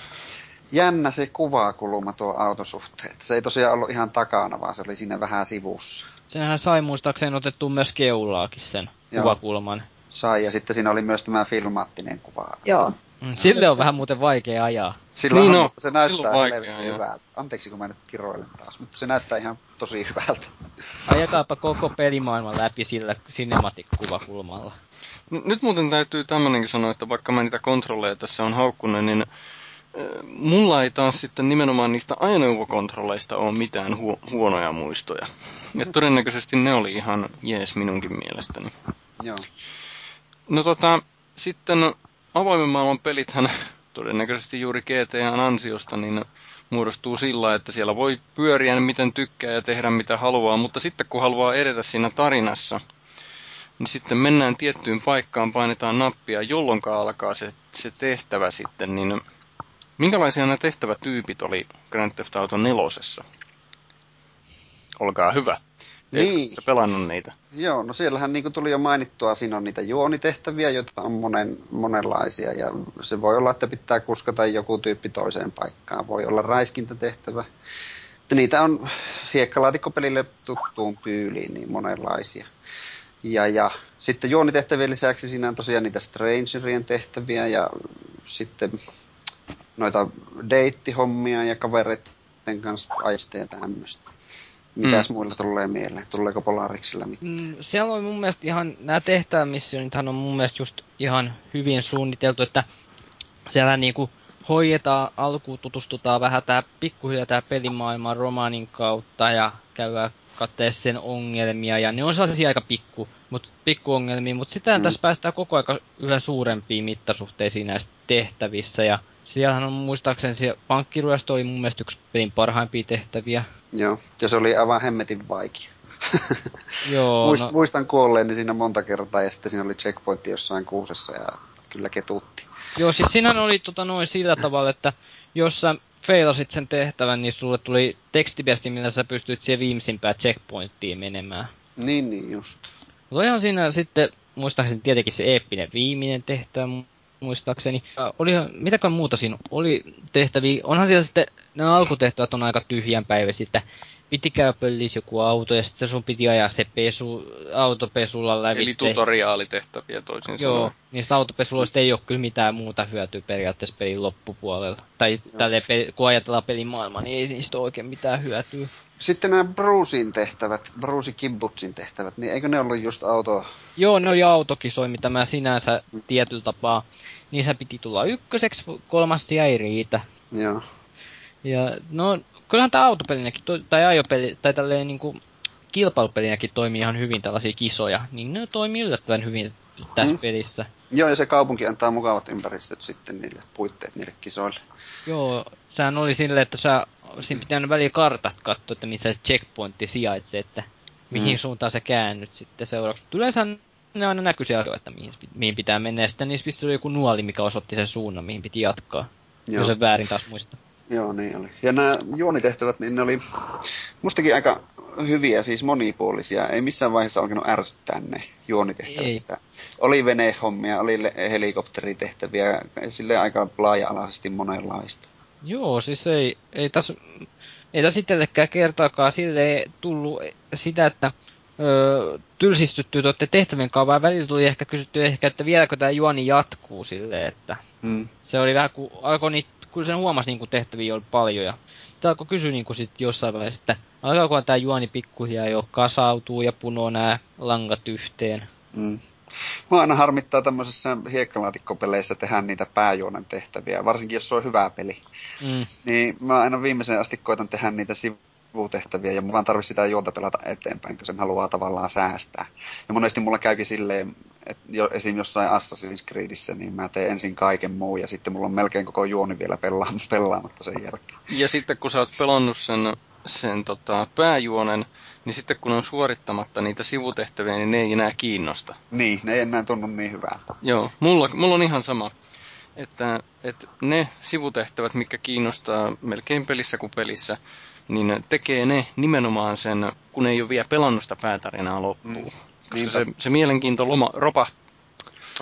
jännä se kuvakulma tuo autosuhteen. Se ei tosiaan ollut ihan takana, vaan se oli siinä vähän sivussa. Senhän sai muistaakseni otettu myös keulaakin sen Joo. kuvakulman. Sai, ja sitten siinä oli myös tämä filmaattinen kuva. Joo. Mm, Sille on vähän muuten vaikea ajaa. Silloin Niin on. se näyttää Silloin vaikea, hyvältä. Anteeksi kun mä nyt kiroilen taas, mutta se näyttää ihan tosi hyvältä. Ajakaapa koko pelimaailman läpi sillä cinematic-kuvakulmalla. N- Nyt muuten täytyy tämmönenkin sanoa, että vaikka mä niitä kontrolleja tässä on haukkunut, niin mulla ei taas sitten nimenomaan niistä ajoneuvokontrolleista ole mitään huo- huonoja muistoja. Ja todennäköisesti ne oli ihan jees minunkin mielestäni. Joo. No tota, sitten avoimen maailman pelithän todennäköisesti juuri GTAn ansiosta niin muodostuu sillä, että siellä voi pyöriä miten tykkää ja tehdä mitä haluaa, mutta sitten kun haluaa edetä siinä tarinassa, niin sitten mennään tiettyyn paikkaan, painetaan nappia, jolloin alkaa se, se tehtävä sitten, niin minkälaisia nämä tehtävätyypit oli Grand Theft Auto nelosessa? Olkaa hyvä. Niin. Pelannut niitä? Joo, no siellähän niin kuin tuli jo mainittua, siinä on niitä juonitehtäviä, joita on monen, monenlaisia. Ja se voi olla, että pitää kuskata joku tyyppi toiseen paikkaan. Voi olla räiskintätehtävä. Että niitä on hiekkalaatikkopelille tuttuun tyyliin niin monenlaisia. Ja, ja sitten juonitehtävien lisäksi siinä on tosiaan niitä Strangerien tehtäviä ja sitten noita deittihommia ja kavereiden kanssa aista ja tämmöistä. Mitäs mm. muilla tulee mieleen? Tuleeko Polariksilla mitään? Mm, siellä on mun mielestä ihan, nämä tehtävämissionithan on mun mielestä just ihan hyvin suunniteltu, että siellä niinku hoidetaan, alkuun tutustutaan vähän tää pikkuhiljaa tää pelimaailman romaanin kautta ja käydään katsoa sen ongelmia ja ne on sellaisia aika pikku, mut, pikku ongelmia, mutta sitä mm. tässä päästään koko aika yhä suurempiin mittasuhteisiin näissä tehtävissä ja siellähän on muistaakseni se pankkiryöstö oli mun mielestä yksi pelin parhaimpia tehtäviä. Joo, ja se oli aivan hemmetin vaikea. <laughs> Joo, <laughs> Muist, no, Muistan kuolleeni siinä monta kertaa ja sitten siinä oli checkpointti jossain kuusessa ja kyllä ketutti. Joo, siis sinähän oli tota noin sillä tavalla, että jos sä feilasit sen tehtävän, niin sulle tuli tekstiviesti, millä sä pystyt siihen viimeisimpään checkpointtiin menemään. Niin, niin just. Mutta olihan siinä sitten, muistaakseni tietenkin se eeppinen viimeinen tehtävä, muistaakseni. Olihan, mitäkään muuta siinä oli tehtäviä. Onhan siellä sitten, nämä alkutehtävät on aika tyhjänpäiväisiä, että piti käydä pöllissä joku auto ja sitten sun piti ajaa se pesu, autopesulla läpi. Eli tutoriaalitehtäviä toisin Joo, sanoen. niistä autopesuloista ei ole kyllä mitään muuta hyötyä periaatteessa pelin loppupuolella. Tai tälle, kun ajatellaan pelin maailmaa, niin ei niistä ole oikein mitään hyötyä. Sitten nämä Brucein tehtävät, Bruce Kibbutsin tehtävät, niin eikö ne ollut just auto... Joo, ne oli autokisoja, mitä mä sinänsä tietyllä tapaa. Niissä piti tulla ykköseksi, kolmas jäi riitä. Joo. Ja no, kyllähän tää autopelinäkin, to- tai ajopeli, tai tälleen niinku kilpailupelinäkin toimii ihan hyvin tällaisia kisoja. Niin ne toimii yllättävän hyvin tässä Mm. pelissä. Joo, ja se kaupunki antaa mukavat ympäristöt sitten niille puitteet niille kisoille. Joo, sehän oli silleen, että sä, siinä pitää aina väliin kartasta katsoa, että missä se checkpointti sijaitsee, että mihin Mm. suuntaan sä käännyt sitten seuraavaksi. Yleensä ne aina näkyi siellä, että mihin, mihin pitää mennä, ja sitten niissä oli joku nuoli, mikä osoitti sen suunnan, mihin piti jatkaa. Joo. Jos en väärin taas muista. Joo, niin oli. Ja nämä juonitehtävät, niin ne oli mustakin aika hyviä, siis monipuolisia. Ei missään vaiheessa alkanut ärsyttää ne juonitehtävät. Ei. Oli venehommia, oli helikopteritehtäviä, sille aika laaja-alaisesti monenlaista. Joo, siis ei, ei tässä ei tässä itsellekään kertaakaan sille tullut sitä, että öö, tylsistyttyä tuotte tehtävien kaavaa. Välillä tuli ehkä kysytty ehkä, että vieläkö tämä juoni jatkuu silleen, että Mm. se oli vähän kuin, alkoi niitä, kyllä sen huomasi niin kuin tehtäviä oli paljon ja sitten alkoi kysyä niin kuin sit jossain vaiheessa, että alkaako tämä juoni pikkuhiljaa jo kasautuu ja punoo nämä langat yhteen. Mm. Mua aina harmittaa tämmöisessä hiekkalaatikkopeleissa tehdä niitä pääjuonen tehtäviä, varsinkin jos se on hyvä peli. Mm. Niin mä aina viimeiseen asti koitan tehdä niitä sivutehtäviä ja mulla tarvitse sitä juonta pelata eteenpäin, kun sen haluaa tavallaan säästää. Ja monesti mulla käykin silleen, että jo, esim. jossain Assassin's Creedissä, niin mä teen ensin kaiken muu ja sitten mulla on melkein koko juoni vielä pelaa, pelaamatta sen jälkeen. Ja sitten kun sä oot pelannut sen, sen tota, pääjuonen, niin sitten kun on suorittamatta niitä sivutehtäviä, niin ne ei enää kiinnosta. Niin, ne ei enää tunnu niin hyvältä. Joo, mulla, mulla on ihan sama. Että, että ne sivutehtävät, mikä kiinnostaa melkein pelissä kuin pelissä, niin tekee ne nimenomaan sen, kun ei ole vielä pelannut sitä päätarinaa loppuun. Mm. Koska Niinpä. se, se mielenkiinto loma, ropahtaa.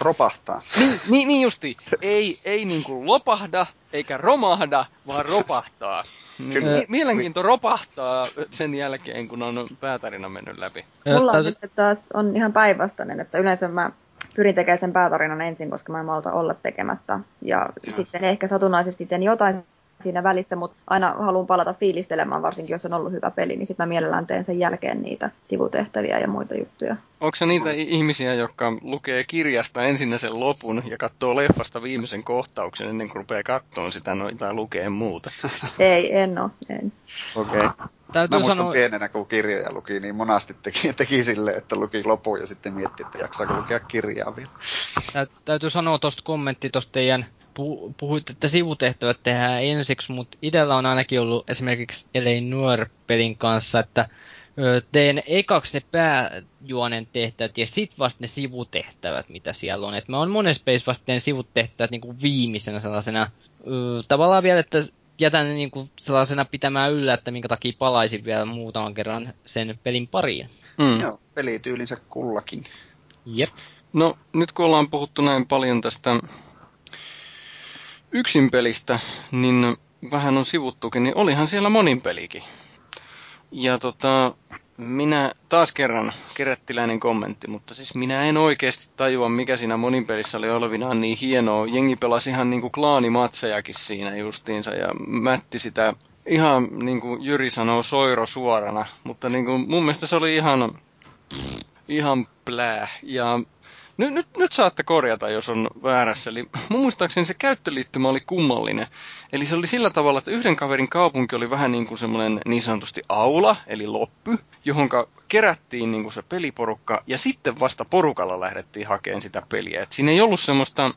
Ropahtaa. Niin, niin, niin justi. Ei, ei niinku lopahda, eikä romahda, vaan ropahtaa. Niin, Kyllä. mi- mielenkiinto ropahtaa sen jälkeen, kun on päätarina mennyt läpi. Mulla on nyt taas on ihan päinvastainen, että yleensä mä pyrin tekemään sen päätarinan ensin, koska mä en malta olla tekemättä. Ja, ja. sitten ehkä satunnaisesti teen jotain siinä välissä, mutta aina haluan palata fiilistelemään, varsinkin jos on ollut hyvä peli, niin sitten mä mielellään teen sen jälkeen niitä sivutehtäviä ja muita juttuja. Onko se niitä ihmisiä, jotka lukee kirjasta ensin sen lopun ja katsoo leffasta viimeisen kohtauksen ennen kuin rupeaa kattoon sitä no, tai lukee muuta? <laughs> Ei, en ole, en. Okei. Okay. Täytyy Mä muistan sanoa... pienenä, kun kirjoja luki, niin monasti teki, teki silleen, että luki lopun ja sitten mietti, että jaksaako lukea kirjaa vielä. Täytyy sanoa tuosta kommentti tuosta teidän puhuit, että sivutehtävät tehdään ensiksi, mutta itsellä on ainakin ollut esimerkiksi Elei Noir-pelin kanssa, että teen ekaksi ne pääjuonen tehtävät ja sit vasta ne sivutehtävät, mitä siellä on. Et mä oon monessa pelissä vasta teen sivutehtävät niin kuin viimeisenä sellaisena, tavallaan vielä, että jätän ne niin kuin sellaisena pitämään yllä, että minkä takia palaisin vielä muutaman kerran sen pelin pariin. Mm. Joo, pelityylinsä kullakin. Jep. No, nyt kun ollaan puhuttu näin paljon tästä yksin pelistä, niin vähän on sivuttukin, niin olihan siellä monin pelikin. Ja tota, minä taas kerran kerättiläinen kommentti, mutta siis minä en oikeasti tajua, mikä siinä monin pelissä oli olevinaan niin hienoa. Jengi pelasi ihan niinku klaanimatsejakin siinä justiinsa ja mätti sitä ihan niin kuin Jyri sanoo soiro suorana, mutta niin kuin mun mielestä se oli ihan, ihan plää. Ja nyt, nyt, nyt saatte korjata, jos on väärässä. Eli mun muistaakseni se käyttöliittymä oli kummallinen. Eli se oli sillä tavalla, että yhden kaverin kaupunki oli vähän niin kuin semmoinen niin sanotusti aula, eli loppy, johon kerättiin niin kuin se peliporukka, ja sitten vasta porukalla lähdettiin hakemaan sitä peliä. Et siinä ei ollut semmoista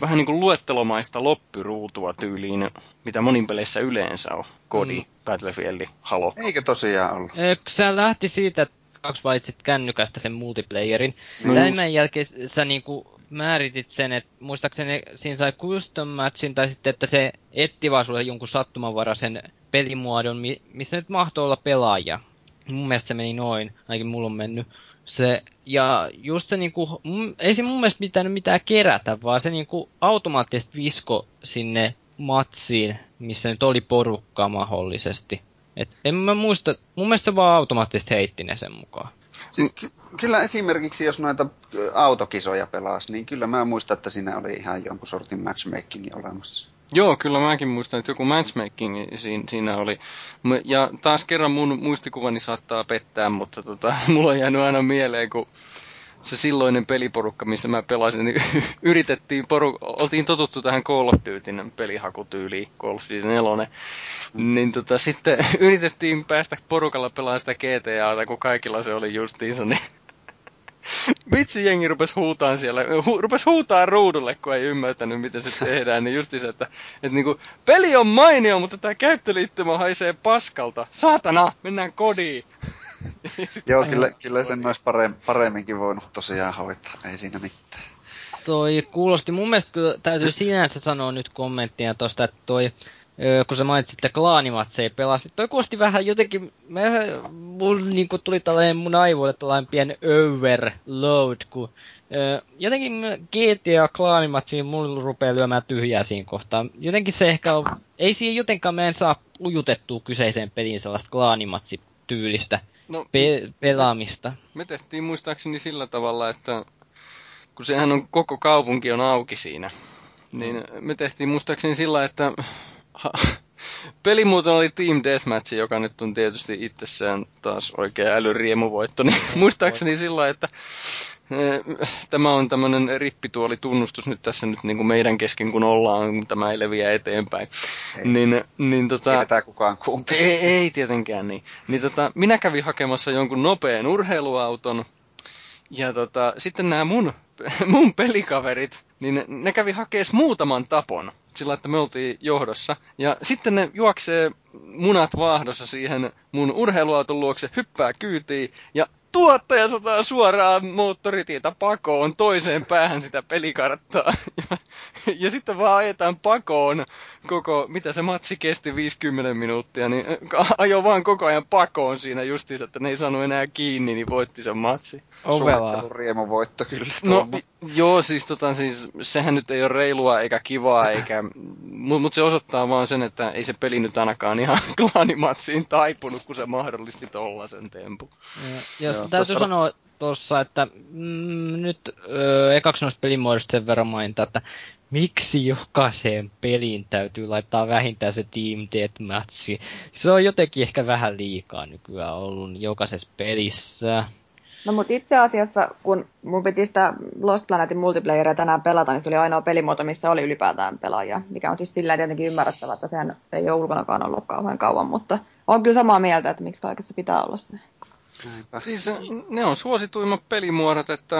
vähän niin kuin luettelomaista loppyruutua tyyliin, mitä monin peleissä yleensä on. Kodi, mm. Battlefield, Halo. Eikö tosiaan ollut? Se lähti siitä, että kaksi valitsit kännykästä sen multiplayerin. No Tämän jälkeen sä niinku määritit sen, että muistaakseni siinä sai custom matchin, tai sitten, että se etti vaan sulle jonkun sattumanvaraisen pelimuodon, missä nyt mahtoi olla pelaaja. Mun mielestä se meni noin, ainakin mulla on mennyt. Se, ja just se niinku, mun, ei se mun mielestä pitänyt mitään kerätä, vaan se niinku automaattisesti visko sinne matsiin, missä nyt oli porukkaa mahdollisesti. Et en mä muista, mun mielestä se vaan automaattisesti heitti ne sen mukaan. Siis ky- kyllä esimerkiksi jos noita autokisoja pelas, niin kyllä mä muistan, että siinä oli ihan jonkun sortin matchmaking olemassa. Joo, kyllä mäkin muistan, että joku matchmaking siinä, siinä oli. Ja taas kerran mun muistikuvani saattaa pettää, mutta tota, <laughs> mulla on jäänyt aina mieleen, kun se silloinen peliporukka, missä mä pelasin, niin <laughs> yritettiin, poru- oltiin totuttu tähän Call of Dutyn pelihakutyyliin, Call of Duty 4, niin tota, sitten <laughs> yritettiin päästä porukalla pelaamaan sitä GTAta, kun kaikilla se oli justiinsa, niin <laughs> vitsi jengi rupes huutaan siellä, hu, rupes huutaa ruudulle, kun ei ymmärtänyt, miten se tehdään, niin justi se, että, että niinku, peli on mainio, mutta tämä käyttöliittymä haisee paskalta. Saatana, mennään kodiin. <laughs> Joo, kyllä, kyllä sen olisi paremminkin voinut tosiaan hoitaa, ei siinä mitään. Toi kuulosti, mun mielestä kyllä täytyy sinänsä sanoa nyt kommenttia tosta, että toi, kun sä mainitsit, että klaanimatseja pelasi, toi kuulosti vähän jotenkin, mä, mun niinku tuli tällainen mun aivoille tällainen pieni overload, kun jotenkin GTA klaanimatsiin mulla rupeaa lyömään tyhjää siinä kohtaa. Jotenkin se ehkä on, ei siihen jotenkaan mä en saa ujutettua kyseiseen peliin sellaista klaanimatsityylistä no, pe- pelaamista. Me tehtiin muistaakseni sillä tavalla, että kun sehän on koko kaupunki on auki siinä, niin mm. me tehtiin muistaakseni sillä, että ha, pelimuoto oli Team Deathmatch, joka nyt on tietysti itsessään taas oikea älyriemuvoitto, niin muistaakseni sillä, että tämä on tämmöinen rippituoli tunnustus nyt tässä nyt niin kuin meidän kesken, kun ollaan, tämä ei leviä eteenpäin. Ei. Niin, niin tota, ei kukaan kuuntele. Ei, ei tietenkään niin. niin tota, minä kävin hakemassa jonkun nopean urheiluauton, ja tota, sitten nämä mun, <laughs> mun pelikaverit, niin ne kävi hakemaan muutaman tapon sillä, että me oltiin johdossa. Ja sitten ne juoksee munat vaahdossa siihen mun urheiluauton luokse, hyppää kyytiin ja tuottaja sotaa suoraan moottoritietä pakoon toiseen päähän sitä pelikarttaa. Ja, ja sitten vaan ajetaan pakoon koko, mitä se matsi kesti, 50 minuuttia, niin ajo vaan koko ajan pakoon siinä justiinsa, että ne ei saanut enää kiinni, niin voitti sen matsi. Suunnittelun riemu voitto kyllä. No, joo, siis, tota, siis sehän nyt ei ole reilua eikä kivaa, eikä, mutta mut se osoittaa vaan sen, että ei se peli nyt ainakaan ihan <laughs> klaanimatsiin taipunut, kun se mahdollisti tollasen tempu. Ja, jos Joo, täytyy tosta... sanoa, tossa, että mm, nyt öö, ekaksi noista pelimuodosta sen verran mainita, että miksi jokaiseen peliin täytyy laittaa vähintään se Team Deathmatch. Se on jotenkin ehkä vähän liikaa nykyään ollut jokaisessa pelissä. No mutta itse asiassa, kun mun piti sitä Lost Planetin multiplayeria tänään pelata, niin se oli ainoa pelimuoto, missä oli ylipäätään pelaajia, mikä on siis sillä tietenkin ymmärrettävä, että sehän ei ole ulkonakaan ollut kauhean kauan, mutta on kyllä samaa mieltä, että miksi kaikessa pitää olla se. Näinpä. Siis ne on suosituimmat pelimuodot, että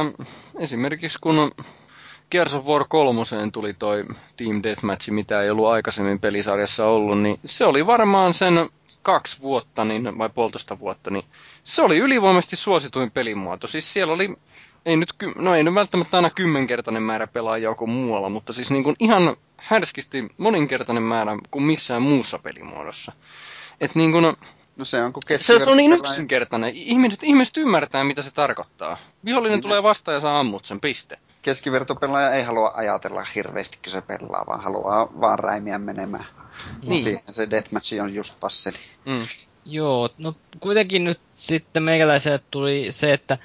esimerkiksi kun Gears of War 3 tuli toi Team Deathmatch, mitä ei ollut aikaisemmin pelisarjassa ollut, niin se oli varmaan sen kaksi vuotta niin, vai puolitoista vuotta, niin se oli ylivoimaisesti suosituin pelimuoto. Siis siellä oli, ei nyt, no ei nyt välttämättä aina kymmenkertainen määrä pelaajia kuin muualla, mutta siis niin kuin ihan härskisti moninkertainen määrä kuin missään muussa pelimuodossa. Et niin kuin, No se on kun se, se on niin yksinkertainen. Ihmiset, ihmiset ymmärtää, mitä se tarkoittaa. Vihollinen niin. tulee vastaan ja saa ammut sen, piste. Keskivertopelaaja ei halua ajatella hirveästi, kun se pelaa, vaan haluaa vaan räimiä menemään. Niin. Siihen se deathmatch on just passeli. Mm. Joo, no kuitenkin nyt sitten meikäläiselle tuli se, että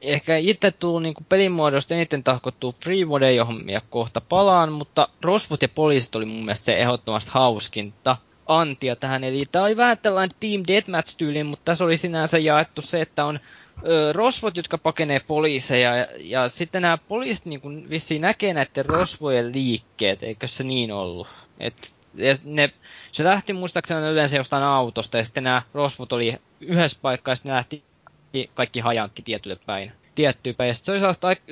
ehkä itse tuu niinku pelimuodosta eniten tahkottuu Free Mode, johon minä kohta palaan, mutta Rosvot ja poliisit oli mun mielestä se ehdottomasti hauskinta antia tähän. Eli tämä oli vähän tällainen Team Deathmatch-tyyli, mutta tässä oli sinänsä jaettu se, että on ö, rosvot, jotka pakenee poliiseja, ja, ja sitten nämä poliisit niin kuin vissiin näkee näiden rosvojen liikkeet, eikö se niin ollut? Et, ja ne, se lähti muistaakseni yleensä jostain autosta, ja sitten nämä rosvot oli yhdessä paikkaa, ja sitten ne lähti kaikki hajankki tietylle päin tiettyä päin. Se oli,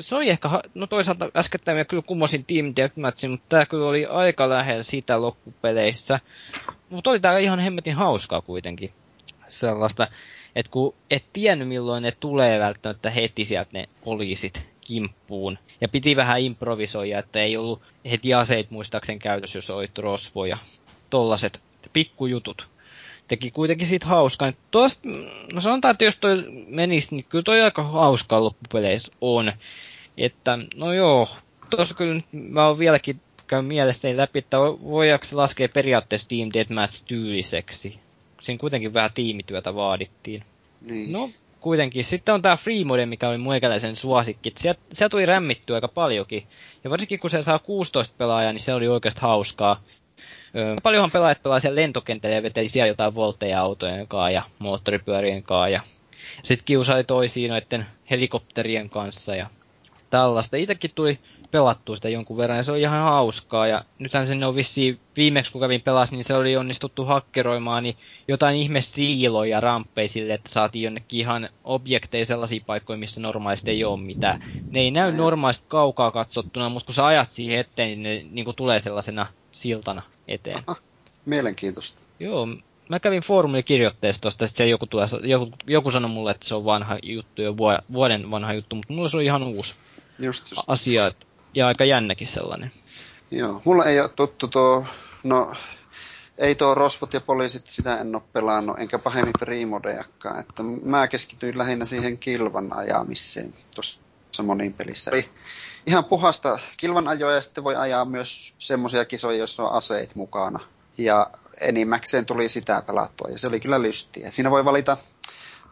se oli ehkä, no toisaalta äskettäin mä kyllä kummosin Team Deathmatchin, mutta tää kyllä oli aika lähellä sitä loppupeleissä. Mutta oli tää ihan hemmetin hauskaa kuitenkin. Sellaista, että kun et tiennyt milloin ne tulee välttämättä heti sieltä ne poliisit kimppuun. Ja piti vähän improvisoida, että ei ollut heti aseit muistaakseni käytössä, jos olit rosvoja. Tollaset pikkujutut teki kuitenkin siitä hauskaa. Tuosta, no sanotaan, että jos toi menisi, niin kyllä toi aika hauskaa loppupeleissä on. Että, no joo, tuossa kyllä mä oon vieläkin käyn mielestäni läpi, että voidaanko se laskea periaatteessa Team Deathmatch tyyliseksi. Siinä kuitenkin vähän tiimityötä vaadittiin. Niin. No, kuitenkin. Sitten on tää Free Mode, mikä oli muikäläisen suosikki. Sieltä, sieltä tuli rämmittyä aika paljonkin. Ja varsinkin kun se saa 16 pelaajaa, niin se oli oikeasti hauskaa. Öö, paljonhan pelaajat pelaa siellä lentokentällä ja veteli siellä jotain volteja-autojen kanssa ja moottoripyörien kanssa ja sitten kiusai toisiin noiden helikopterien kanssa ja tällaista. Itsekin tuli pelattua sitä jonkun verran ja se oli ihan hauskaa. Ja nythän sinne on vissiin viimeksi kun kävin pelas, niin se oli onnistuttu hakkeroimaan niin jotain ihme siiloja ramppeja sille, että saatiin jonnekin ihan objekteja sellaisia paikkoja, missä normaalisti ei ole mitään. Ne ei näy normaalisti kaukaa katsottuna, mutta kun sä ajat siihen eteen, niin ne niin kuin tulee sellaisena siltana eteen. Aha, mielenkiintoista. Joo, mä kävin foorumikirjoitteesta tosta, sitten joku, tulee, joku, joku sanoi mulle, että se on vanha juttu, jo vuoden vanha juttu, mutta mulla se on ihan uusi just, just. asia, ja aika jännäkin sellainen. Joo, mulla ei ole tuttu tuo, no ei tuo rosvot ja poliisit, sitä en ole pelannut, enkä pahemmin freemodejakaan, että mä keskityin lähinnä siihen kilvan ajamiseen tuossa moniin pelissä. Eli ihan puhasta kilvan ajoa ja sitten voi ajaa myös semmoisia kisoja, joissa on aseet mukana. Ja enimmäkseen tuli sitä pelattua ja se oli kyllä lystiä. Siinä voi valita,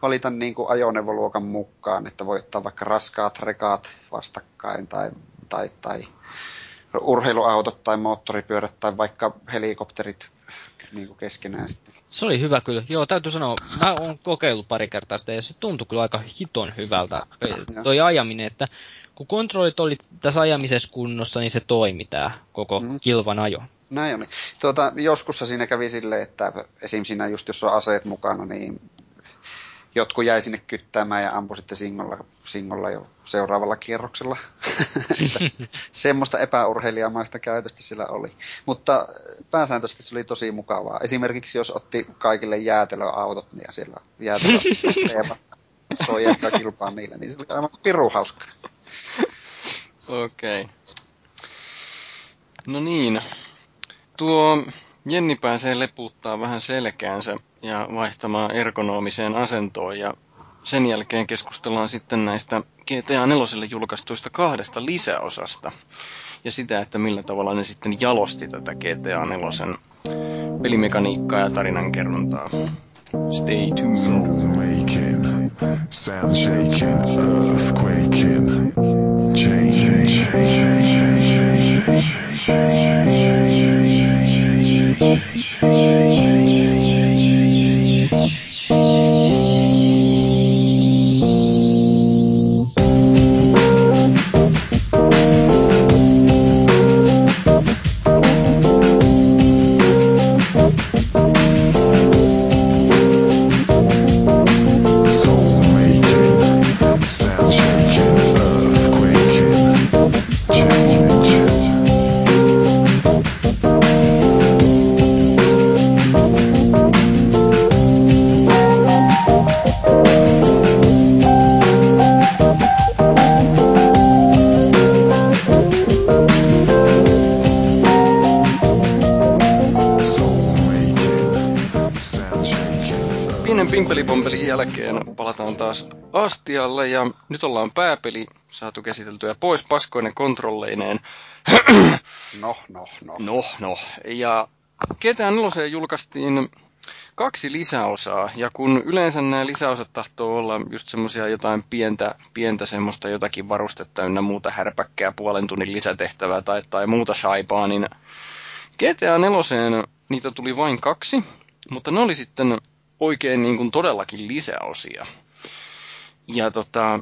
valita niin kuin ajoneuvoluokan mukaan, että voi ottaa vaikka raskaat rekaat vastakkain tai, tai, tai urheiluautot tai moottoripyörät tai vaikka helikopterit niin kuin keskenään sitten. Se oli hyvä kyllä. Joo, täytyy sanoa, mä oon kokeillut pari kertaa sitä ja se tuntui kyllä aika hiton hyvältä. Toi ajaminen, että kun kontrollit oli tässä ajamisessa kunnossa, niin se toimi tämä koko mm. kilvan ajo. Näin oli. Tuota, joskus siinä kävi silleen, että esim. siinä just jos on aseet mukana, niin jotkut jäi sinne kyttäämään ja ampui sitten singolla, singolla jo seuraavalla kierroksella. <laughs> Semmoista epäurheilijamaista käytöstä sillä oli. Mutta pääsääntöisesti se oli tosi mukavaa. Esimerkiksi jos otti kaikille jäätelöautot niin ja siellä jäätelö <laughs> soi kilpaa niille, niin se oli aivan piru hauskaa. Okei. Okay. No niin. Tuo Jenni pääsee leputtaa vähän selkäänsä ja vaihtamaan ergonoomiseen asentoon. Ja sen jälkeen keskustellaan sitten näistä GTA 4 julkaistuista kahdesta lisäosasta ja sitä, että millä tavalla ne sitten jalosti tätä GTA 4 pelimekaniikkaa ja tarinankerrontaa. Stay tuned. Soul waking, sound shaking, earthquaking, changing, changing, changing, changing, changing, changing, changing, changing. Ja nyt ollaan pääpeli saatu käsiteltyä pois paskoinen kontrolleineen. No, no, no. No, no. Ja GTA 4 julkaistiin kaksi lisäosaa, ja kun yleensä nämä lisäosat tahtoo olla just semmoisia jotain pientä, pientä semmoista jotakin varustetta ynnä muuta härpäkkää, puolen tunnin lisätehtävää tai, tai muuta shaipaa, niin GTA 4 niitä tuli vain kaksi, mutta ne oli sitten oikein niin kuin todellakin lisäosia. Ja tota,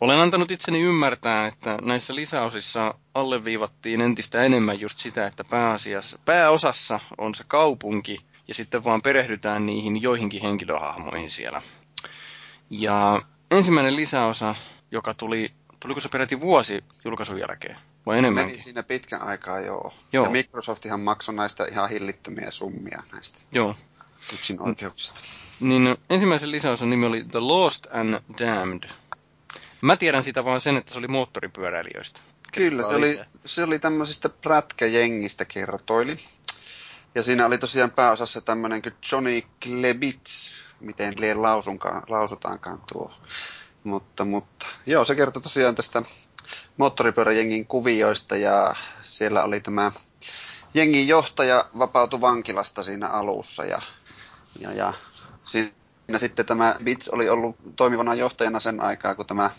olen antanut itseni ymmärtää, että näissä lisäosissa alleviivattiin entistä enemmän just sitä, että pääasiassa, pääosassa on se kaupunki, ja sitten vaan perehdytään niihin joihinkin henkilöhahmoihin siellä. Ja ensimmäinen lisäosa, joka tuli, tuliko se peräti vuosi julkaisun jälkeen, vai enemmän? Meni siinä pitkän aikaa, joo. Joo. Ja Microsoftihan maksoi näistä ihan hillittömiä summia näistä Joo. Yksin oikeuksista. Niin ensimmäisen lisäosan nimi oli The Lost and Damned. Mä tiedän sitä vaan sen, että se oli moottoripyöräilijöistä. Kyllä, se oli, se oli tämmöisistä prätkäjengistä kertoili. Ja siinä oli tosiaan pääosassa tämmöinen kuin Johnny Klebits, miten lausunkaan, lausutaankaan tuo. Mutta, mutta joo, se kertoi tosiaan tästä moottoripyöräjengin kuvioista ja siellä oli tämä jengin johtaja vapautui vankilasta siinä alussa ja, ja, ja siinä sitten tämä Bits oli ollut toimivana johtajana sen aikaa, kun tämä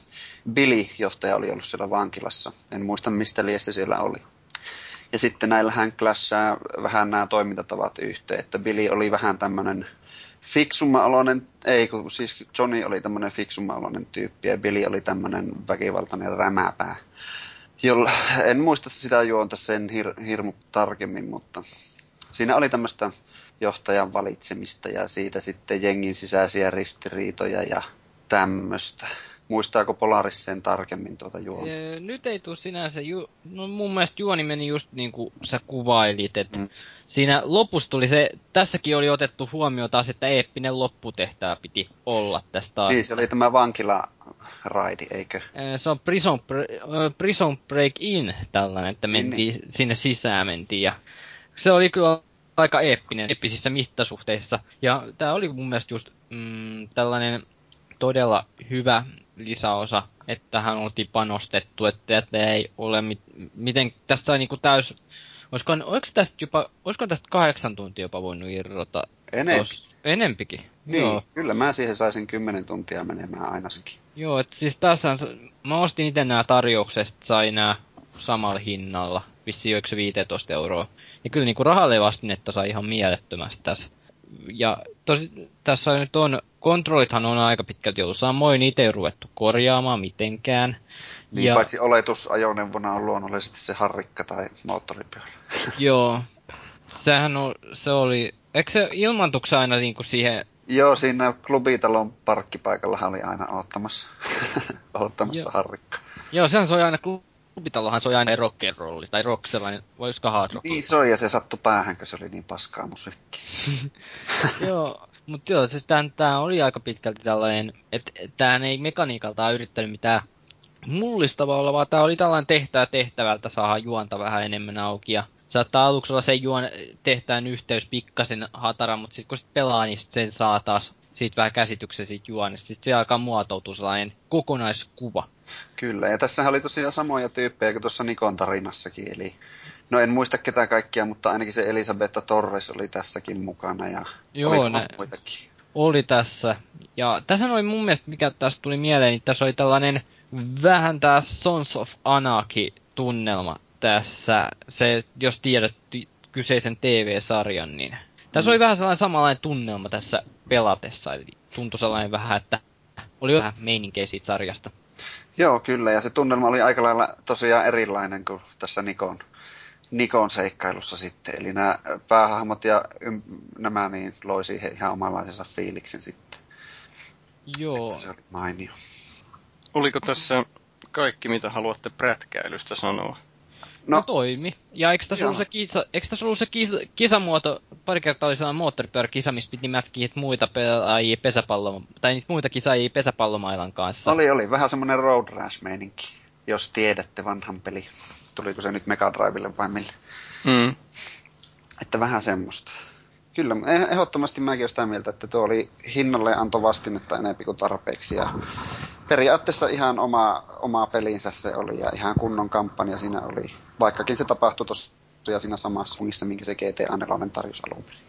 Billy-johtaja oli ollut siellä vankilassa. En muista mistä lie se siellä oli. Ja sitten näillähän klässää vähän nämä toimintatavat yhteen, että Billy oli vähän tämmöinen fiksumma-oloinen, ei kun siis Johnny oli tämmöinen fiksumma-oloinen tyyppi ja Billy oli tämmöinen väkivaltainen rämäpää. Jolla, en muista sitä juonta sen hir, hirmu tarkemmin, mutta siinä oli tämmöistä johtajan valitsemista ja siitä sitten jengin sisäisiä ristiriitoja ja tämmöistä. Muistaako Polaris sen tarkemmin tuota juonta? Öö, nyt ei tule sinänsä, ju... no mun mielestä juoni meni just niin kuin sä kuvailit, että mm. siinä lopussa tuli se, tässäkin oli otettu huomioon taas, että eeppinen lopputehtävä piti olla tästä Niin, se oli tämä vankila-raidi, eikö? Öö, se on Prison, Bre- Prison Break In tällainen, että Niin, mentiin, niin. sinne sisään mentiin ja se oli kyllä aika eeppinen, eeppisissä mittasuhteissa. Ja tää oli mun mielestä just mm, tällainen todella hyvä lisäosa, että tähän oltiin panostettu, että, että ei ole mit, miten tästä sai niinku täys... Olisiko, olisiko tästä jopa, olisiko tästä kahdeksan tuntia jopa voinut irrota? Enempi. Tos, enempikin. Niin, Joo. kyllä mä siihen saisin kymmenen tuntia menemään ainakin. Joo, että siis tässä on, mä ostin itse nämä tarjoukset, sai nämä samalla hinnalla. Vissiin oliko se 15 euroa. Ja kyllä niinku rahalle vastinetta sai ihan mielettömästi tässä. Ja tosi, tässä nyt on, kontrollithan on aika pitkälti ollut samoin, niitä ei ruvettu korjaamaan mitenkään. Niin, ja, paitsi oletusajoneuvona on luonnollisesti se harrikka tai moottoripyörä. <laughs> Joo. Sehän on, se oli, eikö se ilmantuksi aina niinku siihen... Joo, siinä klubitalon parkkipaikallahan oli aina ottamassa, <laughs> ottamassa Joo. harrikka. Joo, sehän soi aina, klubitalohan soi aina rock'n'rolli, tai rock sellainen, voisiko hard rock? Niin soi, ja se sattui päähän, kun se oli niin paskaa musiikki. <laughs> joo, mutta joo, siis tää, tää oli aika pitkälti tällainen, että tää ei mekaniikaltaan yrittänyt mitään mullistavaa olla, vaan tää oli tällainen tehtävä tehtävältä saada juonta vähän enemmän auki. Ja saattaa aluksi olla sen juon tehtävän yhteys pikkasen hatara, mutta sitten kun sit pelaa, niin sit sen saa taas siitä vähän käsityksen siitä juonesta. Sitten se alkaa muotoutua sellainen kokonaiskuva. Kyllä, ja tässähän oli tosiaan samoja tyyppejä kuin tuossa Nikon tarinassakin, eli no en muista ketä kaikkia, mutta ainakin se Elisabetta Torres oli tässäkin mukana ja Joo, oli ne- muitakin. oli tässä. Ja tässä oli mun mielestä, mikä tästä tuli mieleen, niin tässä oli tällainen vähän tää Sons of Anarchy-tunnelma tässä. Se, jos tiedät ti- kyseisen TV-sarjan, niin tässä Mm. oli vähän sellainen samanlainen tunnelma tässä pelatessa. Eli tuntui sellainen vähän, että oli jo vähän meininkejä siitä sarjasta. Joo, kyllä, ja se tunnelma oli aika lailla tosiaan erilainen kuin tässä Nikon, Nikon seikkailussa sitten. Eli nämä päähahmot ja ym, nämä niin loi siihen ihan omanlaisensa fiiliksen sitten. Joo. Se oli mainio. Oliko tässä kaikki, mitä haluatte prätkäilystä sanoa? No, No, toimi. Ja eikö tässä ollut se, kisa, eikö tässä ollut se kisa, kisamuoto, pari kertaa oli sellainen moottoripyöräkisa, missä piti mätkiä muita pelaajia pesäpallo, tai niitä muita kisaajia pesäpallomailan kanssa. oli, oli vähän semmoinen road rash meininki, jos tiedätte vanhan peli. Tuliko se nyt Mega Drivelle vai mille? Mm. Että vähän semmoista. Kyllä, eh- ehdottomasti mäkin olen sitä mieltä, että tuo oli hinnalle anto vastinetta enemmän kuin tarpeeksi. Ja periaatteessa ihan oma, oma pelinsä se oli ja ihan kunnon kampanja siinä oli. Vaikkakin se tapahtui tosiaan siinä samassa suunnissa, minkä se GTA 4 tarjosi alun perin.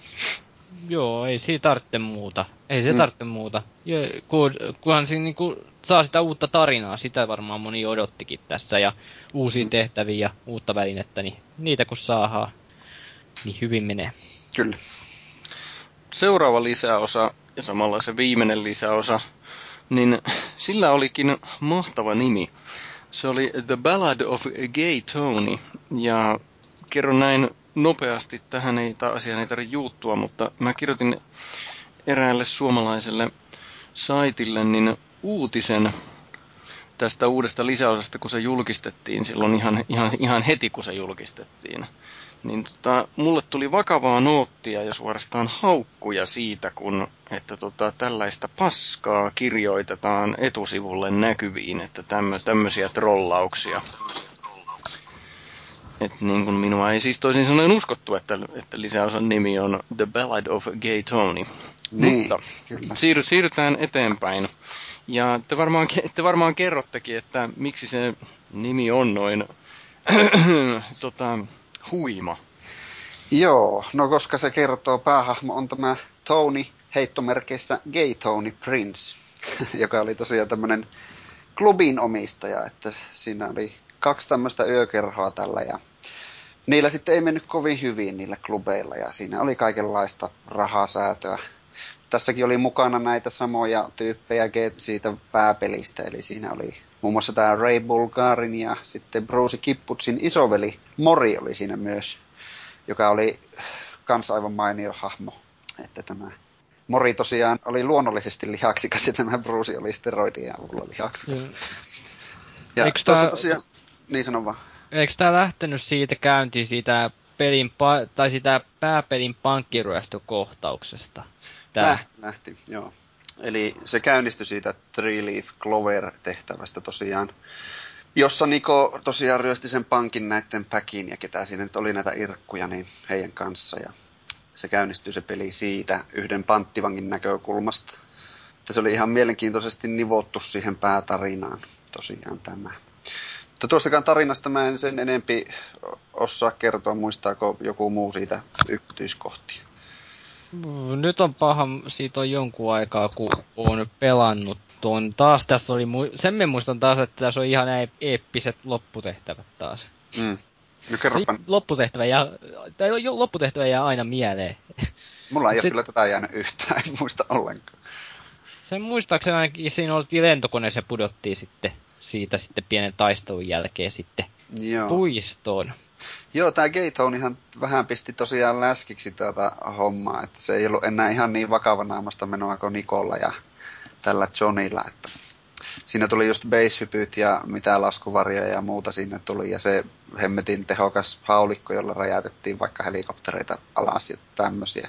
Joo, ei siinä tarvitse muuta. Ei se mm. tarvitse muuta. Ja, kun, kunhan siinä niinku saa sitä uutta tarinaa, sitä varmaan moni odottikin tässä. Ja uusia mm. tehtäviä ja uutta välinettä, niin niitä kun saadaan, niin hyvin menee. Kyllä. Seuraava lisäosa ja samalla se viimeinen lisäosa, niin sillä olikin mahtava nimi. Se oli The Ballad of Gay Tony, ja kerron näin nopeasti, tähän ei asiaan ei tarvitse juuttua, mutta mä kirjoitin eräälle suomalaiselle saitille niin uutisen tästä uudesta lisäosasta, kun se julkistettiin silloin ihan, ihan, ihan heti, kun se julkistettiin. Niin tota, mulle tuli vakavaa noottia ja suorastaan haukkuja siitä, kun että tota, tällaista paskaa kirjoitetaan etusivulle näkyviin, että tämmö, tämmöisiä trollauksia. Et niin kuin minua ei siis toisin sanoen uskottu, että, että lisäosan nimi on The Ballad of Gay Tony. Niin, Mutta kyllä. Siirry, siirrytään eteenpäin. Ja te varmaan, te varmaan kerrottekin, että miksi se nimi on noin <clears throat> tota, huima. Joo, no koska se kertoo päähahmo on tämä Tony heittomerkeissä Gay Tony Prince, <laughs> joka oli tosiaan tämmöinen klubin omistaja, että siinä oli kaksi tämmöistä yökerhoa tällä ja niillä sitten ei mennyt kovin hyvin niillä klubeilla ja siinä oli kaikenlaista rahasäätöä. Tässäkin oli mukana näitä samoja tyyppejä siitä pääpelistä, eli siinä oli muun muassa tämä Ray Bulgarin ja sitten Bruce Kipputsin isoveli Mori oli siinä myös, joka oli kans aivan mainio hahmo. Että tämä Mori tosiaan oli luonnollisesti lihaksikas ja tämä Bruce oli steroidien avulla lihaksikas. Mm. Ja Eikö tää... tosiaan, niin sanon vaan. Eikö tää lähtenyt siitä käyntiin siitä pelin, tai sitä pääpelin pankkiryöstökohtauksesta? Tää. Lähti, lähti, joo. Eli se käynnistyi siitä Three Leaf Clover-tehtävästä tosiaan, jossa Niko tosiaan ryösti sen pankin näiden päkin ja ketä siinä nyt oli näitä irkkuja, niin heidän kanssa. Ja se käynnistyi se peli siitä yhden panttivangin näkökulmasta. Että se oli ihan mielenkiintoisesti nivottu siihen päätarinaan tosiaan tämä. Mutta tuostakaan tarinasta mä en sen enempi osaa kertoa, muistaako joku muu siitä yksityiskohtia. Nyt on paha, siitä on jonkun aikaa, kun on pelannut tuon. Taas tässä oli, sen me muistan taas, että tässä on ihan eeppiset lopputehtävät taas. Mm. No kerropa. Lopputehtävä jää, tai lopputehtävä jää aina mieleen. Mulla ei Sit... ole kyllä tätä jäänyt yhtään, en muista ollenkaan. Sen muistaakseni ainakin siinä oltiin lentokoneessa pudottiin sitten siitä sitten pienen taistelun jälkeen sitten Joo. puistoon. Joo, tämä Gate ihan vähän pisti tosiaan läskiksi tätä hommaa, että se ei ollut enää ihan niin vakava naamasta menoa kuin Nikolla ja tällä Johnilla, että siinä tuli just basehypyt ja mitä laskuvarjoja ja muuta siinä tuli, ja se hemmetin tehokas haulikko, jolla räjäytettiin vaikka helikoptereita alas ja tämmöisiä.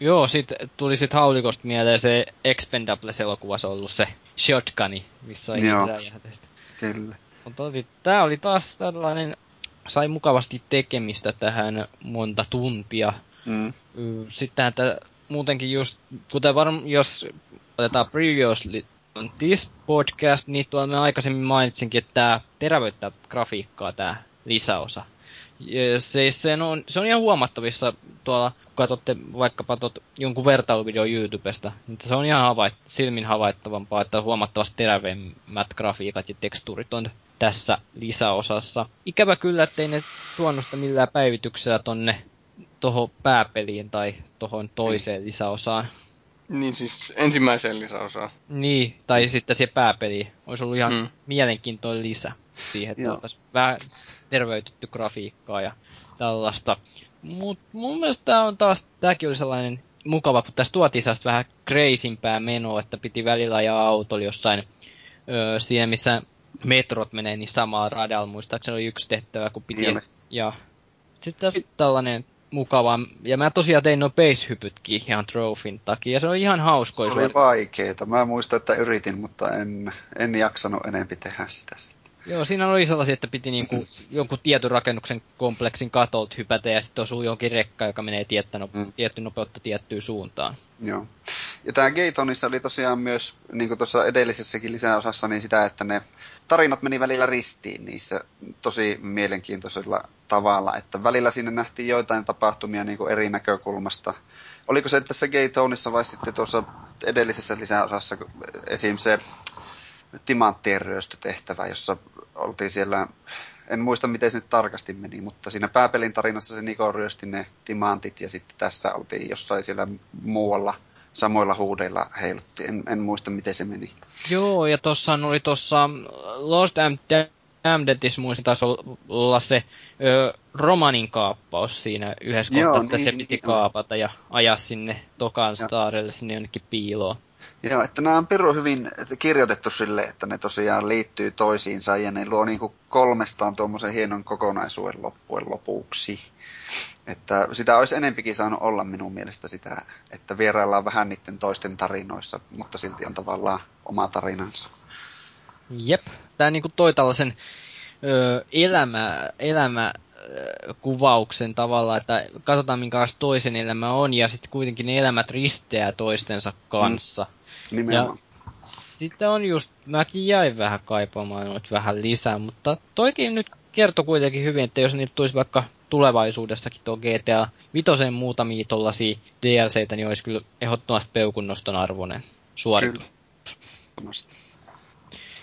Joo, sit tuli sit haulikosta mieleen se Expendables-elokuvassa ollut se shotguni, missä on räjähtästä. Kyllä. Mutta tää oli taas tällainen, sai mukavasti tekemistä tähän monta tuntia. Mm. Sitten että muutenkin just, kuten varmaan, jos otetaan previously on this podcast, niin tuolla mä aikaisemmin mainitsinkin, että tämä terävöittää grafiikkaa tämä lisäosa. Se, se, on, se on ihan huomattavissa tuolla, kun katsotte vaikkapa tot, jonkun vertailuvideo YouTubesta, niin se on ihan havait, silmin havaittavampaa, että huomattavasti terävemmät grafiikat ja tekstuurit on tässä lisäosassa. Ikävä kyllä, ettei ne tuonut sitä millään päivityksellä tonne tuohon pääpeliin tai tuohon toiseen lisäosaan. Niin siis ensimmäiseen lisäosaan. Niin, tai sitten se pääpeli. Olisi ollut ihan mm. mielenkiintoinen lisä siihen, että oltaisiin vähän terveytetty grafiikkaa ja tällaista. Mut mun mielestä tää on taas, tääkin oli sellainen mukava, kun tässä tuotiin vähän crazympää menoa, että piti välillä ajaa autolla jossain öö, siinä, missä metrot menee, niin samalla radalla muistaakseni oli yksi tehtävä, kun piti... Jemme. Ja sitten sit tällainen mukava. Ja mä tosiaan tein no base-hypytkin ihan trofin takia, ja se on ihan hauskoa. Se oli vaikeeta. Mä muistan, että yritin, mutta en, en jaksanut enempi tehdä sitä sitten. Joo, siinä oli sellaisia, että piti niinku jonkun tietyn rakennuksen kompleksin katolta hypätä ja sitten osuu jonkin rekka, joka menee tiettä no, mm. tietty nopeutta tiettyyn suuntaan. Joo. Ja tämä Gaytonissa oli tosiaan myös, niin kuin tuossa edellisessäkin lisäosassa, niin sitä, että ne tarinat meni välillä ristiin niissä tosi mielenkiintoisella tavalla. Että välillä siinä nähtiin joitain tapahtumia niin kuin eri näkökulmasta. Oliko se tässä Gaytonissa vai sitten tuossa edellisessä lisäosassa esim. se timanttien ryöstötehtävä, jossa oltiin siellä, en muista miten se nyt tarkasti meni, mutta siinä pääpelin tarinassa se Niko ryösti ne timantit ja sitten tässä oltiin jossain siellä muualla samoilla huudeilla heilutti. En, en muista, miten se meni. Joo, ja tuossa oli tuossa Lost and Damnedis muista taisi olla se ö, romanin kaappaus siinä yhdessä Joo, kohtaa, että niin, se piti niin, kaapata ja ajaa sinne Tokan Starelle sinne jonnekin piiloon. Joo, että nämä on piru hyvin kirjoitettu sille, että ne tosiaan liittyy toisiinsa ja ne luo niin kuin kolmestaan tuommoisen hienon kokonaisuuden loppujen lopuksi. Että sitä olisi enempikin saanut olla minun mielestä sitä, että vieraillaan vähän niiden toisten tarinoissa, mutta silti on tavallaan oma tarinansa. Jep, tämä niinku toi tällaisen ö, elämä, elämä kuvauksen tavalla, että katsotaan minkälaista toisen elämä on ja sitten kuitenkin ne elämät risteää toistensa kanssa. Mm, nimenomaan. Ja sitten on just, mäkin jäin vähän kaipaamaan noita vähän lisää, mutta toikin nyt kertoi kuitenkin hyvin, että jos niitä tulisi vaikka tulevaisuudessakin tuo GTA Vitosen muutamia tollasia DLCitä, niin olisi kyllä ehdottomasti peukunnoston arvoinen suoritus. Kyllä.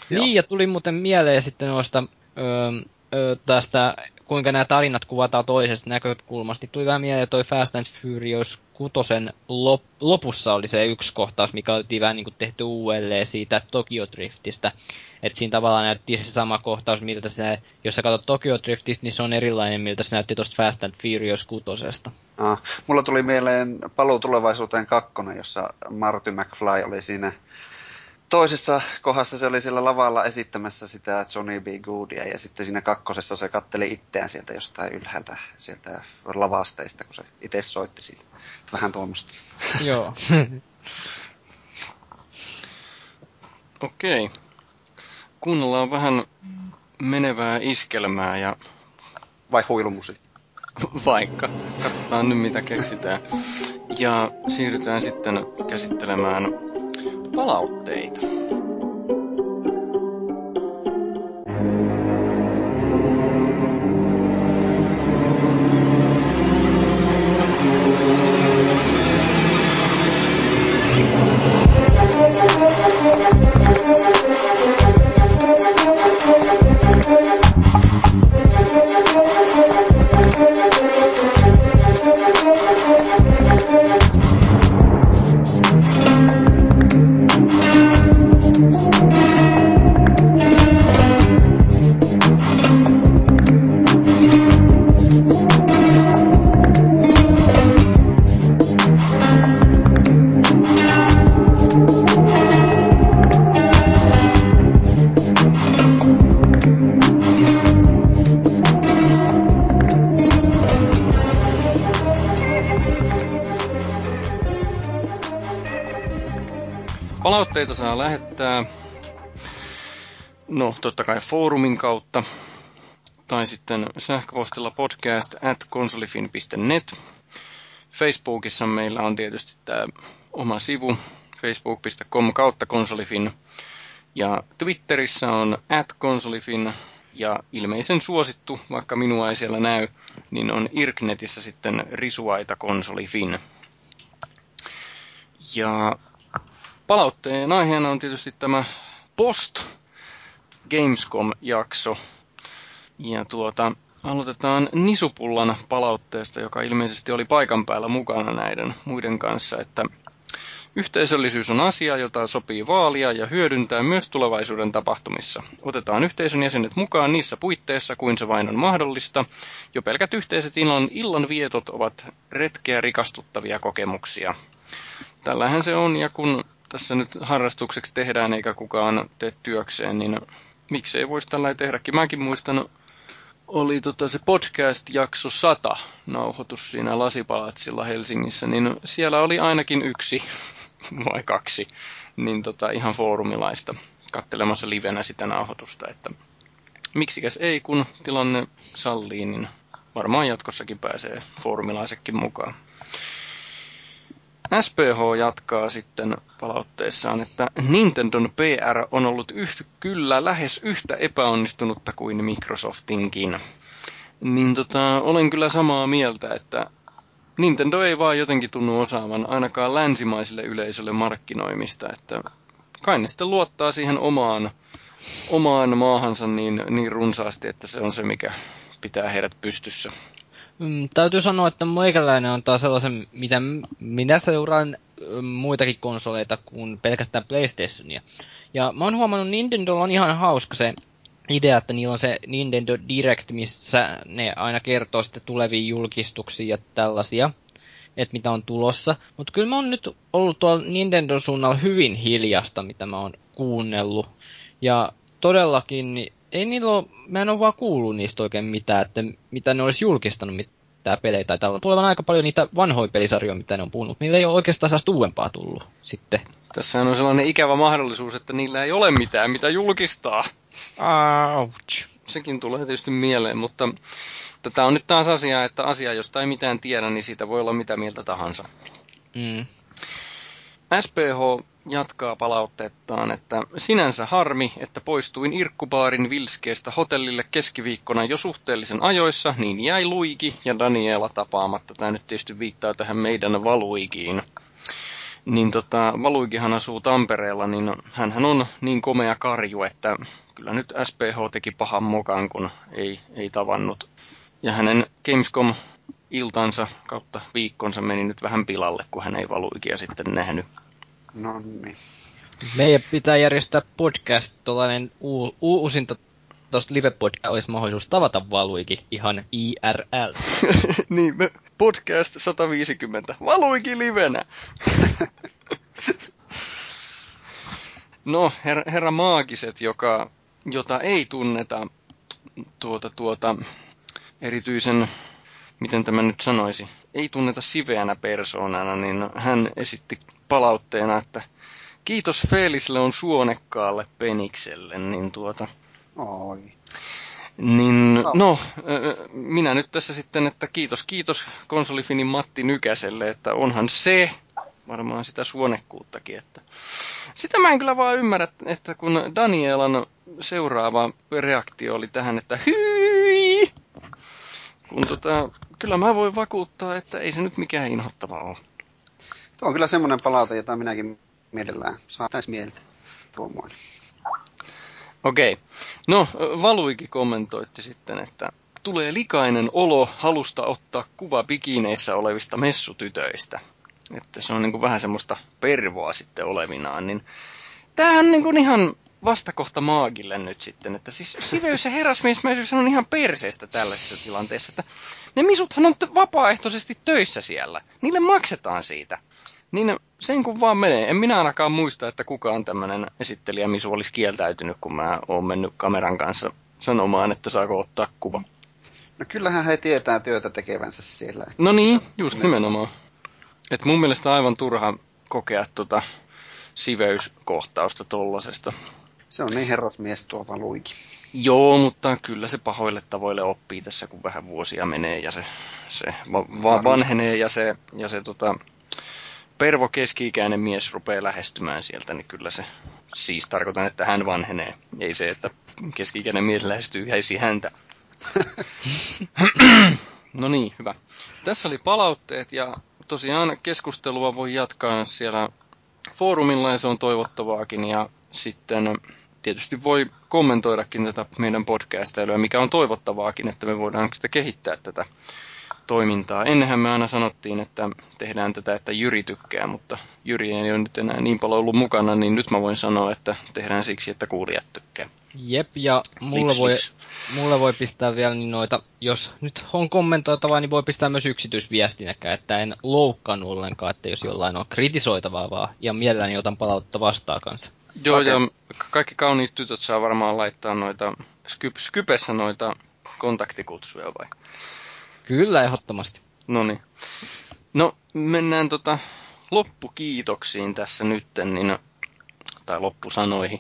Niin, ja tuli muuten mieleen sitten noista öö, öö, tästä, kuinka nämä tarinat kuvataan toisesta näkökulmasta, niin tuli vähän mieleen toi Fast and Furious kutosen lop, lopussa oli se yksi kohtaus, mikä oli vähän niin kuin tehty uudelleen siitä Tokyo Driftistä. Että siinä tavallaan näytti se sama kohtaus, miltä se, jos sä katsot Tokyo Driftistä, niin se on erilainen, miltä se näytti tuosta Fast and Furious kutosesta. Ah, mulla tuli mieleen Paluu tulevaisuuteen kakkonen, jossa Marty McFly oli siinä toisessa kohdassa se oli siellä lavalla esittämässä sitä Johnny B. Goodia ja sitten siinä kakkosessa se katteli itseään sieltä jostain ylhäältä sieltä lavasteista, kun se itse soitti siitä. Vähän tuommoista. Joo. <laughs> Okei. Kuunnellaan vähän menevää iskelmää ja... Vai huilumusi? <laughs> Vaikka. Katsotaan nyt mitä keksitään. Ja siirrytään sitten käsittelemään palautteita. Palautteita saa lähettää, no totta kai foorumin kautta, tai sitten sähköpostilla podcast at konsolifin.net. Facebookissa meillä on tietysti tämä oma sivu, facebook.com kautta konsolifin. Ja Twitterissä on at konsolifin, ja ilmeisen suosittu, vaikka minua ei siellä näy, niin on Irknetissä sitten risuaita konsolifin. Ja Palautteen aiheena on tietysti tämä Post Gamescom-jakso. Ja tuota, aloitetaan Nisupullan palautteesta, joka ilmeisesti oli paikan päällä mukana näiden muiden kanssa, että Yhteisöllisyys on asia, jota sopii vaalia ja hyödyntää myös tulevaisuuden tapahtumissa. Otetaan yhteisön jäsenet mukaan niissä puitteissa, kuin se vain on mahdollista. Jo pelkät yhteiset illan, illan vietot ovat retkeä rikastuttavia kokemuksia. Tällähän se on, ja kun tässä nyt harrastukseksi tehdään eikä kukaan tee työkseen, niin miksei voisi tällä tehdäkin. Mäkin muistan, oli tota se podcast-jakso 100 nauhoitus siinä Lasipalatsilla Helsingissä, niin siellä oli ainakin yksi <laughs> vai kaksi niin tota, ihan foorumilaista kattelemassa livenä sitä nauhoitusta. Että miksikäs ei, kun tilanne sallii, niin varmaan jatkossakin pääsee foorumilaisekin mukaan. SPH jatkaa sitten palautteessaan, että Nintendon PR on ollut yhtä, kyllä lähes yhtä epäonnistunutta kuin Microsoftinkin. Niin tota, olen kyllä samaa mieltä, että Nintendo ei vaan jotenkin tunnu osaavan ainakaan länsimaisille yleisölle markkinoimista, että kai ne sitten luottaa siihen omaan, omaan maahansa niin, niin runsaasti, että se on se, mikä pitää heidät pystyssä. Mm, täytyy sanoa, että meikäläinen on taas sellaisen, mitä minä seuraan mm, muitakin konsoleita kuin pelkästään PlayStationia. Ja mä oon huomannut, Nintendo on ihan hauska se idea, että niillä on se Nintendo Direct, missä ne aina kertoo sitten tulevia julkistuksia ja tällaisia, että mitä on tulossa. Mutta kyllä mä oon nyt ollut tuolla Nintendo suunnalla hyvin hiljasta, mitä mä oon kuunnellut. Ja todellakin, niin ei niillä ole, mä en ole vaan kuullut niistä oikein mitään, että mitä ne olisi julkistanut mitään pelejä tai tällä. Tulevan aika paljon niitä vanhoja pelisarjoja, mitä ne on puhunut. Niillä ei ole oikeastaan saa uudempaa tullut sitten. Tässä on sellainen ikävä mahdollisuus, että niillä ei ole mitään, mitä julkistaa. Ouch. Sekin tulee tietysti mieleen, mutta tätä on nyt taas asia, että asia, josta ei mitään tiedä, niin siitä voi olla mitä mieltä tahansa. Mm. SPH jatkaa palautteettaan, että sinänsä harmi, että poistuin Irkkubaarin Vilskeestä hotellille keskiviikkona jo suhteellisen ajoissa, niin jäi Luigi ja Daniela tapaamatta. Tämä nyt tietysti viittaa tähän meidän Valuigiin. Niin tota, Valuigihan asuu Tampereella, niin hän on niin komea karju, että kyllä nyt SPH teki pahan mokan, kun ei, ei tavannut. Ja hänen Gamescom iltansa kautta viikkonsa meni nyt vähän pilalle, kun hän ei Valuigia sitten nähnyt. No niin. Meidän pitää järjestää podcast, tuollainen uu, uusinta tuosta live podcast olisi mahdollisuus tavata Valuikin ihan IRL. <laughs> niin, me podcast 150. Valuikin livenä. <laughs> no, her, herra Maagiset, joka, jota ei tunneta tuota, tuota, erityisen, miten tämä nyt sanoisi, ei tunneta siveänä persoonana, niin hän esitti palautteena, että kiitos Felisle on suonekkaalle penikselle, niin tuota... Oi. Niin, no, minä nyt tässä sitten, että kiitos, kiitos konsolifinin Matti Nykäselle, että onhan se varmaan sitä suonekkuuttakin, että sitä mä en kyllä vaan ymmärrä, että kun Danielan seuraava reaktio oli tähän, että hyi, kun tota, kyllä mä voin vakuuttaa, että ei se nyt mikään inhottava ole. Tuo on kyllä semmoinen palaute, jota minäkin mielellään saataisiin mieltä tuomoille. Okei. Okay. No, Valuikin kommentoitti sitten, että tulee likainen olo halusta ottaa kuva bikineissä olevista messutytöistä. Että se on niin kuin vähän semmoista pervoa sitten olevinaan. Niin tämähän on niin kuin ihan vastakohta maagille nyt sitten. Että siis siveys ja herrasmiesmäisyys on ihan perseestä tällaisessa tilanteessa. Että ne misuthan on vapaaehtoisesti töissä siellä. Niille maksetaan siitä. Niin sen kun vaan menee. En minä ainakaan muista, että kukaan tämmöinen esittelijä Misu olisi kieltäytynyt, kun mä oon mennyt kameran kanssa sanomaan, että saako ottaa kuva. No kyllähän he tietää työtä tekevänsä siellä. No niin, just nimenomaan. Et mun mielestä aivan turha kokea tuota siveyskohtausta tollasesta. Se on niin herrasmies tuo valuikin. Joo, mutta kyllä se pahoille tavoille oppii tässä, kun vähän vuosia menee ja se, se va- vanhenee ja se, ja se tota, pervo keski-ikäinen mies rupeaa lähestymään sieltä, niin kyllä se siis tarkoitan, että hän vanhenee. Ei se, että keski-ikäinen mies lähestyy häisi häntä. <coughs> no niin, hyvä. Tässä oli palautteet ja tosiaan keskustelua voi jatkaa siellä foorumilla ja se on toivottavaakin. Ja sitten tietysti voi kommentoidakin tätä meidän podcastailuja, mikä on toivottavaakin, että me voidaan sitä kehittää tätä toimintaa. Ennenhän me aina sanottiin, että tehdään tätä, että Jyri tykkää, mutta Jyri ei ole nyt enää niin paljon ollut mukana, niin nyt mä voin sanoa, että tehdään siksi, että kuulijat tykkää. Jep, ja mulla liks, voi, liks. mulla voi pistää vielä niin noita, jos nyt on kommentoitavaa, niin voi pistää myös yksityisviestinäkään, että en loukkaannut ollenkaan, että jos jollain on kritisoitavaa vaan, ja mielelläni otan palautta vastaan kanssa. Joo, Pake. ja kaikki kauniit tytöt saa varmaan laittaa noita, Skyp, Skypessä noita kontaktikutsuja vai? Kyllä, ehdottomasti. No niin. No, mennään tota loppukiitoksiin tässä nytten, niin, tai loppusanoihin.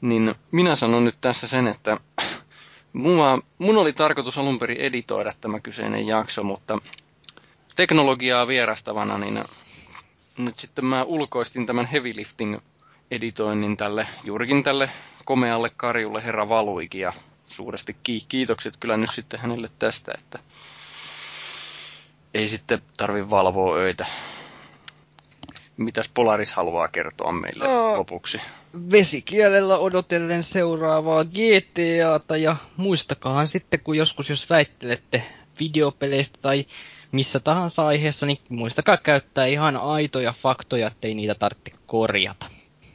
Niin minä sanon nyt tässä sen, että Mua, mun oli tarkoitus alun perin editoida tämä kyseinen jakso, mutta teknologiaa vierastavana, niin nyt sitten mä ulkoistin tämän heavy lifting editoinnin tälle, juurikin tälle komealle karjulle herra Valuikin ja suuresti kiitokset kyllä nyt sitten hänelle tästä, että ei sitten tarvi valvoa öitä. Mitäs Polaris haluaa kertoa meille no, lopuksi? Vesikielellä odotellen seuraavaa GTAta ja muistakaa sitten, kun joskus jos väittelette videopeleistä tai missä tahansa aiheessa, niin muistakaa käyttää ihan aitoja faktoja, ettei niitä tarvitse korjata.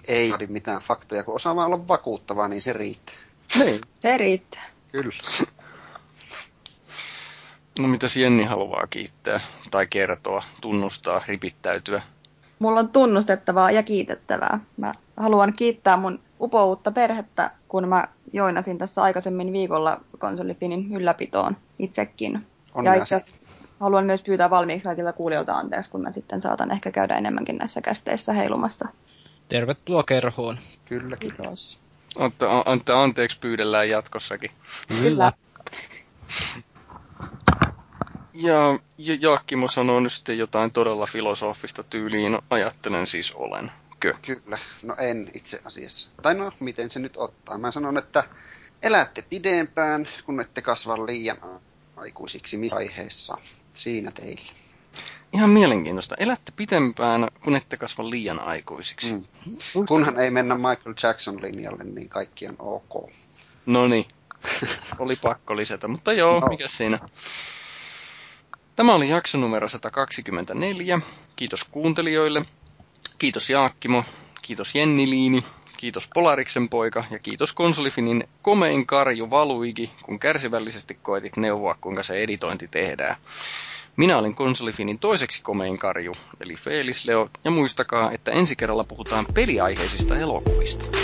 Ei vaadi mitään faktoja, kun osaa olla vakuuttavaa, niin se riittää. Niin. Se riittää. Kyllä. No mitä Jenni haluaa kiittää tai kertoa, tunnustaa, ripittäytyä? Mulla on tunnustettavaa ja kiitettävää. Mä haluan kiittää mun upoutta perhettä, kun mä joinasin tässä aikaisemmin viikolla konsolifinin ylläpitoon itsekin. Onnea. Ja itse haluan myös pyytää valmiiksi kaikilta kuulijoilta anteeksi, kun mä sitten saatan ehkä käydä enemmänkin näissä kästeissä heilumassa. Tervetuloa kerhoon. Kyllä, kiitos. Anta, anta anteeksi pyydellään jatkossakin. Kyllä. Ja, ja Jaakkimo sanoo nyt sitten jotain todella filosofista tyyliin, ajattelen siis olen. Kö? Kyllä, no en itse asiassa. Tai no, miten se nyt ottaa. Mä sanon, että elätte pidempään, kun ette kasva liian aikuisiksi vaiheessa. Siinä teille. Ihan mielenkiintoista. Elätte pitempään, kun ette kasva liian aikuisiksi. Mm. Kunhan ei mennä Michael Jackson linjalle, niin kaikki on ok. No niin. Oli pakko lisätä, mutta joo, no. mikä siinä. Tämä oli jakso numero 124. Kiitos kuuntelijoille. Kiitos Jaakkimo. Kiitos Jenni Liini. Kiitos Polariksen poika ja kiitos Konsolifinin komein karju Valuigi, kun kärsivällisesti koetit neuvoa, kuinka se editointi tehdään. Minä olin Konsolifinin toiseksi komein karju, eli Felis Leo, ja muistakaa, että ensi kerralla puhutaan peliaiheisista elokuvista.